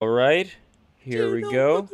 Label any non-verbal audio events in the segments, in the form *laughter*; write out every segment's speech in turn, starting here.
All right, here we go.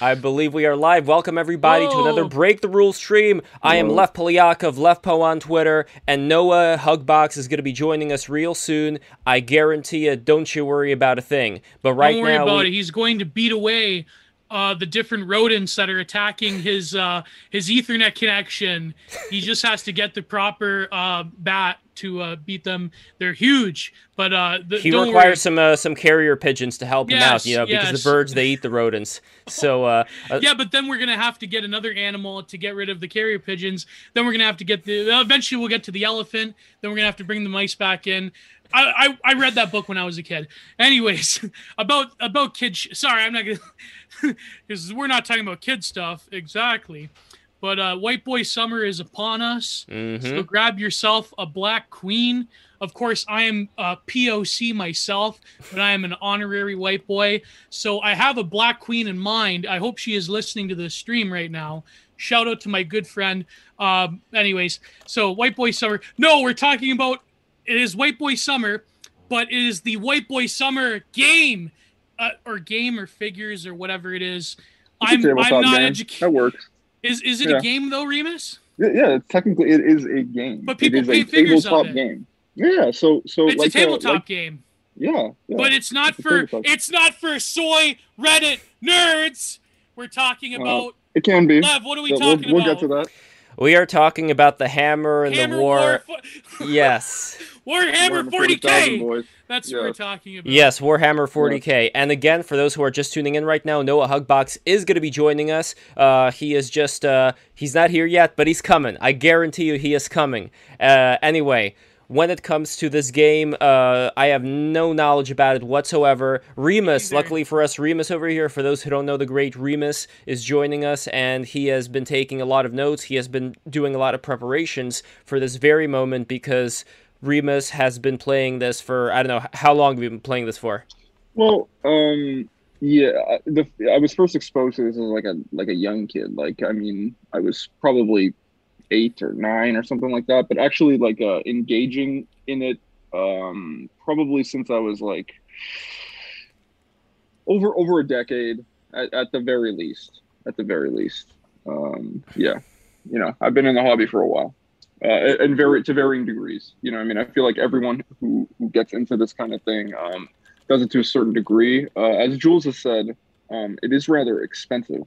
I believe we are live. Welcome everybody to another Break the Rules stream. I am Whoa. Lev Polyakov, Lev Po on Twitter, and Noah Hugbox is going to be joining us real soon. I guarantee you, don't you worry about a thing. But right Don't worry now, about we- it. He's going to beat away uh, the different rodents that are attacking his uh, his Ethernet connection. He just has to get the proper uh, bat to uh, beat them. They're huge, but uh, the, he requires worry. some uh, some carrier pigeons to help him out. Yes, You know, because yes. the birds they eat the rodents. So *laughs* Yeah, but then we're gonna have to get another animal to get rid of the carrier pigeons. Then we're gonna have to get the. Eventually, we'll get to the elephant. Then we're gonna have to bring the mice back in. I I, I read that book when I was a kid. Anyways, *laughs* about about kid. Sh- Sorry, I'm not gonna *laughs* because we're not talking about kid stuff exactly. But uh, White Boy Summer is upon us. mhm. So grab yourself a Black Queen. Of course, I am a POC myself, but I am an honorary white boy. So I have a Black Queen in mind. I hope she is listening to the stream right now. Shout out to my good friend. Um, anyways, so White Boy Summer. No, we're talking about it is White Boy Summer, but it is the White Boy Summer game, uh, or game or figures or whatever it is. I'm I'm not educated. That works. Is is it Yeah. a game though, Remus? Yeah, technically it is a game. But people it is pay a figures of tabletop it. game. Yeah, so so It's like a tabletop like- game. yeah, yeah. But it's not It's for it's not for soy Reddit nerds. We're talking about it can be. Lev. What are we So we'll, talking we'll get to that. We are talking about the hammer and Hammer the war. War. *laughs* yes. Warhammer Warhammer 40k. boys. That's what we're talking about. Yes, Warhammer 40k. And again, for those who are just tuning in right now, Noah Hugbox is going to be joining us. Uh, he is just, uh, he's not here yet, but he's coming. I guarantee you he is coming. Uh, anyway, when it comes to this game, uh, I have no knowledge about it whatsoever. Remus, luckily for us, Remus over here, for those who don't know, the great Remus is joining us, and he has been taking a lot of notes. He has been doing a lot of preparations for this very moment because Remus has been playing this for I don't know how long have you been playing this for? Well, um, yeah, I- the, I was first exposed to this as like a like a young kid. Like, I mean, I was probably eight or nine or something like that. But actually, like, uh, engaging in it, um, probably since I was like over over a decade at, at the very least. At the very least, um, yeah, you know, I've been in the hobby for a while. Uh, and very to varying degrees, you know. I mean, I feel like everyone who, who gets into this kind of thing, um, does it to a certain degree. Uh, as Jules has said, um, it is rather expensive.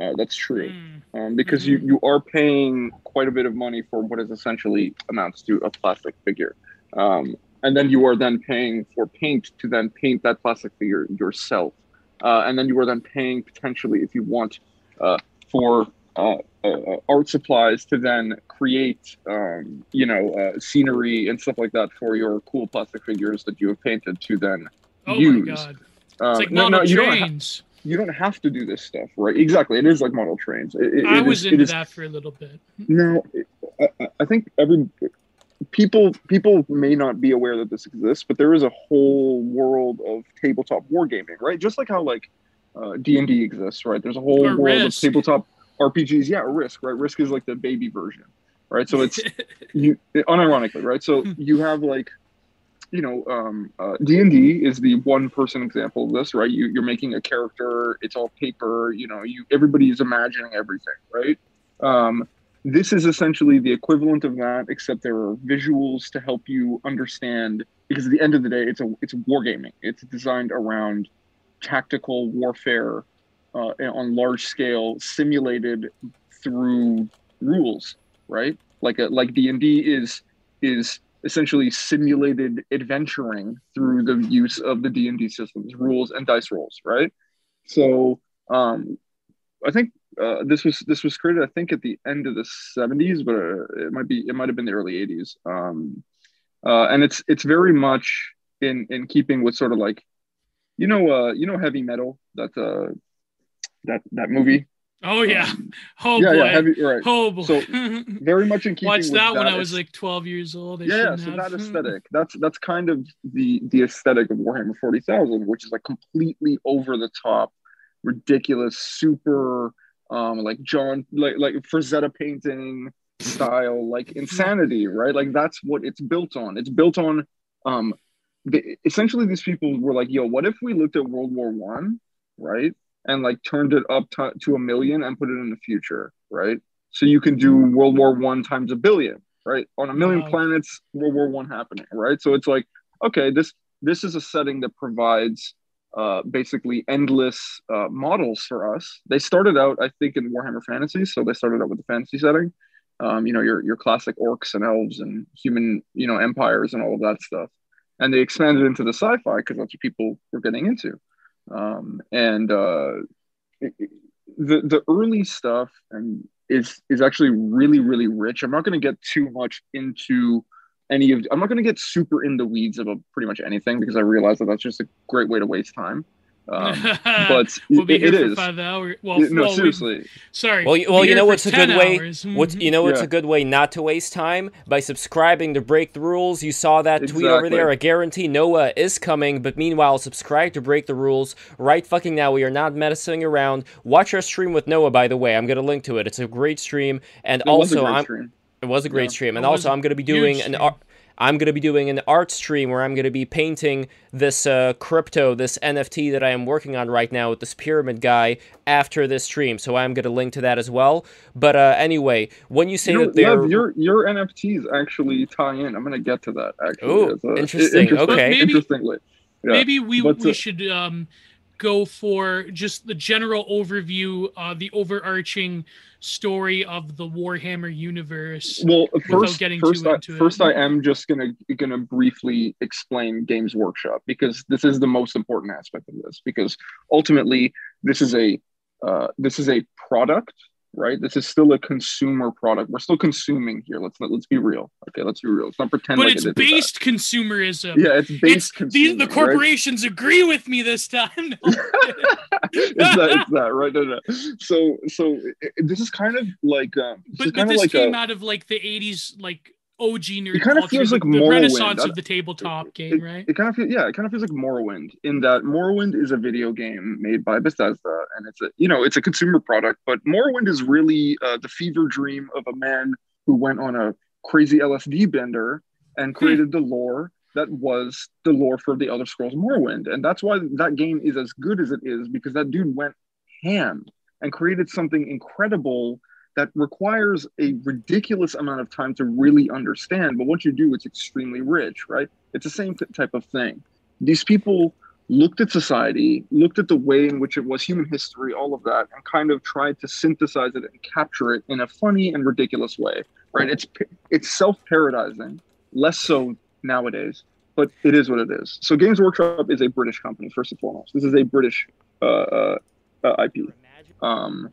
Uh, that's true Mm. um, because you, you are paying quite a bit of money for what is essentially amounts to a plastic figure. Um, and then you are then paying for paint to then paint that plastic figure yourself. Uh, and then you are then paying potentially, if you want, uh, for uh, uh, art supplies to then create, um, you know, uh, scenery and stuff like that for your cool plastic figures that you have painted to then Oh use. my god. It's like no, no, you don't, ha- trains. You don't have to do this stuff, right? Exactly. It is like model trains. It, I it was is- into is- that for a little bit. No, I, I- think every people people may not be aware that this exists, but there is a whole world of tabletop wargaming, right? Just like how like uh, D and D exists, right? There's a whole Or world Risk. of tabletop RPGs. Yeah, Risk, right? Risk is like the baby version, right? So it's *laughs* you unironically, right? So you have like you know um uh, d&d is the one person example of this right? You, you're making a character it's all paper you know you everybody is imagining everything right? Um this is essentially the equivalent of that except there are visuals to help you understand because at the end of the day it's a it's wargaming. It's designed around tactical warfare uh, on large scale simulated through rules right? Like a like d&d is is essentially simulated adventuring through the use of the d&d systems rules and dice rolls right? So um i think uh, this was this was created i think at the end of the 70s but uh, it might be it might have been the early 80s um uh, and it's it's very much in in keeping with sort of like you know uh you know heavy metal that uh that that movie Oh yeah. Um, Oh yeah boy. yeah heavy right Oh boy. So, *laughs* very much in keeping Watched with that when I was like 12 years old. I yeah, yeah so have. that aesthetic that's that's kind of the the aesthetic of warhammer 40000 which is like completely over the top ridiculous super um like john like like frazetta painting style like insanity right like that's what it's built on it's built on um they, essentially these people were like, "Yo, what if we looked at World War One, right, and like turned it up to, to a million and put it in the future, right? So you can do World War One times a billion, right? On a million Wow. planets, World War One happening, right? So it's like, okay, this this is a setting that provides uh, basically endless uh, models for us. They started out, I think, in Warhammer Fantasy, so they started out with the fantasy setting. Um, you know, your your classic orcs and elves and human, you know, empires and all of that stuff. And they expanded into the sci-fi because that's what people were getting into. Um, and uh, the the early stuff and is is actually really really rich. I'm not going to get too much into any of. I'm not going to get super in the weeds about pretty much anything because I realize that that's just a great way to waste time. Um, *laughs* but we'll be it- here it for is. five hours. Well, Yeah, no, well, seriously. sorry. Well, you- we'll well, you know for what's a good way- hours. What Mhm. you know? What's Yeah. a good way not to waste time by subscribing to Break the Rules. You saw that tweet over there. I guarantee Noah is coming. But meanwhile, subscribe to Break the Rules right fucking now. We are not messing around. Watch our stream with Noah. By the way, I'm gonna link to it. It's a great stream. And It was a also, great I'm stream. it was a great Yeah. stream. And also, I'm gonna be doing an stream. Art. I'm gonna be doing an art stream where I'm gonna be painting this uh, crypto, this NFT that I am working on right now with this pyramid guy after this stream. So I'm gonna link to that as well. But uh, anyway, when you say You know, that they're Lev, your your NFTs actually tie in. I'm gonna get to that actually. Ooh, a- interesting. interesting- Okay. Maybe- Interestingly. Yeah. Maybe we But, we uh, should um, go for just the general overview, uh, the overarching story of the Warhammer universe. Well, first, first, I, first, I am just gonna gonna briefly explain Games Workshop because this is the most important aspect of this. Because ultimately, this is a uh, this is a product, right? This is still a consumer product. We're still consuming here. Let's let's be real. Okay, let's be real. Let's not pretend. but like it's it based consumerism. Yeah, it's It's based. these consuming, the right? corporations agree with me this time. *laughs* it's that, it's that, right? No, no. So, so it- this is kind of like, um, but but this like came a, out of like the '80s, like OG nerd It kinda culture, feels like the Morrowind. renaissance of the tabletop game, right? it kind of feel, yeah, it kind of feels like Morrowind in that Morrowind is a video game made by Bethesda, and it's a you know it's a consumer product, but Morrowind is really uh, the fever dream of a man who went on a crazy LSD bender and Hmm. created the lore that was the lore for the Elder Scrolls Morrowind, and that's why that game is as good as it is because that dude went ham and created something incredible that requires a ridiculous amount of time to really understand. But once you do, it's extremely rich, right? It's the same type of thing. These people looked at society, looked at the way in which it was human history, all of that, and kind of tried to synthesize it and capture it in a funny and ridiculous way, right? It's it's self-parodizing, less so nowadays, but it is what it is. So Games Workshop is a British company first and foremost. This is a British uh, uh, uh, IP. Um,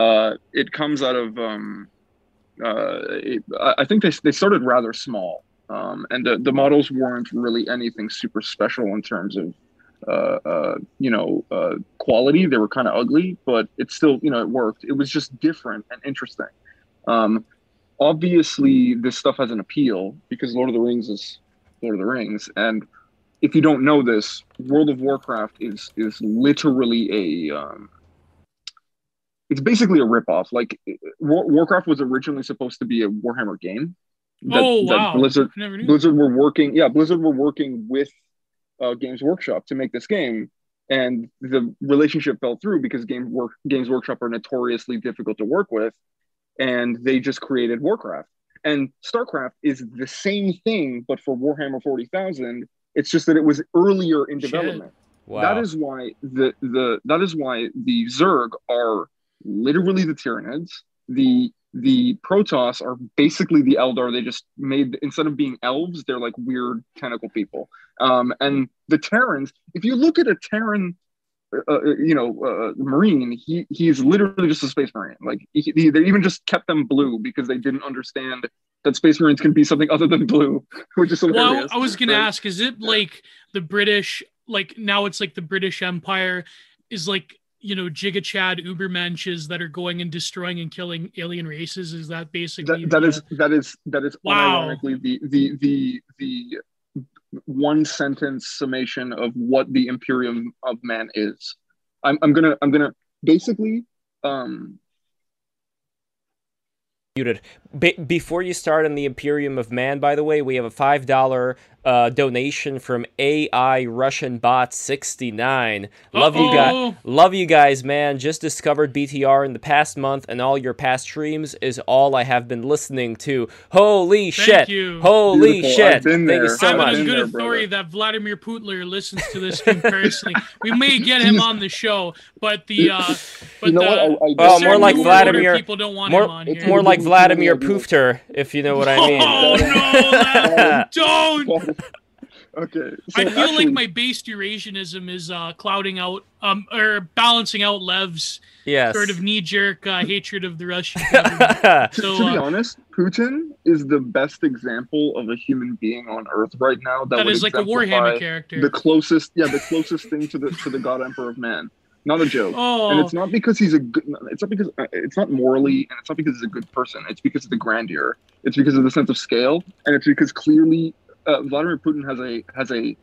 uh, it comes out of um, uh, I think they, they started rather small, um, and the, the models weren't really anything super special in terms of uh, uh, you know uh, quality. They were kind of ugly, but it still you know it worked. It was just different and interesting. Um, obviously, this stuff has an appeal because Lord of the Rings is Lord of the Rings, and if you don't know this, World of Warcraft is is literally a um, it's basically a ripoff. Like War- Warcraft was originally supposed to be a Warhammer game. that- oh that wow! Blizzard I never knew. Blizzard were working. Yeah, Blizzard were working with uh, Games Workshop to make this game, and the relationship fell through because Game Work Games Workshop are notoriously difficult to work with, and they just created Warcraft. And StarCraft is the same thing, but for Warhammer Forty Thousand. It's just that it was earlier in development. Wow. That is why the the that is why the Zerg are literally the Tyranids. The the Protoss are basically the Eldar. They just made instead of being elves, they're like weird tentacle people. Um, and the Terrans, if you look at a Terran, uh, uh, you know, uh, Marine, he he's literally just a Space Marine. Like he, he- they even just kept them blue because they didn't understand that Space Marines can be something other than blue, *laughs* which is hilarious. Well. I was gonna right? ask, is it like the British? Like now, it's like the British Empire is like you know Giga Chad Ubermenches that are going and destroying and killing alien races. Is that basically that, that the- is that is that is Wow. unironically the the the the one sentence summation of what the imperium of man is i'm, I'm gonna i'm gonna basically um muted. Be- before you start on the Imperium of Man, by the way, we have a five dollar uh, donation from AI Russian Bot 69. Love you guys. Love you guys, man. Just discovered BTR in the past month, and all your past streams is all I have been listening to. Holy shit! you. Holy Beautiful. shit! I've been Thank you so I have much. on Been good there, authority brother. that Vladimir Putler listens to this stream personally. we may get him on the show, but the uh, *laughs* but You know the, what? I- I the Oh, more like New Vladimir- Order People don't want More, him on It's here. more like Vladimir Yeah. Poofter, if you know what I mean. Oh no, *laughs* don't! *laughs* okay. So I feel actually, like my base Eurasianism is uh, clouding out, um, or balancing out Lev's yes. sort of knee-jerk uh, hatred of the Russian *laughs* government. to, So, to be uh, honest, Putin is the best example of a human being on Earth right now. That, that would is like a exemplify Warhammer character. The closest, yeah, the closest thing to the to the God Emperor of Man. Not a joke. oh, And it's not because he's a good. It's not because uh, it's not morally, and it's not because he's a good person. It's because of the grandeur. It's because of the sense of scale, and it's because clearly uh, Vladimir Putin has a has a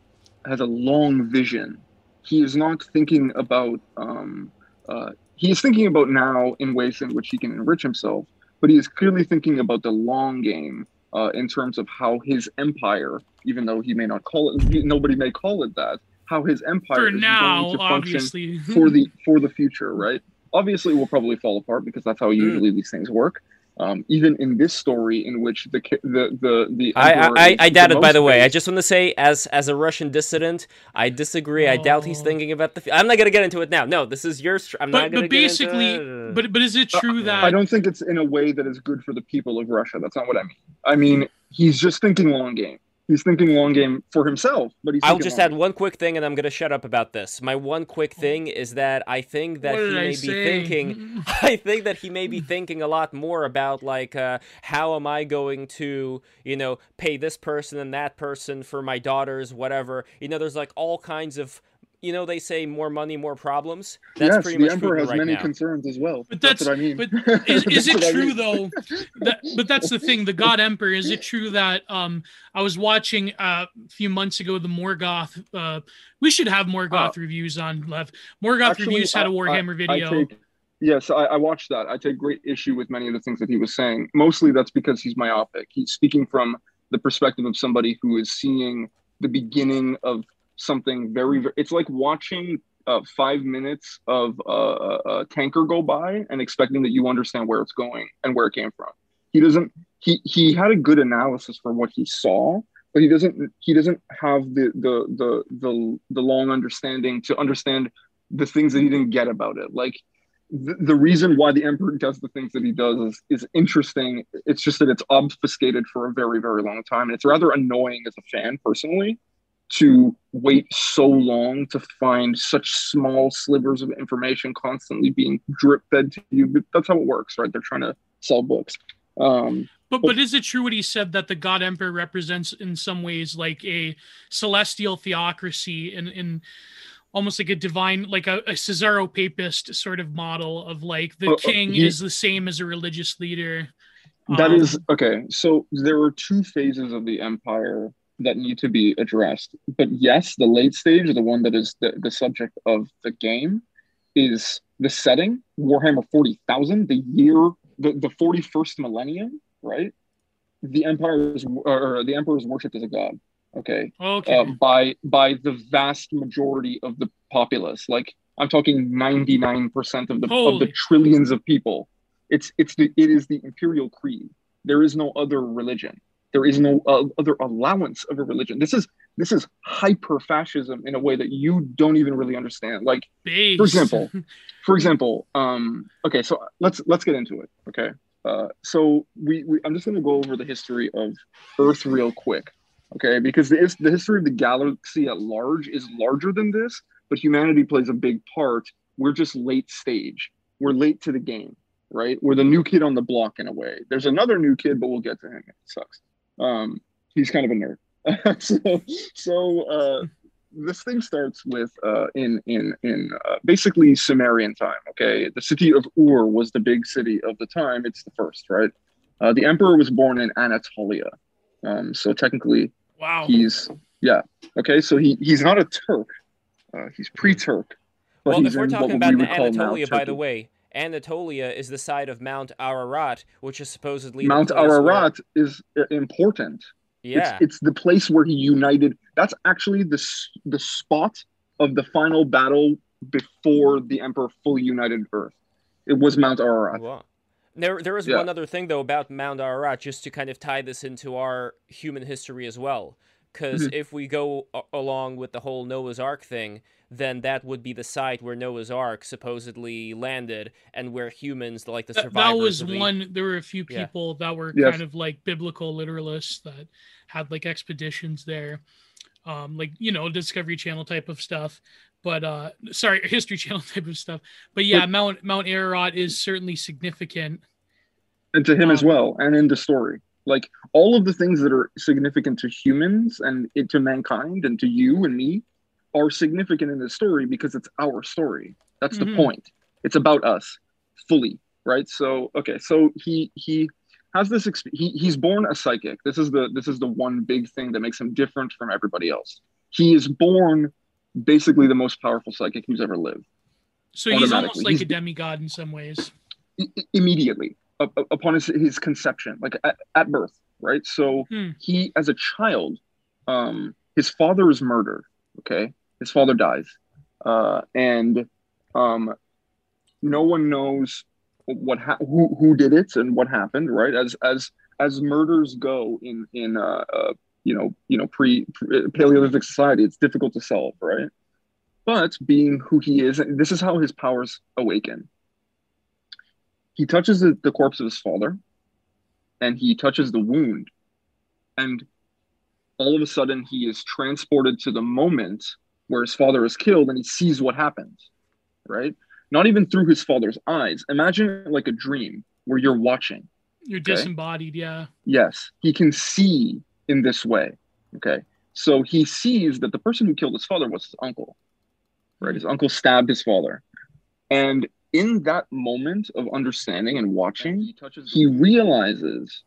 has a long vision. He is not thinking about. Um, uh, he is thinking about now in ways in which he can enrich himself, but he is clearly thinking about the long game uh, in terms of how his empire, even though he may not call it, nobody may call it that, how his empire for is now, going to function obviously. for the for the future, right? Obviously, it will probably fall apart because that's how usually these things work. Um, even in this story, in which the the the the I, I, I, I doubt it. By the way, I just want to say, as as a Russian dissident, I disagree. I doubt he's Oh. thinking about the. I'm not gonna get into it now. No, this is your. str- I'm not but, gonna but get basically, into it. but but is it true that I don't think it's in a way that is good for the people of Russia. That's not what I mean. I mean he's just thinking long game. He's thinking long game for himself, but he's. I'll just long add one quick thing, and I'm gonna shut up about this. My one quick thing is that I think that what he did may I be say? thinking. *laughs* I think that he may be thinking a lot more about like uh, how am I going to you know pay this person and that person for my daughters whatever you know there's like all kinds of you know they say more money more problems that's yes, pretty the much emperor Putin has right many now. concerns as well. But that's, that's- what I mean. but Is, is *laughs* it true though? That, but that's the thing. The God Emperor. Is it true that um I was watching uh, a few months ago the Morgoth. Uh, we should have Morgoth reviews on Lev. Morgoth Actually, reviews had a Warhammer I video. take, yes, I, I watched that. I take great issue with many of the things that he was saying. Mostly that's because he's myopic. He's speaking from the perspective of somebody who is seeing the beginning of something very, very it's like watching uh, five minutes of uh, a, a tanker go by and expecting that you understand where it's going and where it came from. He doesn't. He he had a good analysis for what he saw, but he doesn't. He doesn't have the the the the, the long understanding to understand the things that he didn't get about it. Like the, the reason why the emperor does the things that he does is, is interesting. It's just that it's obfuscated for a very, very long time. And it's rather annoying as a fan personally to wait so long to find such small slivers of information constantly being drip fed to you. But that's how it works, right? They're trying to sell books. Um, But but is it true what he said that the God Emperor represents in some ways like a celestial theocracy in in almost like a divine like a, a Caesaropapist sort of model of like the Uh, uh, king he- is the same as a religious leader. That Um, is okay. So there were two phases of the empire that need to be addressed. But yes, the late stage, the one that is the, the subject of the game, is the setting Warhammer 40,000, the year, the, the 41st millennium, right? The empire is, or the emperor is worshipped as a god. Okay. okay. Uh, by by the vast majority of the populace. Like I'm talking 99% of the of the trillions of people. It's it's the it is the imperial creed. There is no other religion. There is no uh, other allowance of a religion. This is this is hyper fascism in a way that you don't even really understand. Like for example, *laughs* for example, um, okay, so let's let's get into it. Okay, uh, so we, we I'm just going to go over the history of Earth real quick. Okay, because the the history of the galaxy at large is larger than this, but humanity plays a big part. We're just late stage. We're late to the game, right? We're the new kid on the block in a way. There's another new kid, but we'll get to him. It sucks. Um, he's kind of a nerd. *laughs* so so uh, this thing starts with uh, in in in uh, basically Sumerian time. Okay, the city of Ur was the big city of the time. It's the first, right? Uh, the emperor was born in Anatolia, um, so technically wow. he's yeah. Okay, so he he's not a Turk. Uh, he's pre-Turk. but Well, he's if we're talking what about we the would call now Anatolia, by the way, Anatolia is the site of Mount Ararat, which is supposedly Mount Ararat is uh, important. Yeah. It's, it's the place where he united. That's actually the the spot of the final battle before the Emperor fully united Earth. It was Mount Ararat. Wow. There, there is Yeah. one other thing though about Mount Ararat, just to kind of tie this into our human history as well. Because Mm-hmm. if we go along with the whole Noah's Ark thing, then that would be the site where Noah's Ark supposedly landed, and where humans, like the survivors, that was the- one. There were a few Yeah. people that were Yes. kind of like biblical literalists that had like expeditions there, um, like you know Discovery Channel type of stuff. But uh, sorry, *laughs* History Channel type of stuff. But yeah, Mount Mount Ararat is certainly significant. and to him as Um, well and in the story like all of the things that are significant to humans and it, to mankind and to you and me are significant in the story because it's our story. That's Mhm. the point. It's about us fully right? So okay so he he has this exp- he, he's born a psychic. This is the this is the one big thing that makes him different from everybody else. He is born basically the most powerful psychic who's ever lived. So he's almost like He's- a demigod in some ways. immediately up- up- upon his, his conception like at, at birth right? So Hmm. he as a child um his father is murdered okay? His father dies. Uh and um no one knows what ha- who who did it and what happened right? As as as murders go in in uh, uh you know you know pre, pre paleolithic society it's difficult to solve right? But being who he is this is how his powers awaken. He touches the, the corpse of his father and he touches the wound. And all of a sudden he is transported to the moment where his father is killed and he sees what happened right? Not even through his father's eyes. Imagine like a dream where you're watching You're Okay. disembodied, yeah. yes he can see in this way okay? So he sees that the person who killed his father was his uncle right? His uncle stabbed his father. And in that moment of understanding and watching he touches he realizes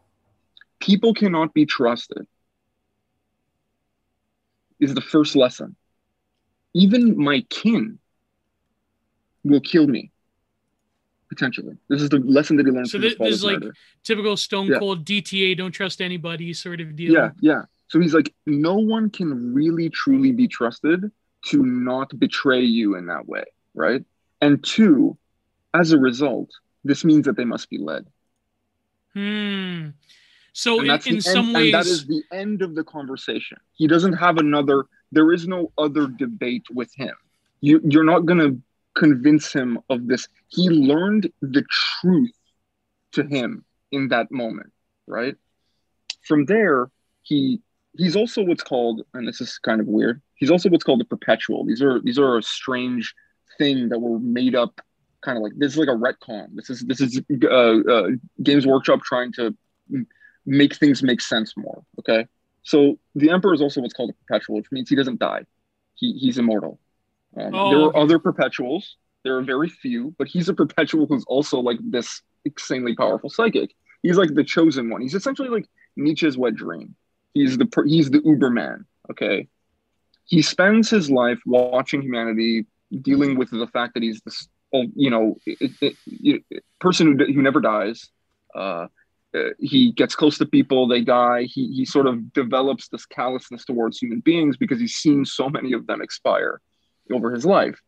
people cannot be trusted is the first lesson even my kin will kill me potentially this is the lesson that he learned So this father's is like murder. Typical Stone Yeah. Cold DTA, don't trust anybody sort of deal. Yeah, yeah. So he's like, no one can really truly be trusted to not betray you in that way, right? And two, as a result, this means that they must be led. Hmm. So And in, in end- some and ways, that is the end of the conversation. He doesn't have another. There is no other debate with him. You, you're not going to convince him of this. He learned the truth to him in that moment, right? From there, he he's also what's called, and this is kind of weird. He's also what's called a perpetual. These are these are a strange thing that were made up, kind of like this is like a retcon. This is this is uh, uh, Games Workshop trying to make things make sense more. Okay, so the Emperor is also what's called a perpetual, which means he doesn't die. He he's immortal. Um, Oh, there are other perpetuals. There are very few, but he's a perpetual who's also like this insanely powerful psychic. He's like the chosen one. He's essentially like Nietzsche's wet dream. He's the he's the Uberman. Okay, he spends his life watching humanity, dealing with the fact that he's this, oh, you know, it, it, it- person who, who never dies. Uh, uh, he gets close to people, they die. He he sort of develops this callousness towards human beings because he's seen so many of them expire over his life.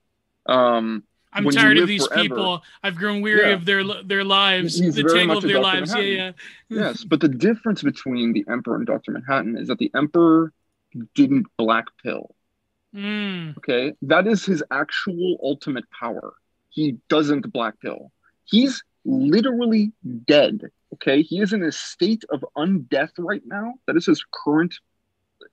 Um, I'm when tired of these forever- people. I've grown weary Yeah. of their their lives, He's the tangle of their lives. Yeah, yeah. Yes, but the difference between the Emperor and Doctor Manhattan is that the Emperor didn't black pill. Mm. Okay, that is his actual ultimate power. He doesn't black pill. He's literally dead. Okay, he is in a state of undeath right now. That is his current,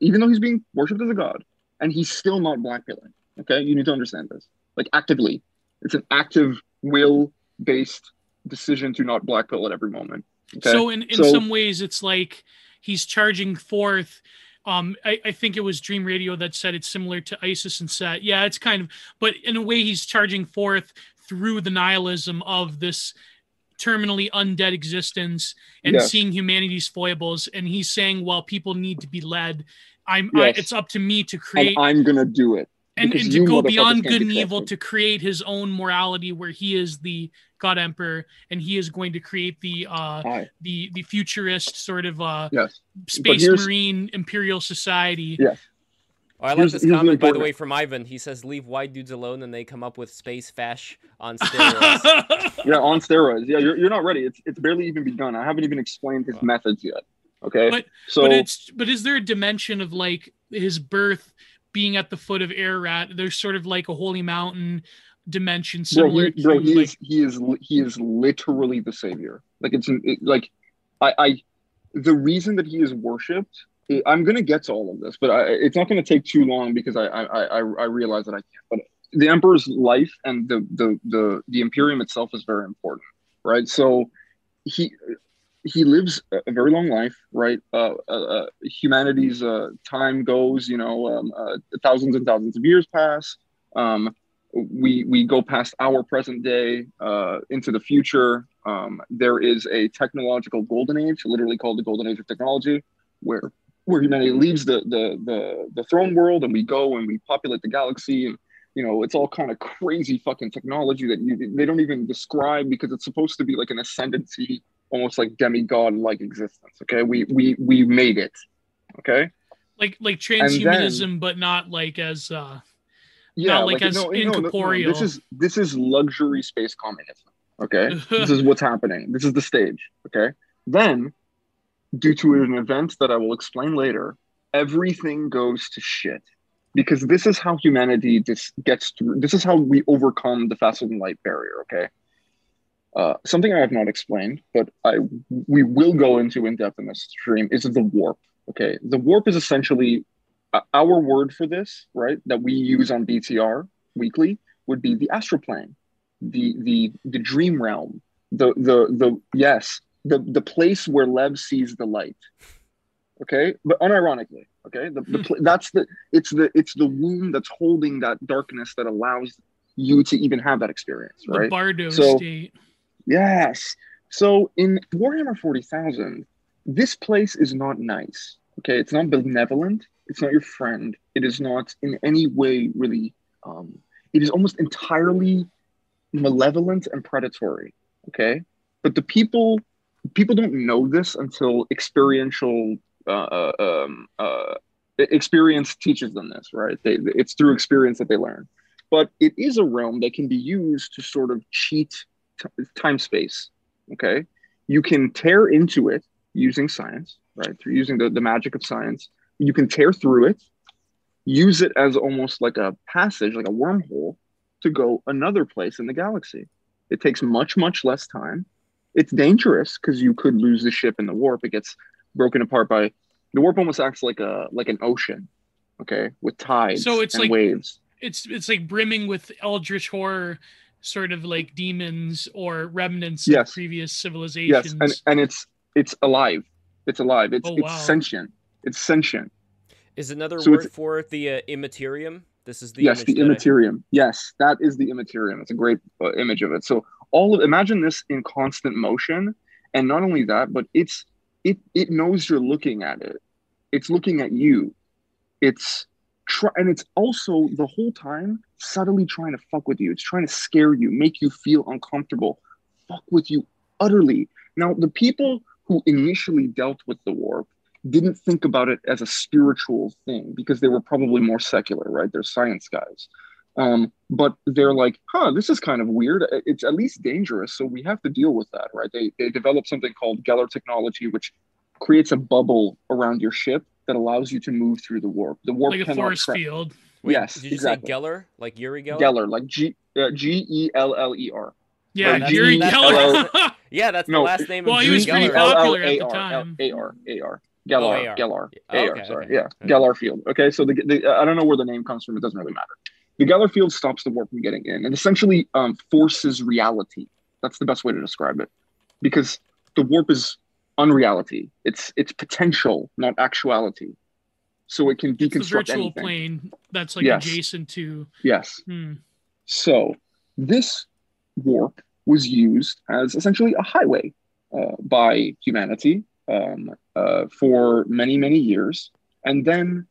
even though he's being worshipped as a god, and he's still not black pilling. Okay, you need to understand this. Like actively, it's an active will based decision to not black pill at every moment. Okay? So in, in So- some ways, it's like he's charging forth. Um, I, I think it was Dream Radio that said it's similar to Isis and Set. Yeah, it's kind of, but in a way, he's charging forth through the nihilism of this terminally undead existence and Yes. seeing humanity's foibles. And he's saying, well, people need to be led. I'm. I, it's up to me to and create. I'm gonna do it. and, and to go beyond good and evil to create his own morality where he is the god emperor and he is going to create the uh the the futurist sort of uh Yes. space marine imperial society Yeah. Oh, I like Here's- this here's comment, by the way, from Ivan. He says, "Leave white dudes alone, and they come up with space fash on steroids." *laughs* Yeah, on steroids. Yeah, you're, you're not ready. It's it's barely even begun. I haven't even explained his Wow. methods yet. Okay. But- so but it's but is there a dimension of like his birth being at the foot of Ararat? There's sort of like a holy mountain dimension bro, similar he, bro, he like is he is he is literally the savior. Like it's it, like I I the reason that he is worshipped. I'm gonna get to all of this, but I, it's not gonna take too long because I I I, I realize that I can't. But the emperor's life and the the the the imperium itself is very important, right? So he he lives a a very long life, right? Uh, uh, uh, humanity's uh, time goes, you know, um, uh, thousands and thousands of years pass. Um, we we go past our present day uh, into the future. Um, there is a technological golden age, literally called the golden age of technology, where where humanity leaves the the the, the throne world and we go and we populate the galaxy and you know it's all kind of crazy fucking technology that you, they don't even describe because it's supposed to be like an ascendancy almost like demigod like existence okay? We we we made it okay? Like like then- transhumanism, but not like as uh yeah Not like as no, incorporeal. this is this is luxury space communism okay? *laughs* This is what's happening. This is the stage okay? Then due to an event that i will explain later everything goes to shit. Because this is how humanity just gets through this is how we overcome the faster than light barrier okay? Uh, something i have not explained but i we will go into in depth in this stream is the warp okay? The warp is essentially uh, our word for this right that we use on btr weekly would be the astroplane the the the dream realm the the the yes the the place where lev sees the light okay but unironically okay the, the pl- that's the it's the it's the womb that's holding that darkness that allows you to even have that experience the right Bardo So- state. Yes. So in Warhammer 40,000, this place is not nice. Okay. It's not benevolent. It's not your friend. It is not in any way really, um, it is almost entirely malevolent and predatory. Okay. But the people, people don't know this until experiential, uh, um, uh, experience teaches them this, right? They, it's through experience that they learn. But it is a realm that can be used to sort of cheat t- time space. Okay, you can tear into it using science, right? Through using the, the magic of science, you can tear through it, use it as almost like a passage, like a wormhole, to go another place in the galaxy. It takes much much less time. It's dangerous because you could lose the ship in the warp. It gets broken apart by the warp. Almost acts like a like an ocean, okay, with tides So it's and like- waves. It's it's like brimming with eldritch horror sort of like demons or remnants Yes. of previous civilizations. Yes, civilizations. and and it's it's alive. It's alive. It's Oh, it's wow. sentient. It's sentient. Is another So word for it the uh, immaterium? This is the yes, image the that I- immaterium. Yes, that is the immaterium. It's a great uh, image of it. So all of imagine this in constant motion, and not only that, but it's it it knows you're looking at it. It's looking at you. It's try and it's also the whole time subtly trying to fuck with you. It's trying to scare you, make you feel uncomfortable, fuck with you utterly. Now the people who initially dealt with the warp didn't think about it as a spiritual thing because they were probably more secular, right? They're science guys. Um, but they're like, huh, this is kind of weird. It's at least dangerous, so we have to deal with that, right? They they develop something called Gellar technology, which creates a bubble around your ship that allows you to move through the warp. The warp like a cannot force tra- field. Wait, yes, Did you exactly. say Geller? Like Uri Geller? Geller, like G uh, G E L L E R. Yeah, that's- Uri Geller. *laughs* Yeah, that's No, the last name well, of he was pretty popular at the time. A R A R. Gellar, AR. Gellar, Oh, AR, okay, sorry, okay. yeah, Okay. Gellar Field. Okay, so the, the I don't know where the name comes from. It doesn't really matter. The Gellar Field stops the warp from getting in, and essentially um, forces reality. That's the best way to describe it, because the warp is unreality. It's it's potential, not actuality. So it can deconstruct It's the virtual anything. plane that's like Yes. adjacent to. Yes. Hmm. So this warp was used as essentially a highway uh, by humanity um, uh, for many, many years. And then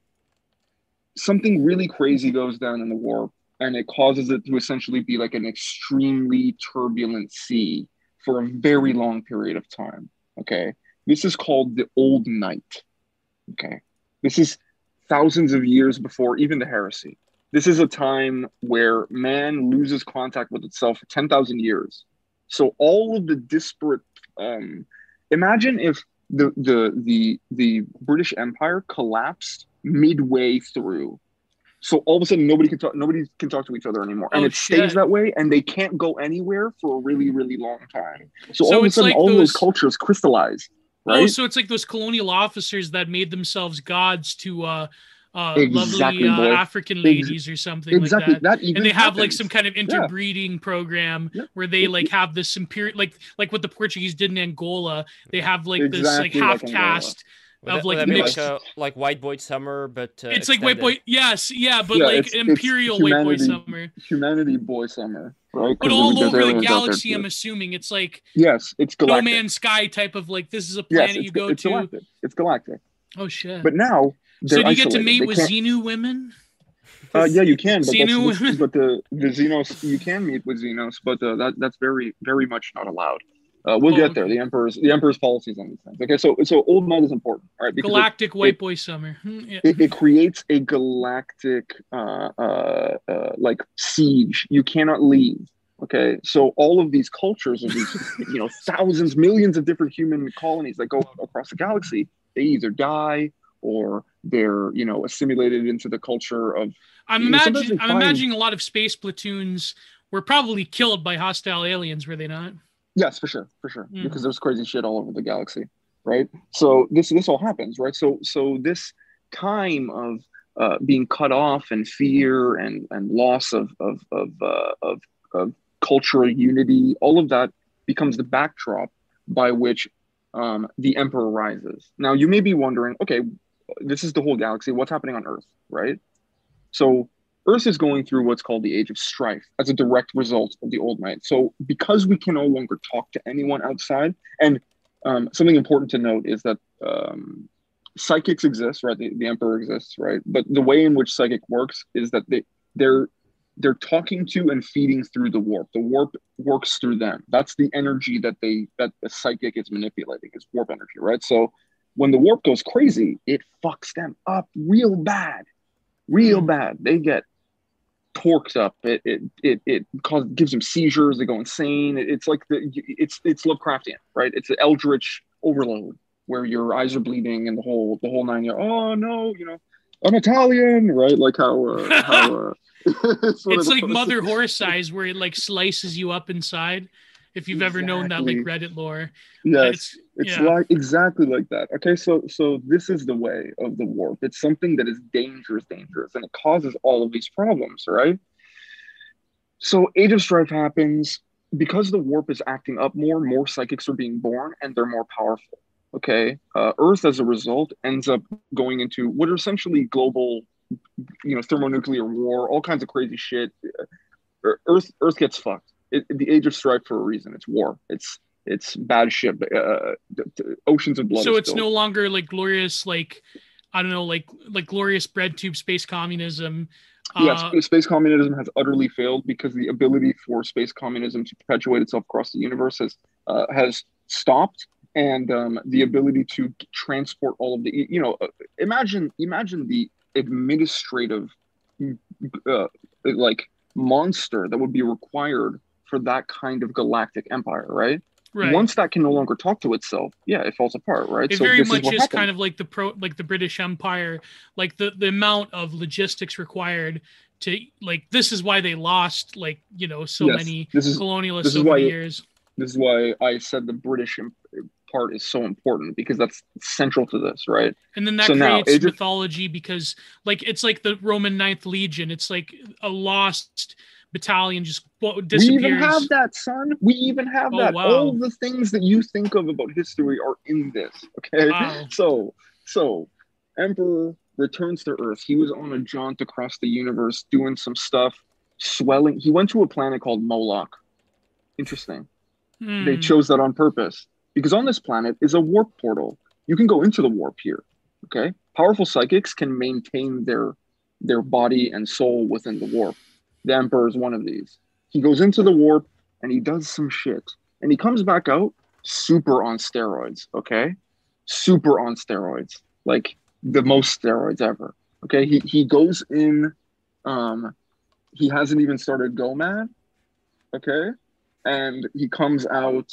something really crazy goes down in the warp and it causes it to essentially be like an extremely turbulent sea for a very long period of time. Okay. This is called the Old Night. Okay. This is thousands of years before even the heresy. This is a time where man loses contact with itself for 10,000 years. So all of the disparate, um, imagine if the, the, the, the British Empire collapsed midway through so all of a sudden, nobody can talk. Nobody can talk to each other anymore, and Oh, it stays shit. that way, and they can't go anywhere for a really, really long time. So, So all of a sudden, like all those those- cultures crystallize, Oh, right? so it's like those colonial officers that made themselves gods to uh, uh, Exactly, lovely uh. African Ex- ladies or something exactly. like that. That And they have like some kind of interbreeding program Yeah. where they like have this imperial, like like what the Portuguese did in Angola. They have like this like Exactly like half caste. Would of, that, like, would that mixed- like, uh, like White Boy Summer, but uh, it's like white boy, yes, yeah, but Yeah, like it's- it's imperial white boy summer. humanity boy summer, right? But 'Cause all over the aliens out there galaxy. I'm assuming it's like yes, it's No galactic. Man's Sky type of like this is a planet it's, you go it's to. galactic. It's galactic. Oh shit! But now, so do you get to isolated. mate They with can't- Xenu women? Uh, yeah, you can, but, Xenu women? but the the Xenos you can meet with Xenos, but uh, that that's very very much not allowed. Uh, we'll Oh, get there. The emperor's the emperor's policies on these things. Okay, so so old night is important, all right? Because it, Galactic white it- boy summer. Hmm, yeah. it, it creates a galactic uh, uh, uh, like siege. You cannot leave. Okay, so all of these cultures of these *laughs* you know thousands, millions of different human colonies that go across the galaxy, they either die or they're you know assimilated into the culture of I'm you know, sometimes imagining. I'm imagining a lot of space platoons were probably killed by hostile aliens, were they not? Yes, for sure, for sure. Mhm. Because there's crazy shit all over the galaxy, right? So this this all happens, right? So so this time of uh, being cut off and fear and and loss of of of uh, of, of cultural unity, all of that becomes the backdrop by which um, the emperor rises. Now you may be wondering, okay, this is the whole galaxy. What's happening on Earth, right? So Earth is going through what's called the Age of Strife as a direct result of the Old Night. So, because we can no longer talk to anyone outside, and um, something important to note is that um, psychics exist, right? The, the Emperor exists, right? But the way in which psychic works is that they they're they're talking to and feeding through the warp. The warp works through them. That's the energy that they that the psychic is manipulating is warp energy, right? So when the warp goes crazy, it fucks them up real bad, real Hmm. bad. They get torqued up. It it it it cause, gives them seizures. They go insane. It- it's like the it's it's Lovecraftian, right? It's an eldritch overload where your eyes are bleeding and the whole the whole nine. You're oh no, you know, I'm Italian, right? Like how uh, how. *laughs* Uh, *laughs* sort It's like Mother Horse Eyes, where it like slices you up inside. If you've ever known that like Reddit lore, Yes, it's it's yeah. like exactly like that. Okay, so so this is the way of the warp. It's something that is dangerous, dangerous, and it causes all of these problems, right? So Age of Strife happens because the warp is acting up more. More psychics are being born, and they're more powerful. Okay, uh, Earth as a result ends up going into what are essentially global, you know, thermonuclear war, all kinds of crazy shit. Uh, Earth Earth gets fucked. It, the Age of Strife for a reason. It's war. It's it's bad shit. Uh, d- d- oceans of blood. so it's spilled. no longer like glorious like I don't know like like glorious bread tube space communism. Yes, Uh, space communism has utterly failed because the ability for space communism to perpetuate itself across the universe has uh, has stopped, and um, the ability to transport all of the you know uh, imagine imagine the administrative uh, like monster that would be required for that kind of galactic empire, right? right. Once that can no longer talk to itself, yeah, it falls apart, right? it so very much is, is, kind of like the pro like the british empire like the the amount of logistics required to like this is why they lost like you know so Yes, many this is colonialists this is over why the years this is why I said the British part is so important because that's central to this, right? and then that So creates mythology because like it's like the roman ninth legion it's like a lost battalion just disappears We even have that, son. We even have Oh, that. wow. All the things that you think of about history are in this. Okay. Wow. So, so Emperor returns to Earth. He was on a jaunt across the universe, doing some stuff, swelling. He went to a planet called Moloch. Interesting. Hmm. They chose that on purpose because on this planet is a warp portal. You can go into the warp here. Okay. Powerful psychics can maintain their their body and soul within the warp. The Emperor is one of these. He goes into the warp and he does some shit, and he comes back out super on steroids. Okay, super on steroids, like the most steroids ever. Okay, he he goes in. Um, he hasn't even started GOMAD. Okay, and he comes out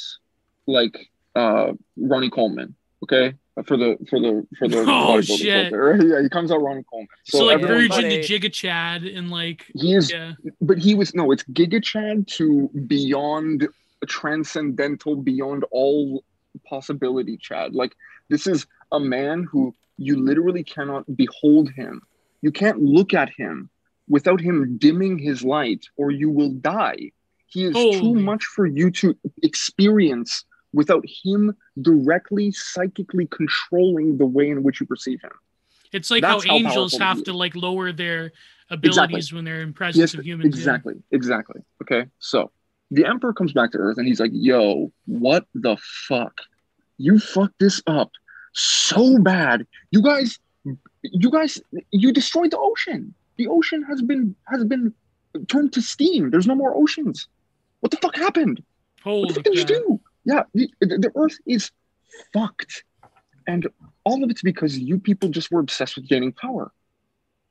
like uh Ronnie Coleman. Okay, uh, for the for the for the *laughs* Oh, shit. filter, right? Yeah, he comes out Ronnie Coleman. So, like everyone- Virgin to But- Giga Chad and like he is, yeah. but he was no. It's Giga Chad to beyond transcendental, beyond all possibility. Chad, like this is a man who you literally cannot behold him. You can't look at him without him dimming his light, or you will die. He is too much for you to experience without him directly psychically controlling the way in which you perceive him. It's like how how angels have to like lower their abilities when they're in presence Yes, of humans. yeah. exactly, exactly. Okay, so the Emperor comes back to Earth and he's like, "Yo, what the fuck? You fucked this up so bad. You guys, you guys, you destroyed the ocean. The ocean has been has been turned to steam. There's no more oceans. What the fuck happened? What the fuck did you do? Yeah, the, the, Earth is fucked, and all of it's because you people just were obsessed with gaining power.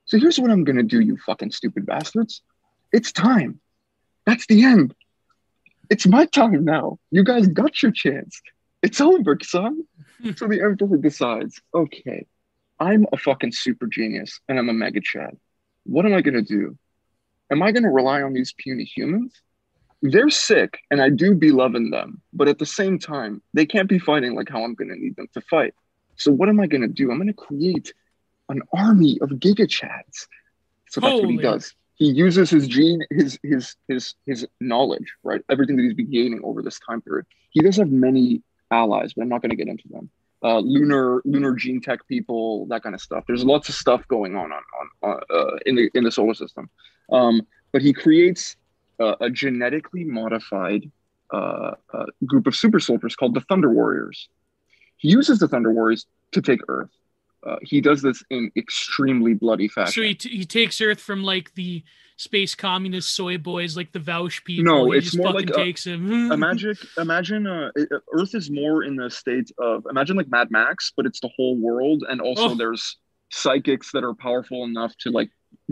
So here's what I'm gonna do, you fucking stupid bastards. It's time. That's the end. It's my time now. You guys got your chance. It's over, son. *laughs* so the Emperor decides, okay, I'm a fucking super genius and I'm a mega chad. What am I gonna do? Am I gonna rely on these puny humans? They're sick and I do be loving them, but at the same time, they can't be fighting like how I'm gonna need them to fight. So what am I gonna do? I'm gonna create an army of giga chads. So that's what he does. He uses his gene, his his his his knowledge, right? Everything that he's been gaining over this time period. He does have many allies, but I'm not going to get into them. Uh, lunar lunar gene tech people, that kind of stuff. There's lots of stuff going on on, on, on uh, in the in the solar system. Um, but he creates uh, a genetically modified uh, uh, group of super soldiers called the Thunder Warriors. He uses the Thunder Warriors to take Earth. Uh, he does this in extremely bloody fashion. So he, t- he takes Earth from like the space communist soy boys, like the Vouch people. No, he it's just more fucking like a- takes him. *laughs* imagine imagine uh, uh, earth is more in the state of imagine like mad max but it's the whole world and also Oh. there's psychics that are powerful enough to like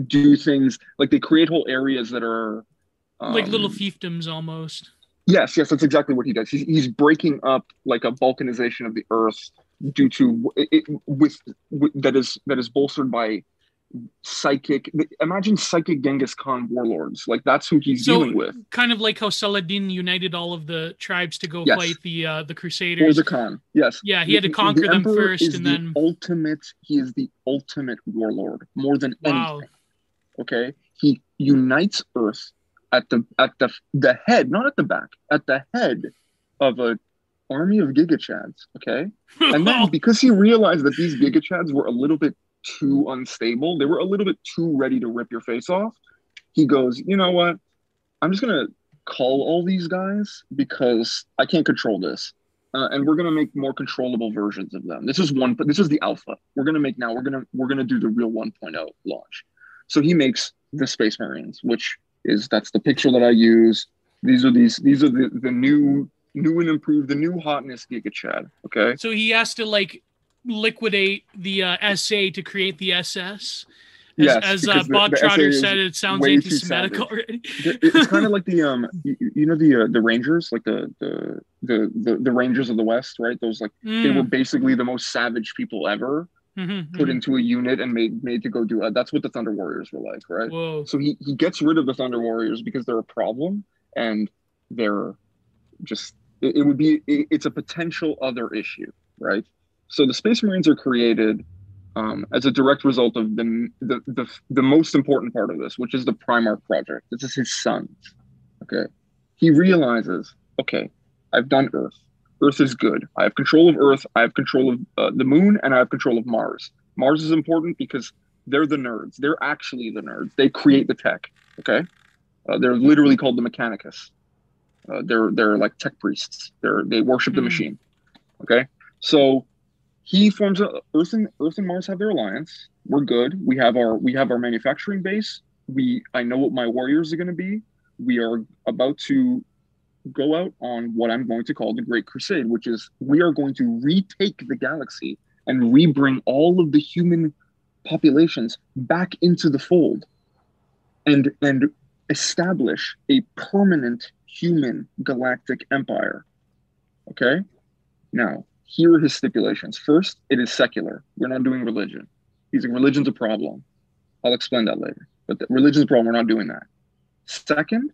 do things like they create whole areas that are like little um, fiefdoms almost. yes yes that's exactly what he does he's, he's breaking up like a balkanization of the earth due to it, it- with, with that is that is bolstered by psychic imagine psychic genghis khan warlords like that's who he's So dealing with kind of like how Saladin united all of the tribes to go Yes. fight the uh, the or Crusaders. the khan yes yeah, he had to conquer the them first, and the then ultimate. He is the ultimate warlord, more than wow, anything. Okay, he unites Earth at the at the the head, not at the back, at the head of a army of gigachads. Okay, and then *laughs* because he realized that these gigachads were a little bit too unstable, they were a little bit too ready to rip your face off. He goes, you know what? I'm just gonna call all these guys because I can't control this uh, and we're gonna make more controllable versions of them. This is one. but This is the alpha. We're gonna make now. We're gonna we're gonna do the real 1.0 launch. So he makes the Space Marines, which is that's the picture that I use. These are these these are the the new new and improved the new hotness Giga Chad. Okay. so he has to like liquidate the uh, SA to create the SS. As, Yes, as uh, the- Bob the Trotter said, it sounds anti-Semitic already. it's kind of like the um you, you know the uh, the Rangers like the, the the the the Rangers of the West right those like they were Mm, basically the most savage people ever mhm, put mhm. into a unit and made made to go do uh, that's what the Thunder Warriors were like right Whoa. So he, he gets rid of the Thunder Warriors because they're a problem and they're just it, it would be it, it's a potential other issue, right? So the Space Marines are created um, as a direct result of the, the the the most important part of this, which is the Primarch project. This is his son. Okay, he realizes, okay, I've done Earth. Earth is good. I have control of Earth. I have control of uh, the Moon, and I have control of Mars. Mars is important because they're the nerds. They're actually the nerds. They create the tech. Okay, uh, they're literally called the Mechanicus. Uh, they're they're like tech priests. They're they worship the Hmm. machine. Okay, so he forms a Earth and Earth and Mars have their alliance. We're good. We have our we have our manufacturing base. We I know what my warriors are going to be. We are about to go out on what I'm going to call the Great Crusade, which is we are going to retake the galaxy and rebring all of the human populations back into the fold and and establish a permanent human galactic empire. Okay? Now, here are his stipulations. First, it is secular. We're not doing religion. He's like, religion's a problem. I'll explain that later. But the, religion's a problem. We're not doing that. Second,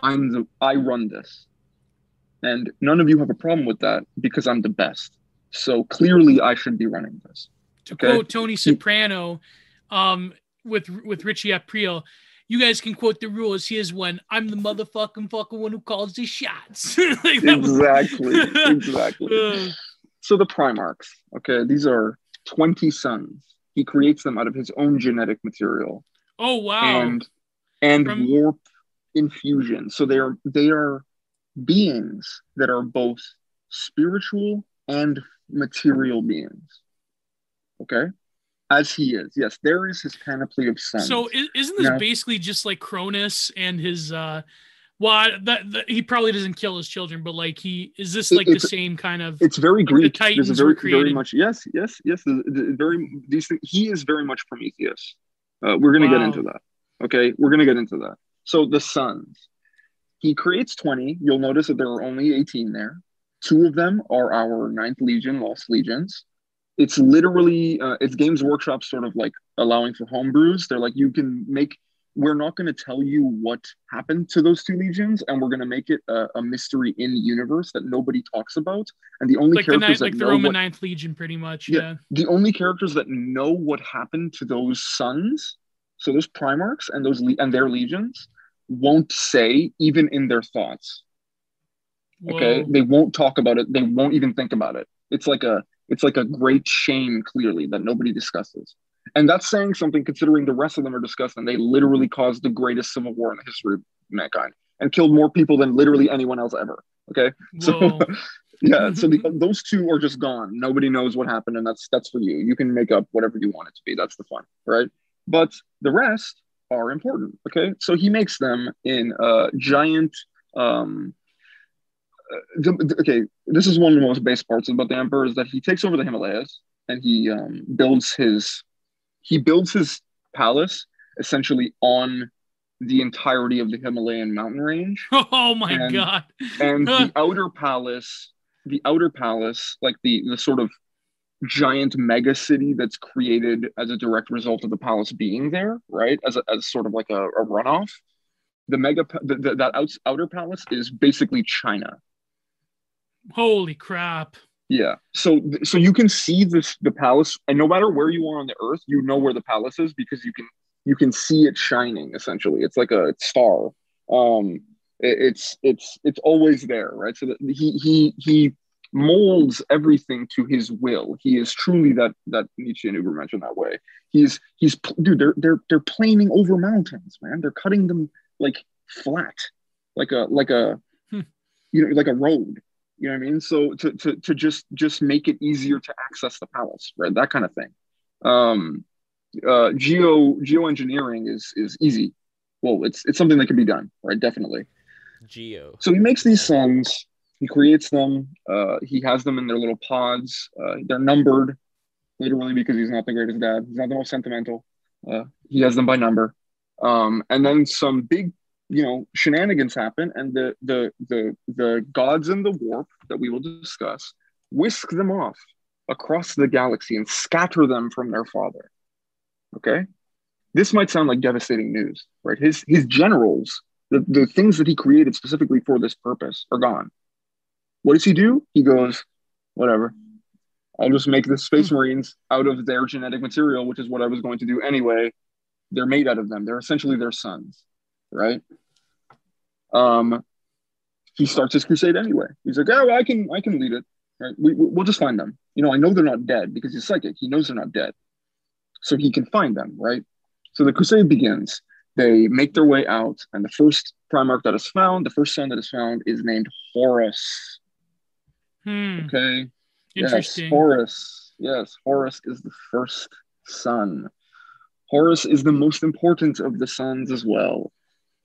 I'm the I run this. And none of you have a problem with that because I'm the best. So clearly I should be running this. To okay? quote Tony Soprano, um, with with Richie Aprile, you guys can quote the rules. Here's one: I'm the motherfucking fucking one who calls the shots. *laughs* like exactly, *laughs* exactly. so the Primarchs, okay, these are 20 sons. He creates them out of his own genetic material. Oh wow! And and From... warp infusion. So they are they are beings that are both spiritual and material beings. Okay? As he is. Yes, there is his panoply of sons. So isn't this now, basically just like Cronus and his uh well, that, that, he probably doesn't kill his children, but like he is this like the same kind of? It's very like Greek. The Titans very, very much. Yes, yes, yes. The, the, very these things. He is very much Prometheus. Uh, we're gonna wow. get into that. Okay, we're gonna get into that. So the sons, he creates 20. You'll notice that there are only 18 there. Two of them are our Ninth Legion, Lost Legions. It's literally, uh, it's Games Workshop sort of like allowing for homebrews. They're like, you can make, we're not going to tell you what happened to those two legions, and we're going to make it a, a, mystery in the universe that nobody talks about. And the only like characters the, like the Roman what, Ninth Legion, pretty much. Yeah, yeah. The only characters that know what happened to those sons, so those Primarchs and those and their legions, won't say even in their thoughts. Whoa. Okay, they won't talk about it. They won't even think about it. It's like a it's like a great shame clearly that nobody discusses. And that's saying something considering the rest of them are discussed and they literally caused the greatest civil war in the history of mankind and killed more people than literally anyone else ever. Okay. *laughs* Whoa. So *laughs* yeah, so mm-hmm. the, those two are just gone. Nobody knows what happened, and that's that's for you. You can make up whatever you want it to be. That's the fun, right? But the rest, are important. Okay, so he makes them in a giant. Um, uh, the, okay, this is one of the most base parts about the emperor is that he takes over the Himalayas and he um, builds his he builds his palace essentially on the entirety of the Himalayan mountain range. *laughs* Oh my and, god! and *laughs* the outer palace, the outer palace, like the the sort of giant mega city that's created as a direct result of the palace being there, right? As, a, as sort of like a, a runoff. The mega the, the, that out, outer palace is basically China. Holy crap! Yeah, so so you can see this the palace, and no matter where you are on the Earth, you know where the palace is because you can you can see it shining. Essentially, it's like a star. Um, it, it's it's it's always there, right? So that he he he molds everything to his will. He is truly that that Nietzschean Übermensch that way. He's he's dude. They're they're they're planing over mountains, man. They're cutting them like flat, like a like a hmm. you know like a road. You know what I mean? So to to to just just make it easier to access the palace, right? That kind of thing. Um, uh, geo geoengineering is is easy. Well, it's it's something that can be done, right? Definitely. Geo. So he makes these sons he creates them. Uh, he has them in their little pods. Uh, they're numbered, literally, because he's not the greatest dad. He's not the most sentimental. Uh, he has them by number. Um, and then some big, you know, shenanigans happen, and the the the the gods in the warp that we will discuss whisk them off across the galaxy and scatter them from their father. Okay, this might sound like devastating news, right? His his generals, the, the things that he created specifically for this purpose, are gone. What does he do? He goes, whatever. I'll just make the Space Marines out of their genetic material, which is what I was going to do anyway. They're made out of them. They're essentially their sons, right? Um, he starts his crusade anyway. He's like, oh, I can, I can lead it. Right? We, we'll just find them. You know, I know they're not dead because he's psychic. He knows they're not dead, so he can find them, right? So the crusade begins. They make their way out, and the first Primarch that is found, the first son that is found, is named Horus. Hmm. Okay. Interesting. Yes, Horus. Yes, Horus is the first son. Horus is the most important of the sons as well.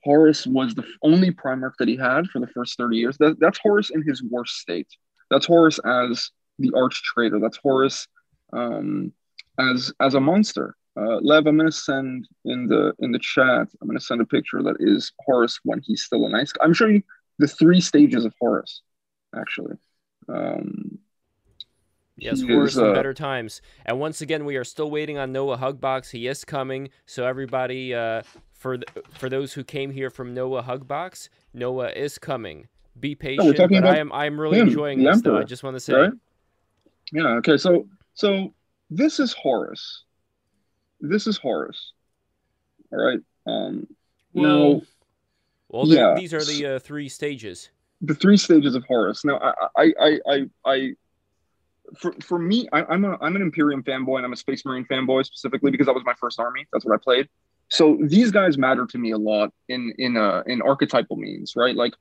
Horus was the only Primarch that he had for the first 30 years. That, that's Horus in his worst state. That's Horus as the arch traitor. That's Horus um, as as a monster. Uh, Lev, I'm gonna send in the in the chat. I'm gonna send a picture that is Horus when he's still a nice. I'm showing you the three stages of Horus, actually. Um, Yes, worse uh, better times. And once again, we are still waiting on Noah Hugbox. He is coming. So everybody, uh, for th- for those who came here from Noah Hugbox, Noah is coming. Be patient. talking but I am I am really him, enjoying this though. I just want to say. right? Yeah. Okay. So so this is Horus. This is Horus. All right. Um, Whoa. now Well, Yeah. these are the uh, three stages. The three stages of Horus. Now, I, I, I, I, for, for me, I, I'm a, I'm an Imperium fanboy and I'm a Space Marine fanboy specifically because that was my first army. That's what I played. So these guys matter to me a lot in, in, uh, in archetypal means, right? Like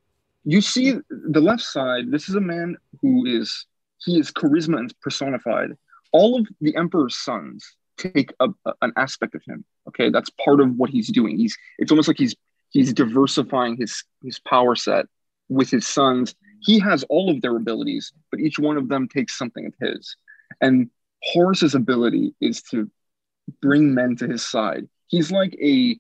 you see the left side, this is a man who is, he is charisma and personified. All of the Emperor's sons take a, a- an aspect of him. Okay. That's part of what he's doing. He's, it's almost like he's, he's diversifying his, his power set with his sons. He has all of their abilities, but each one of them takes something of his. And Horus's ability is to bring men to his side. He's like a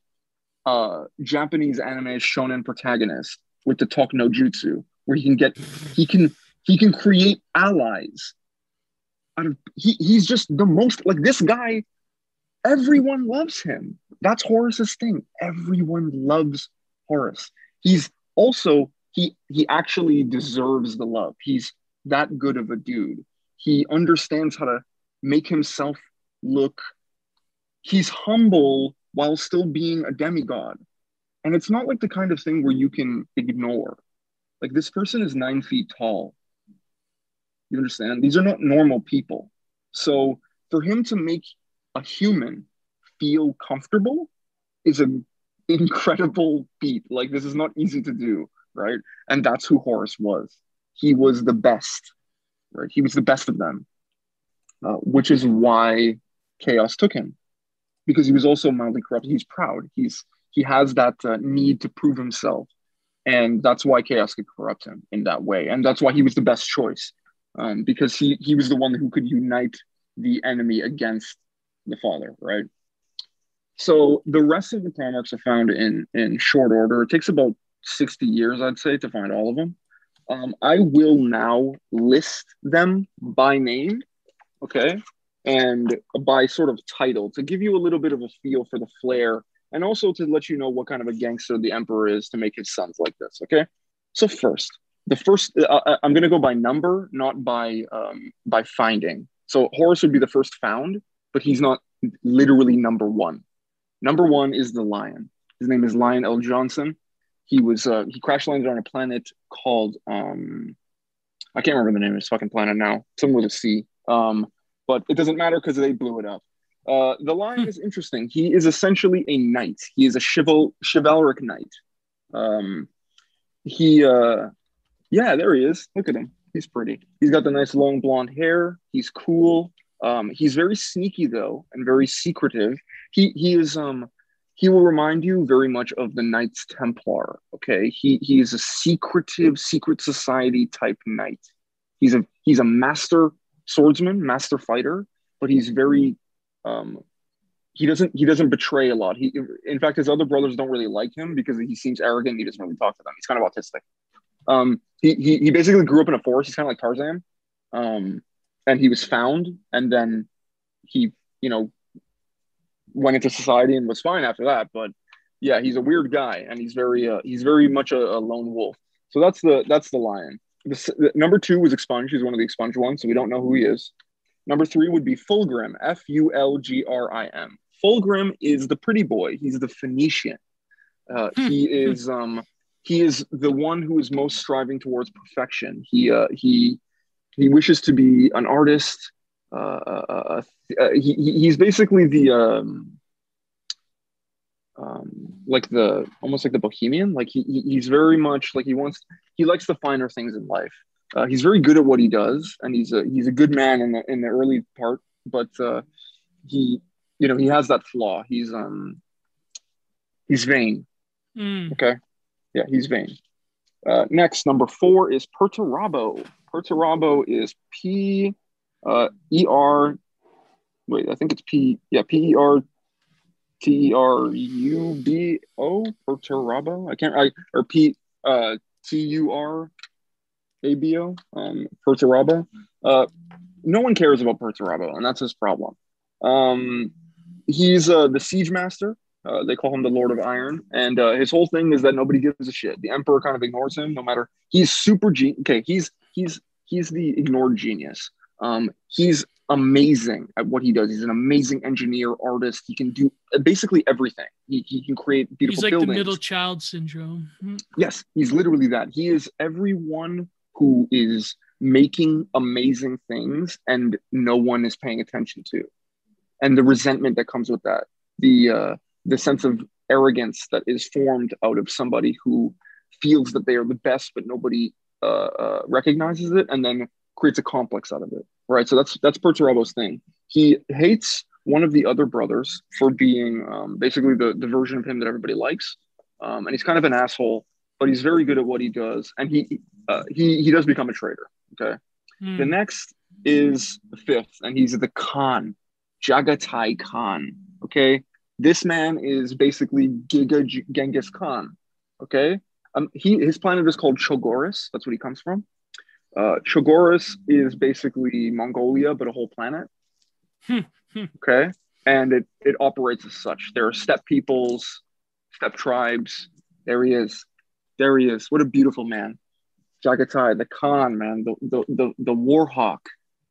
uh, Japanese anime shonen protagonist with the talk no jutsu, where he can get he can he can create allies. Out of he, he's just the most like this guy. Everyone loves him. That's Horus's thing. Everyone loves Horus. He's also he he actually deserves the love. He's that good of a dude. He understands how to make himself look. He's humble while still being a demigod. And it's not like the kind of thing where you can ignore. Like this person is nine feet tall. You understand? These are not normal people. So for him to make a human feel comfortable is an incredible feat. Like this is not easy to do, right? And that's who Horus was. He was the best, right? He was the best of them, uh, which is why chaos took him, because he was also mildly corrupt. He's proud. He's he has that uh, need to prove himself, and that's why chaos could corrupt him in that way. And that's why he was the best choice, um, because he he was the one who could unite the enemy against the father, right? So the rest of the Primarchs are found in in short order. It takes about 60 years, I'd say, to find all of them. Um, I will now list them by name, okay, and by sort of title to give you a little bit of a feel for the flair and also to let you know what kind of a gangster the Emperor is to make his sons like this, okay? So first, the first, uh, uh, I'm going to go by number, not by um, by finding. So Horus would be the first found, but he's not literally number one. Number one is the lion. His name is Lion El'Jonson. He was uh, he crash landed on a planet called um, I can't remember the name of this fucking planet now. Something with a C. Um, but it doesn't matter because they blew it up. Uh, the line is interesting. He is essentially a knight. He is a chival chivalric knight. Um, he uh, yeah, there he is. Look at him. He's pretty. He's got the nice long blonde hair. He's cool. Um, he's very sneaky though, and very secretive. He he is um he will remind you very much of the Knights Templar. Okay, he he is a secretive secret society type knight. He's a he's a master swordsman, master fighter, but he's very um he doesn't he doesn't betray a lot. He in fact his other brothers don't really like him because he seems arrogant. He doesn't really talk to them. He's kind of autistic. Um, he, he, he basically grew up in a forest. He's kind of like Tarzan. Um, and he was found and then he, you know, went into society and was fine after that. But yeah, he's a weird guy and he's very, uh, he's very much a, a lone wolf. So that's the, that's the lion. The, the, number two was expunge. He's one of the expunge ones. So we don't know who he is. Number three would be Fulgrim, F U L G R I M. Fulgrim is the pretty boy. He's the Phoenician. Uh, he is um, he is the one who is most striving towards perfection. He uh, he he wishes to be an artist. Uh, uh, uh, he, he- he's basically the um, um, like the almost like the bohemian. Like he, he he's very much like he wants he likes the finer things in life. Uh, he's very good at what he does, and he's a he's a good man in the in the early part. But uh, he, you know, he has that flaw. He's um, he's vain. Mm. Okay, yeah, he's vain. Uh, next, number four is Perturabo. Perturabo is P uh, E R. Wait, I think it's P. Yeah, P E R T E R U B O. Perturabo. I can't. I or P uh, T U R A B O. Um, Perturabo. Uh, no one cares about Perturabo, and that's his problem. Um, he's uh, the siege master. Uh, they call him the Lord of Iron, and uh, his whole thing is that nobody gives a shit. The Emperor kind of ignores him, no matter. He's super gen- Okay, he's he's he's the ignored genius. Um, he's amazing at what he does. He's an amazing engineer, artist. He can do basically everything. He, he can create beautiful He's like buildings. the middle child syndrome. Mm. Yes, he's literally that. He is everyone who is making amazing things and no one is paying attention to. And the resentment that comes with that, the uh, the sense of arrogance that is formed out of somebody who feels that they are the best, but nobody uh, uh, recognizes it, and then creates a complex out of it. Right. So that's that's Perturabo's thing. He hates one of the other brothers for being um, basically the the version of him that everybody likes, um, and he's kind of an asshole, but he's very good at what he does, and he uh, he he does become a traitor. Okay. Mm. The next is the fifth, and he's the Khan, Jaghatai Khan. Okay, this man is basically Giga Genghis Khan. Okay, um, he his planet is called Chogoris. That's what he comes from. Uh, Chogoris is basically Mongolia, but a whole planet. Hmm, hmm. okay, and it it operates as such. There are steppe peoples, steppe tribes. There he is. There he is. What a beautiful man. Jaghatai, the Khan, man, the the the, the war hawk.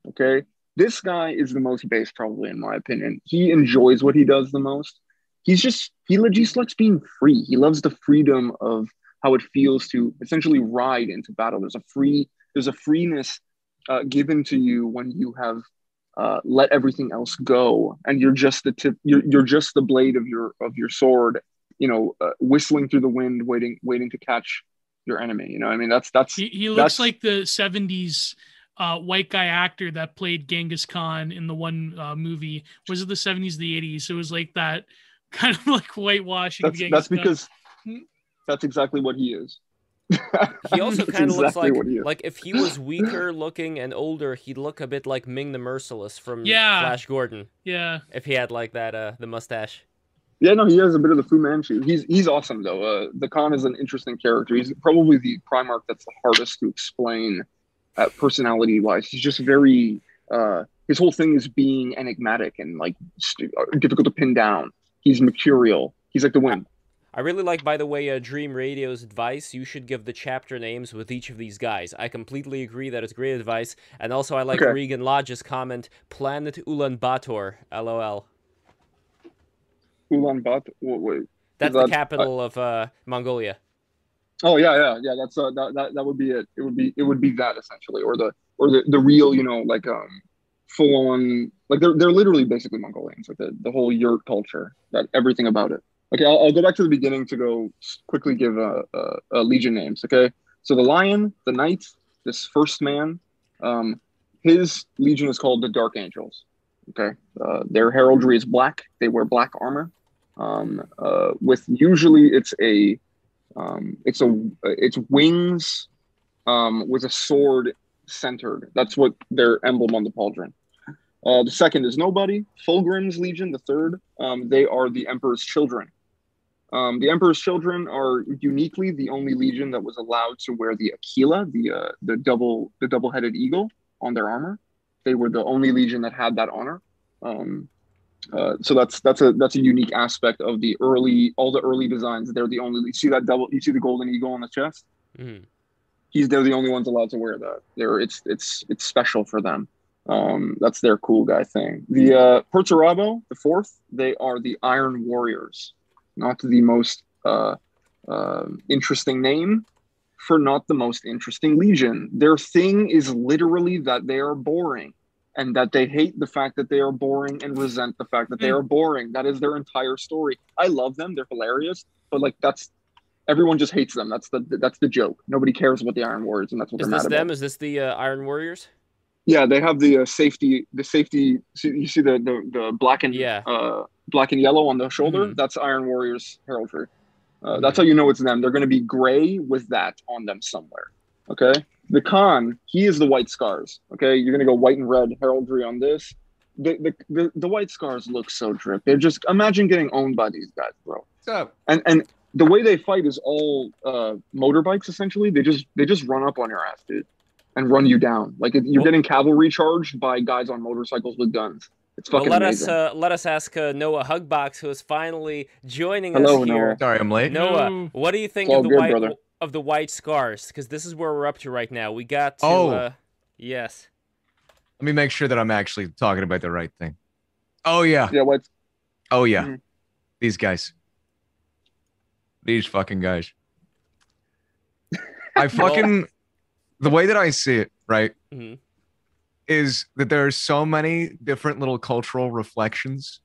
Okay. This guy is the most base, probably, in my opinion. He enjoys what he does the most. He's just he just likes being free. He loves the freedom of how it feels to essentially ride into battle. There's a free, there's a freeness uh, given to you when you have uh, let everything else go, and you're just the tip. You're, you're just the blade of your of your sword. You know, uh, whistling through the wind, waiting waiting to catch your enemy. You know, I mean, that's that's He, he looks that's- like the 70s uh, white guy actor that played Genghis Khan in the one uh, movie. Was it the 70s, the 80s? It was like that *laughs* kind of like whitewashing. that's that's because Hmm. that's exactly what he is. He also *laughs* kind of looks like what he is. like if he was weaker looking and older, he'd look a bit like Ming the Merciless from Yeah. Flash Gordon. yeah. If he had like that uh the mustache. Yeah, no, he has a bit of the Fu Manchu. He's he's awesome though. Uh, the Khan is an interesting character. He's probably the Primarch that's the hardest to explain, uh, personality wise. He's just very. Uh, his whole thing is being enigmatic and like st- uh, difficult to pin down. He's mercurial. He's like the wind. I really like, by the way, uh, Dream Radio's advice. You should give the chapter names with each of these guys. I completely agree that it's great advice. And also, I like Okay. Regan Lodge's comment Planet Ulaanbaatar, lol. Ulaanbaatar. Wait. That's that- the capital of uh, Mongolia. Oh yeah, yeah, yeah. That's uh, that, that that would be it. It would be it would be that essentially, or the or the the real, you know, like um, full on like they're they're literally basically Mongolians, like the the whole yurt culture, that everything about it. Okay, I'll, I'll go back to the beginning to go quickly give uh, uh, uh legion names. Okay, so the lion, the knight, this first man, um, his legion is called the Dark Angels. Okay, their heraldry is black. They wear black armor. Um, with usually it's a um, it's a it's wings um, with a sword centered. That's what their emblem on the pauldron. The second is nobody. Fulgrim's Legion, the third. Um, they are the Emperor's children. Um, the Emperor's children are uniquely the only legion that was allowed to wear the Aquila, the uh, the double the double headed eagle on their armor. They were the only legion that had that honor. Um, uh, so that's that's a that's a unique aspect of the early all the early designs. They're the only you see that double you see the golden eagle on the chest. Mhm. He's they're the only ones allowed to wear that. They're it's it's it's special for them. Um, that's their cool guy thing. The uh, Perturabo, the fourth, they are the Iron Warriors. Not the most uh, uh, interesting name for not the most interesting legion. Their thing is literally that they are boring and that they hate the fact that they are boring and resent the fact that they Hmm. are boring. That is their entire story. I love them; they're hilarious, but like that's everyone just hates them. That's the that's the joke. Nobody cares about the Iron Warriors, and that's what Is they're this mad them? about. Is this the uh, Iron Warriors? Yeah, they have the uh, safety. The safety. See, you see the the, the black and Yeah. uh, black and yellow on the shoulder. Mhm. That's Iron Warriors heraldry. Uh, That's how you know it's them. They're going to be gray with that on them somewhere. Okay. The Khan, he is the white scars. Okay, you're going to go white and red heraldry on this. The, the the the white scars look so drip. They're just imagine getting owned by these guys, bro. And and the way they fight is all uh, motorbikes essentially. They just they just run up on your ass, dude, and run you down. Like it, you're Well- getting cavalry charged by guys on motorcycles with guns. It's Well, fucking let amazing. us uh, let us ask uh, Noah Hugbox, who is finally joining Hello, us here. Noah. Sorry, I'm late. Noah, what do you think of the good, white of the white scars? Because this is where we're up to right now. We got to. Oh. Uh, yes. Let me make sure that I'm actually talking about the right thing. Oh yeah. yeah, white Oh yeah. Mhm. These guys. These fucking guys. *laughs* I fucking the way that I see it, right, Mhm. is that there are so many different little cultural reflections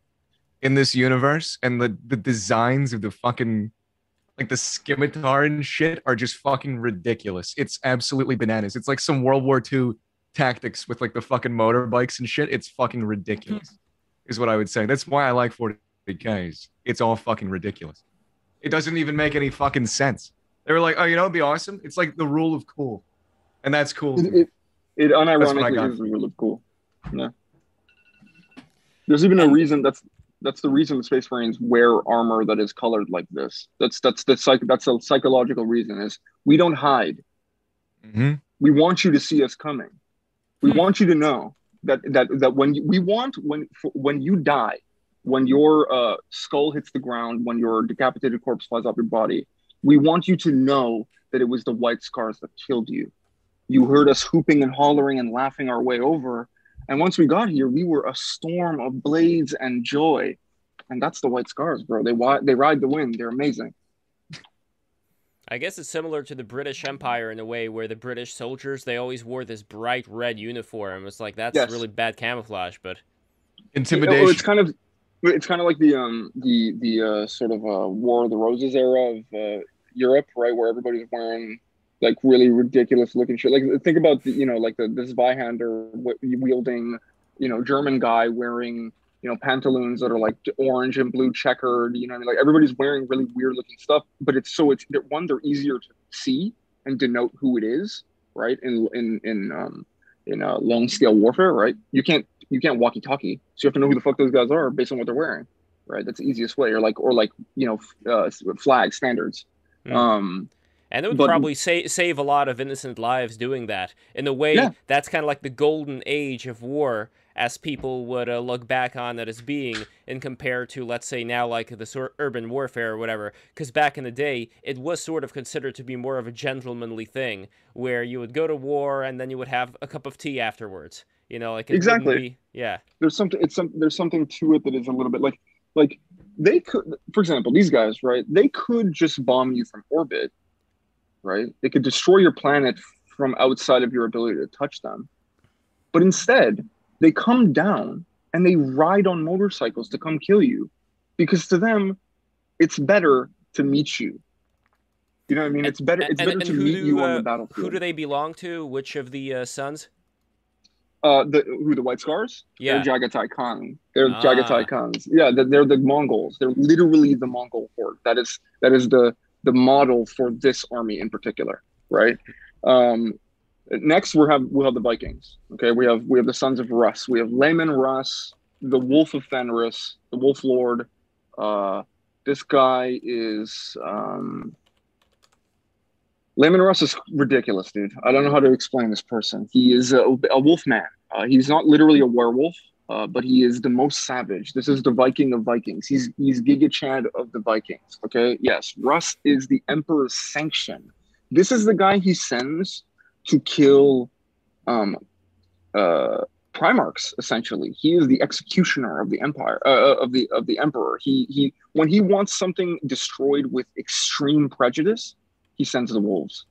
in this universe, and the the designs of the fucking like the scimitar and shit are just fucking ridiculous. It's absolutely bananas. It's like some World War II tactics with like the fucking motorbikes and shit. It's fucking ridiculous, *laughs* is what I would say. That's why I like 40Ks. It's all fucking ridiculous. It doesn't even make any fucking sense. They were like, oh, you know, it'd be awesome. It's like the rule of cool. And that's cool. It, it, it unironically is really cool. Yeah. There's even a reason that's that's the reason the Space Marines wear armor that is colored like this. That's that's the psych that's a psychological reason is we don't hide. Mhm. We want you to see us coming. We Hmm. want you to know that that that when you, we want when when you die, when your uh, skull hits the ground, when your decapitated corpse flies off your body, we want you to know that it was the white scars that killed you. You heard us hooping and hollering and laughing our way over, and once we got here, we were a storm of blades and joy, and that's the white scars, bro. They they ride the wind. They're amazing. I guess it's similar to the British Empire in a way, where the British soldiers they always wore this bright red uniform. It's like that's Yes. really bad camouflage, but Intimidation. Well, it's kind of it's kind of like the um the the uh, sort of uh, War of the Roses era of uh, Europe, right, where everybody's wearing like really ridiculous looking shit. Like think about the, you know like the this Zweihander w- wielding you know German guy wearing you know pantaloons that are like orange and blue checkered. You know, I mean? like everybody's wearing really weird looking stuff, but it's so it's they're, one they're easier to see and denote who it is, right? In in in um in uh, long scale warfare, right? You can't you can't walkie talkie, so you have to know who the fuck those guys are based on what they're wearing, right? That's the easiest way, or like or like you know uh, flag standards. Hmm. Um, and it would But- probably sa- save a lot of innocent lives doing that. In a way, Yeah. that's kind of like the golden age of war, as people would uh, look back on it as being, in compared to let's say now like the sor- urban warfare or whatever. Because back in the day, it was sort of considered to be more of a gentlemanly thing, where you would go to war and then you would have a cup of tea afterwards. You know, like Exactly. be- yeah. there's something it's some there's something to it that is a little bit like like they could for example these guys right they could just bomb you from orbit right they could destroy your planet from outside of your ability to touch them but instead they come down and they ride on motorcycles to come kill you because to them it's better to meet you you know what i mean And- it's better it's and- better and to meet do, you on uh, the battlefield Who do they belong to? Which of the uh, sons? Uh, the who the White Scars? Yeah. they're Jaghatai Khan. They're Ah. Jaghatai Khans. Yeah, they're, they're the Mongols. They're literally the Mongol horde. That is that is the the model for this army in particular, right? Um, next we have we have the Vikings. Okay, we have we have the Sons of Russ. We have Leman Russ, the Wolf of Fenris, the Wolf Lord. Uh, this guy is um, Leman Russ is ridiculous, dude. I don't know how to explain this person. He is a, a wolf man. Uh, he's not literally a werewolf, uh, but he is the most savage. This is the Viking of Vikings. He's he's Giga Chad of the Vikings. Okay, yes, Russ is the Emperor's sanction. This is the guy he sends to kill um, uh, Primarchs. Essentially, he is the executioner of the empire uh, of the of the Emperor. He he when he wants something destroyed with extreme prejudice, he sends the wolves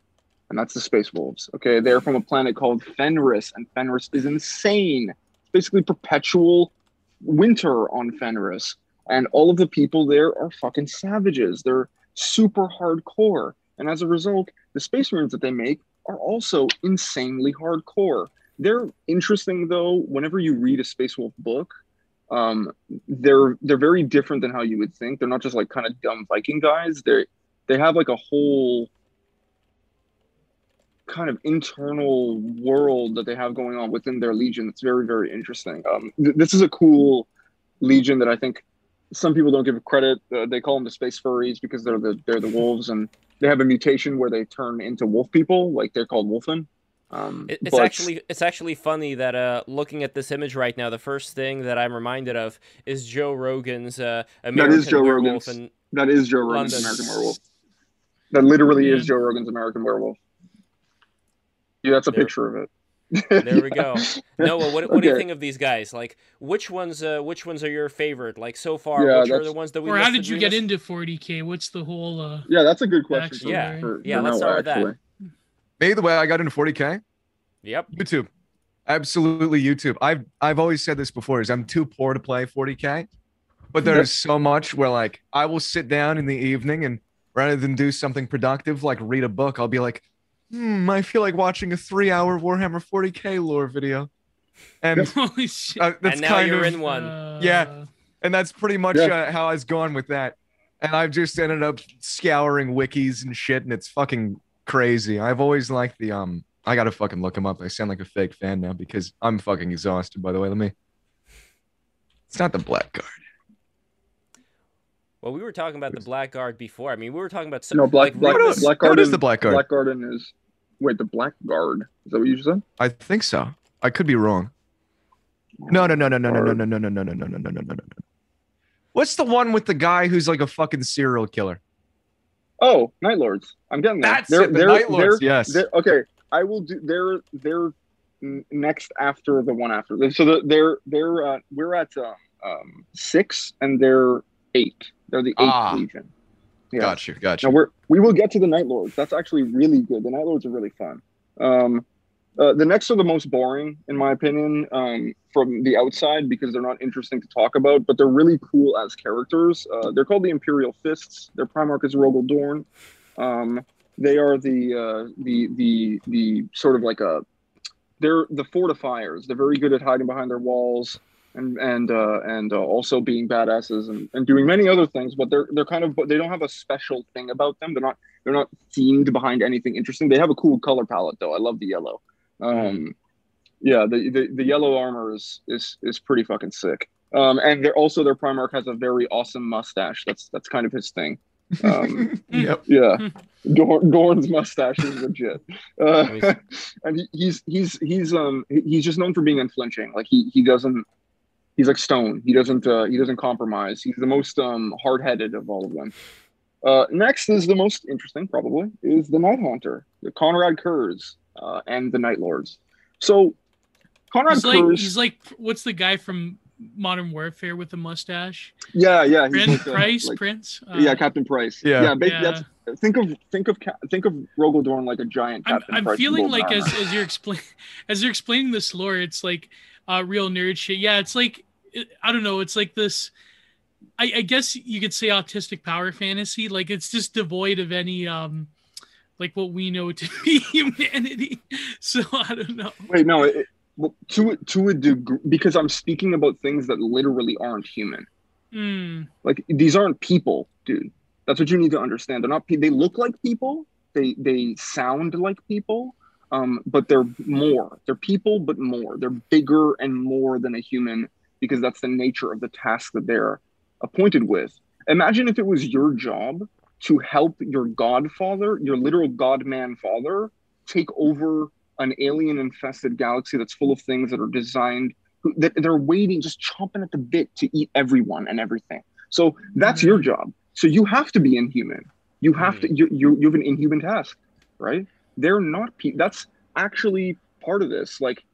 and that's the space wolves okay they're from a planet called fenris and fenris is insane basically perpetual winter on fenris and all of the people there are fucking savages they're super hardcore. And as a result, the Space Marines that they make are also insanely hardcore. They're interesting though. Whenever you read a Space Wolf book, um, they're they're very different than how you would think. They're not just like kind of dumb Viking guys. They they have like a whole kind of internal world that they have going on within their legion. It's very very interesting. Um, th- this is a cool legion that I think some people don't give credit. Uh, they call them the space furries because they're the they're the wolves and they have a mutation where they turn into wolf people. Like they're called Wulfen. Um, It- It's but- actually it's actually funny that uh, looking at this image right now, the first thing that I'm reminded of is Joe Rogan's uh, American Joe Werewolf, Rogan's. that is Joe Rogan's London. American Werewolf. That literally is Joe Rogan's American Werewolf. Yeah, that's a There- picture of it. *laughs* there we *laughs* go. Noah, what, what do you think of these guys? Like, which ones uh, which ones are your favorite? Like so far, Yeah, which are that's- the ones that we? Or how did you get listed? into 40k? What's the whole? uh Yeah, that's a good question. for- Yeah. for, Yeah, for let's Noah, start with that. actually. Me, the way I got into 40k, Yep. YouTube. Absolutely YouTube. I've I've always said this before is I'm too poor to play 40k. But there's so much where like I will sit down in the evening and rather than do something productive like read a book, I'll be like, hmm, I feel like watching a three hour Warhammer 40k lore video. And *laughs* Holy shit. uh, that's and now kind you're of in one. Uh, Yeah. and that's pretty much Yeah. uh, how I've gone with that. And I've just ended up scouring wikis and shit, and it's fucking crazy. I've always liked the um. I gotta fucking look him up. I sound like a fake fan now because I'm fucking exhausted. By the way, let me. It's not the Blackguard. Well, we were talking about the Blackguard before. I mean, we were talking about some, No, Black like, Black What is- Black what Garden. is the Blackguard? Blackguard is wait the Blackguard. Is that what you said? I think so. I could be wrong. No, no, no, no, no, no, no, no, no, no, no, no, no, no, no, no, no, no. What's the one with the guy who's like a fucking serial killer? Oh, Night Lords. I'm getting there. That's they're, it. The they're, Night Lords. they're- Yes. they're- okay, I will do. They're they're next after the one after. So the, they're they're uh, we're at uh, um, six and they're eight. They're the eighth Ah. legion. Yeah. Gotcha. Gotcha. Now we're we will get to the Night Lords. That's actually really good. The Night Lords are really fun. Um, uh, the next are the most boring, in my opinion, um, from the outside because they're not interesting to talk about, but they're really cool as characters. Uh, they're called the Imperial Fists. Their Primarch is Rogal Dorn. Um, they are the uh, the the the sort of like a they're the fortifiers. They're very good at hiding behind their walls and and uh, and uh, also being badasses and, and doing many other things. But they're they're kind of they don't have a special thing about them. They're not they're not themed behind anything interesting. They have a cool color palette though. I love the yellow. Um, yeah, the, the the yellow armor is is is pretty fucking sick. Um, and they're also their Primarch has a very awesome mustache. That's that's kind of his thing. Um, *laughs* yep. yeah, Dorn, Dorn's mustache is legit, *laughs* uh, *laughs* and he, he's he's he's um he- he's just known for being unflinching. Like he he doesn't he's like stone. He doesn't uh, he doesn't compromise. He's the most um hard headed of all of them. Uh, next is the most interesting, probably, is the Night Haunter, the Konrad Curze, uh, and the Night Lords. So Konrad He's like Curze, he's like what's the guy from Modern Warfare with the mustache? yeah, yeah, he's Prince like, Price, like- Prince. Uh, yeah, Captain Price. Yeah. yeah, ba- yeah. That's think of think of think of Rogal Dorn like a giant I'm, I'm Price. feeling like as, armor. as you're explaining *laughs* as you're explaining this lore, it's like uh, real nerd shit. Yeah, it's like it, I don't know. It's like this. I, I guess you could say autistic power fantasy. Like it's just devoid of any um, like what we know to be *laughs* humanity. So I don't know. Wait, no, it, well, to a- to a degree, because I'm speaking about things that literally aren't human. Hmm. Like these aren't people, dude. That's what you need to understand. They're not. pe- They look like people. They they sound like people. Um, but they're more. They're people, but more. They're bigger and more than a human because that's the nature of the task that they're appointed with. Imagine if it was your job to help your godfather, your literal godman father, take over an alien infested galaxy that's full of things that are designed that they're waiting just chomping at the bit to eat everyone and everything. So that's your mm-hmm. job. So you have to be inhuman. You have to you, you, you have an inhuman task right? They're not pe- that's actually part of this. Like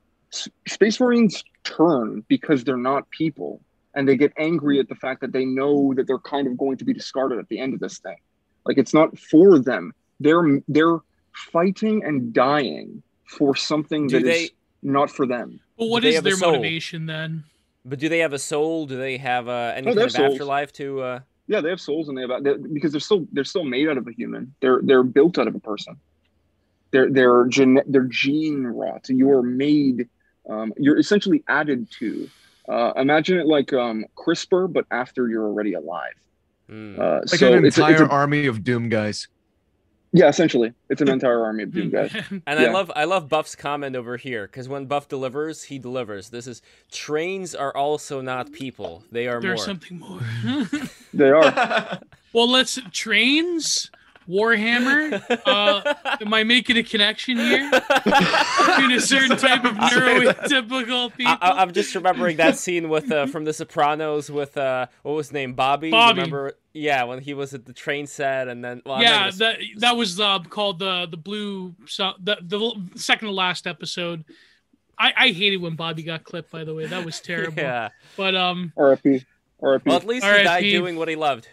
space marines turn because they're not people and they get angry at the fact that they know that they're kind of going to be discarded at the end of this thing like it's not for them they're they're fighting and dying for something Do that is they- not for them But what they is have a their motivation then? But do they have a soul? Do they have uh, any Oh, kind they're of souls. afterlife to? Uh... Yeah, they have souls and they have they, because they're still they're still made out of a human. They're they're built out of a person. They're they're gene they're gene rot. You are made. Um, you're essentially added to. Uh, imagine it like um, CRISPR, but after you're already alive. Mm. Uh, Like so an it's a- entire it's a- army of doom guys. yeah, essentially, it's an *laughs* entire army of doom guys. *laughs* And I love I love Buff's comment over here because when Buff delivers, he delivers. This is trains are also not people; they are There's more. something more. *laughs* They are. well, let's trains, Warhammer. Uh, *laughs* am I making a connection here *laughs* between a certain type of *laughs* neurotypical people? I, I, am just remembering that scene with uh, from The Sopranos with uh, what was his name, Bobby. Bobby. Remember? Yeah, when he was at the train set, and then well, yeah, gonna that that was uh, called the the blue so, the the second to last episode. I, I hated when Bobby got clipped. By the way, that was terrible. Yeah. But um, RFP. RFP. Well, at least he R.I.P. died doing what he loved.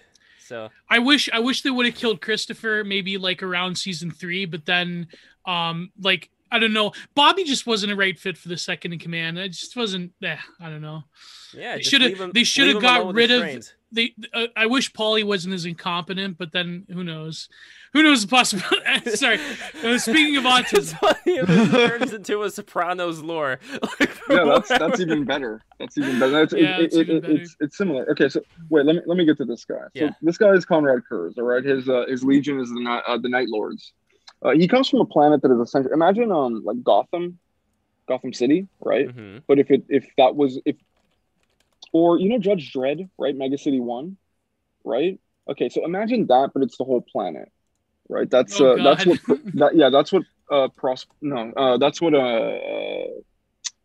So I wish I wish they would have killed Christopher maybe like around season three, but then um like I don't know, Bobby just wasn't a right fit for the second in command. It just wasn't. Eh, I don't know. yeah, They shoulda- they shoulda got rid of- trains. They, uh, I wish Paulie wasn't as incompetent, but then who knows? Who knows the possibility? *laughs* Sorry. Uh, speaking of It's autism, funny if it turns into a Sopranos lore. *laughs* Like, yeah, that's that's even better. That's even better. That's, Yeah, it, it's it, even it, better. it's it's similar. Okay, so wait, let me let me get to this guy. So Yeah. this guy is Konrad Curze. All right, his uh, his legion is the uh, the Night Lords. Uh, he comes from a planet that is essentially imagine um like Gotham, Gotham City, right? Mhm. But if it if that was if or you know Judge Dredd, right? Mega City One, right? Okay, so imagine that, but it's the whole planet, right? That's Oh, uh, that's what *laughs* that yeah, that's what uh pros no uh that's what uh, uh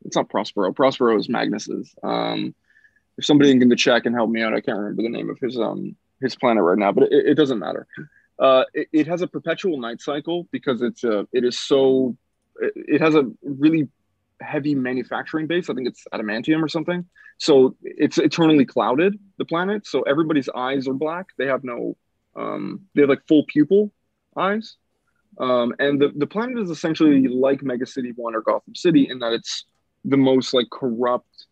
it's not Prospero. Prospero is Magnus's. Um, if somebody in the chat can help me out, I can't remember the name of his um his planet right now, but it, it doesn't matter. Uh, it, it has a perpetual night cycle because it's uh it is so it, it has a really heavy manufacturing base. I think it's adamantium or something. So it's eternally clouded, the planet. So everybody's eyes are black. They have no, um, they have like full pupil eyes. Um, and the, the planet is essentially like Mega City 1 or Gotham City in that it's the most like corrupt,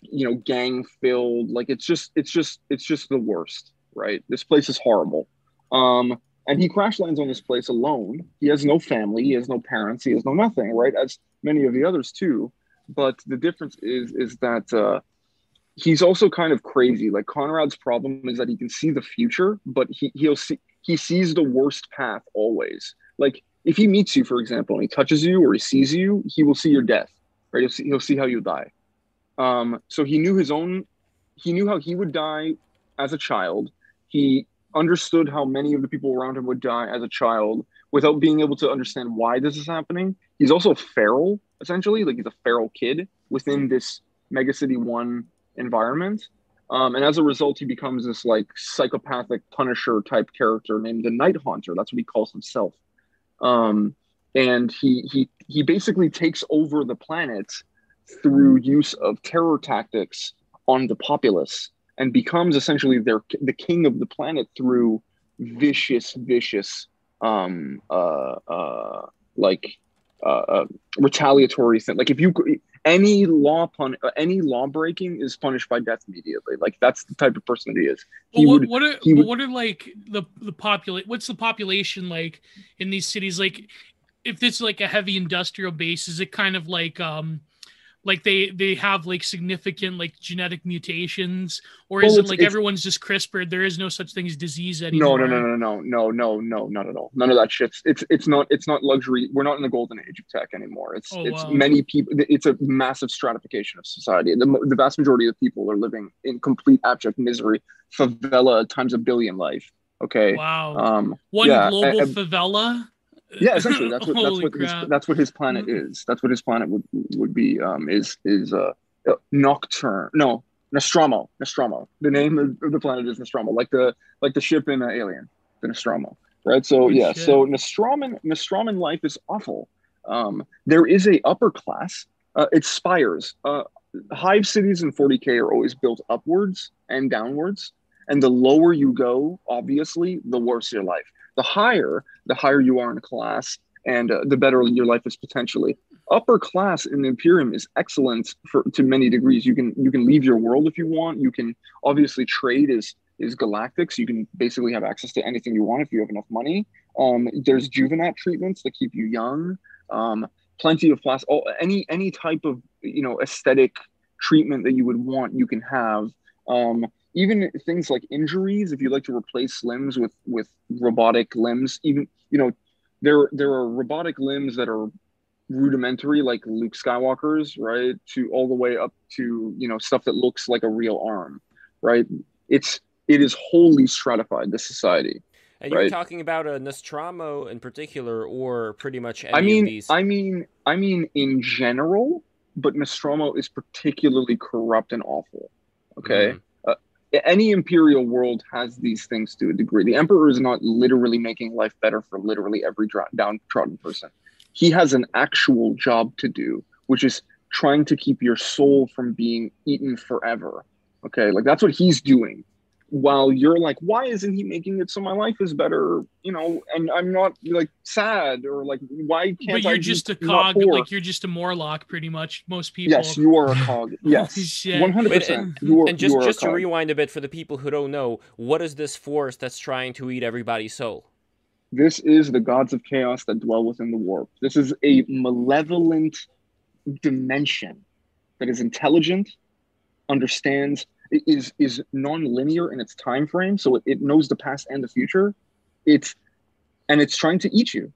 you know, gang filled. Like it's just, it's just, it's just the worst, right? This place is horrible. Um, and he crash lands on this place alone. He has no family, he has no parents, he has no nothing, right? As many of the others too. But the difference is is that uh, he's also kind of crazy. Like Konrad's problem is that he can see the future, but he he'll see he sees the worst path always. Like if he meets you, for example, and he touches you or he sees you, he will see your death. Right? He'll see, he'll see how you die. Um, so he knew his own. He knew how he would die as a child. He understood how many of the people around him would die as a child without being able to understand why this is happening. He's also feral, essentially, like he's a feral kid within this Mega City One environment. Um, and as a result, he becomes this like psychopathic Punisher type character named the Night Haunter. That's what he calls himself. Um, and he he he basically takes over the planet through use of terror tactics on the populace and becomes essentially their the king of the planet through vicious, vicious, um, uh, uh, like uh, uh, retaliatory thing. Like if you any law pun any law breaking is punished by death immediately. Like that's the type of person that he is. He Well, what, would what are would- what are like the the populate? What's the population like in these cities? Like, if it's like a heavy industrial base, is it kind of like um, like they they have like significant like genetic mutations, or is Well, it like everyone's just CRISPR? There is no such thing as disease anymore. no, no, no, no, no, no, no, no, not at all. None of that shit. It's it's not it's not luxury. We're not in the golden age of tech anymore. It's Oh, it's wow. many people. It's a massive stratification of society. The, the vast majority of people are living in complete abject misery, favela times a billion life. Okay. Wow, Um. one yeah, global and- favela. Yeah essentially that's what that's what his, that's what his planet is. That's what his planet would would be um is is uh uh, nocturne no nostromo nostromo. The name of, of the planet is nostromo like the like the ship in uh, alien the nostromo right? So Good yeah shit. so nostroman nostroman life is awful. Um there is a upper class uh, it spires uh hive cities in 40k are always built upwards and downwards and the lower you go obviously the worse your life the higher the higher you are in class and uh, the better your life is potentially upper class in the imperium is excellent for to many degrees you can you can leave your world if you want you can obviously trade is is galactic, so you can basically have access to anything you want if you have enough money. Um, there's juvenile treatments that keep you young. Um, plenty of plastic, oh, any any type of you know aesthetic treatment that you would want, you can have. Um, even things like injuries, if you like to replace limbs with with robotic limbs, even you know there there are robotic limbs that are rudimentary like Luke Skywalker's, right? To all the way up to, you know, stuff that looks like a real arm, right? It's it is wholly stratified the society. And you're talking about a Nostromo in particular, or pretty much any I mean, of these. I mean, I mean in general, but Nostromo is particularly corrupt and awful. Okay. Mhm. Any imperial world has these things to a degree. The emperor is not literally making life better for literally every downtrodden person. He has an actual job to do, which is trying to keep your soul from being eaten forever. Okay, like that's what he's doing. While you're like, why isn't he making it so my life is better? You know, and I'm not like sad or like, why can't But you're be just a cog, like you're just a Morlock, pretty much. Most people. Yes, you are a cog. *laughs* Yes, shit. one hundred Wait, percent. Uh, are. and just just to rewind a bit for the people who don't know, what is this force that's trying to eat everybody's soul? This is the gods of chaos that dwell within the warp. This is a malevolent dimension that is intelligent, understands, i- is is non-linear in its time frame, so it, it knows the past and the future. It's and it's trying to eat you.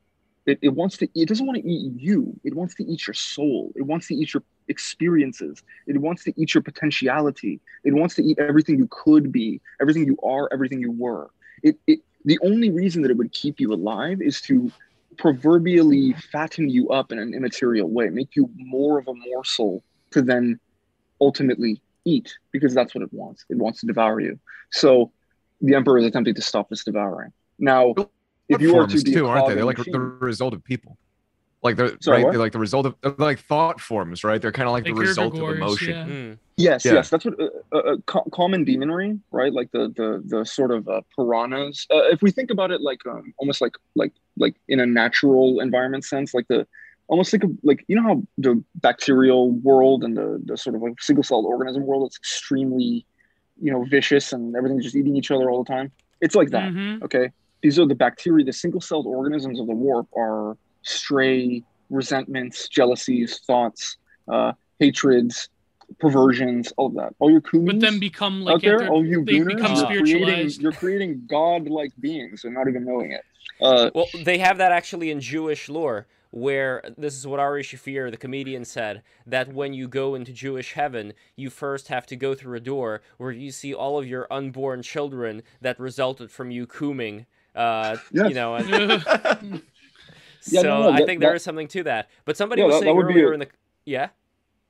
It, it wants to. It doesn't want to eat you. It wants to eat your soul. It wants to eat your experiences. It wants to eat your potentiality. It wants to eat everything you could be, everything you are, everything you were. It, it the only reason that it would keep you alive is to proverbially fatten you up in an immaterial way, make you more of a morsel to then ultimately eat, because that's what it wants. It wants to devour you. So the emperor is attempting to stop this devouring. Now, if Thought you are to be too, aren't they? They're in a like the result of people. Like they're Sorry, right. what? They're like the result of they're like thought forms, right? They're kind of like, Like the result of emotion. yeah. Hmm. Yes, Yeah. yes, that's what uh, uh, uh, co- common demonry, right? Like the the the sort of uh, piranhas. Uh, if we think about it, like um, almost like like like in a natural environment sense, like the almost like a, like you know how the bacterial world and the the sort of like single celled organism world is extremely, you know, vicious and everything's just eating each other all the time. It's like that. Mhm. Okay, these are the bacteria. The single celled organisms of the warp are stray resentments, jealousies, thoughts, uh, hatreds, perversions, all of that. All your kumis But then become out like there, all you they gooners, become you're creating, spiritualized. you're creating god-like beings and not even knowing it. Uh, Well, they have that actually in Jewish lore, where this is what Ari Shaffir, the comedian, said that when you go into Jewish heaven, you first have to go through a door where you see all of your unborn children that resulted from you cooming. Uh, Yes. You know, and Ugh. *laughs* Yeah, so no, no, I think there that- is something to that. But somebody Yeah, was that- that saying would be earlier a- in the yeah.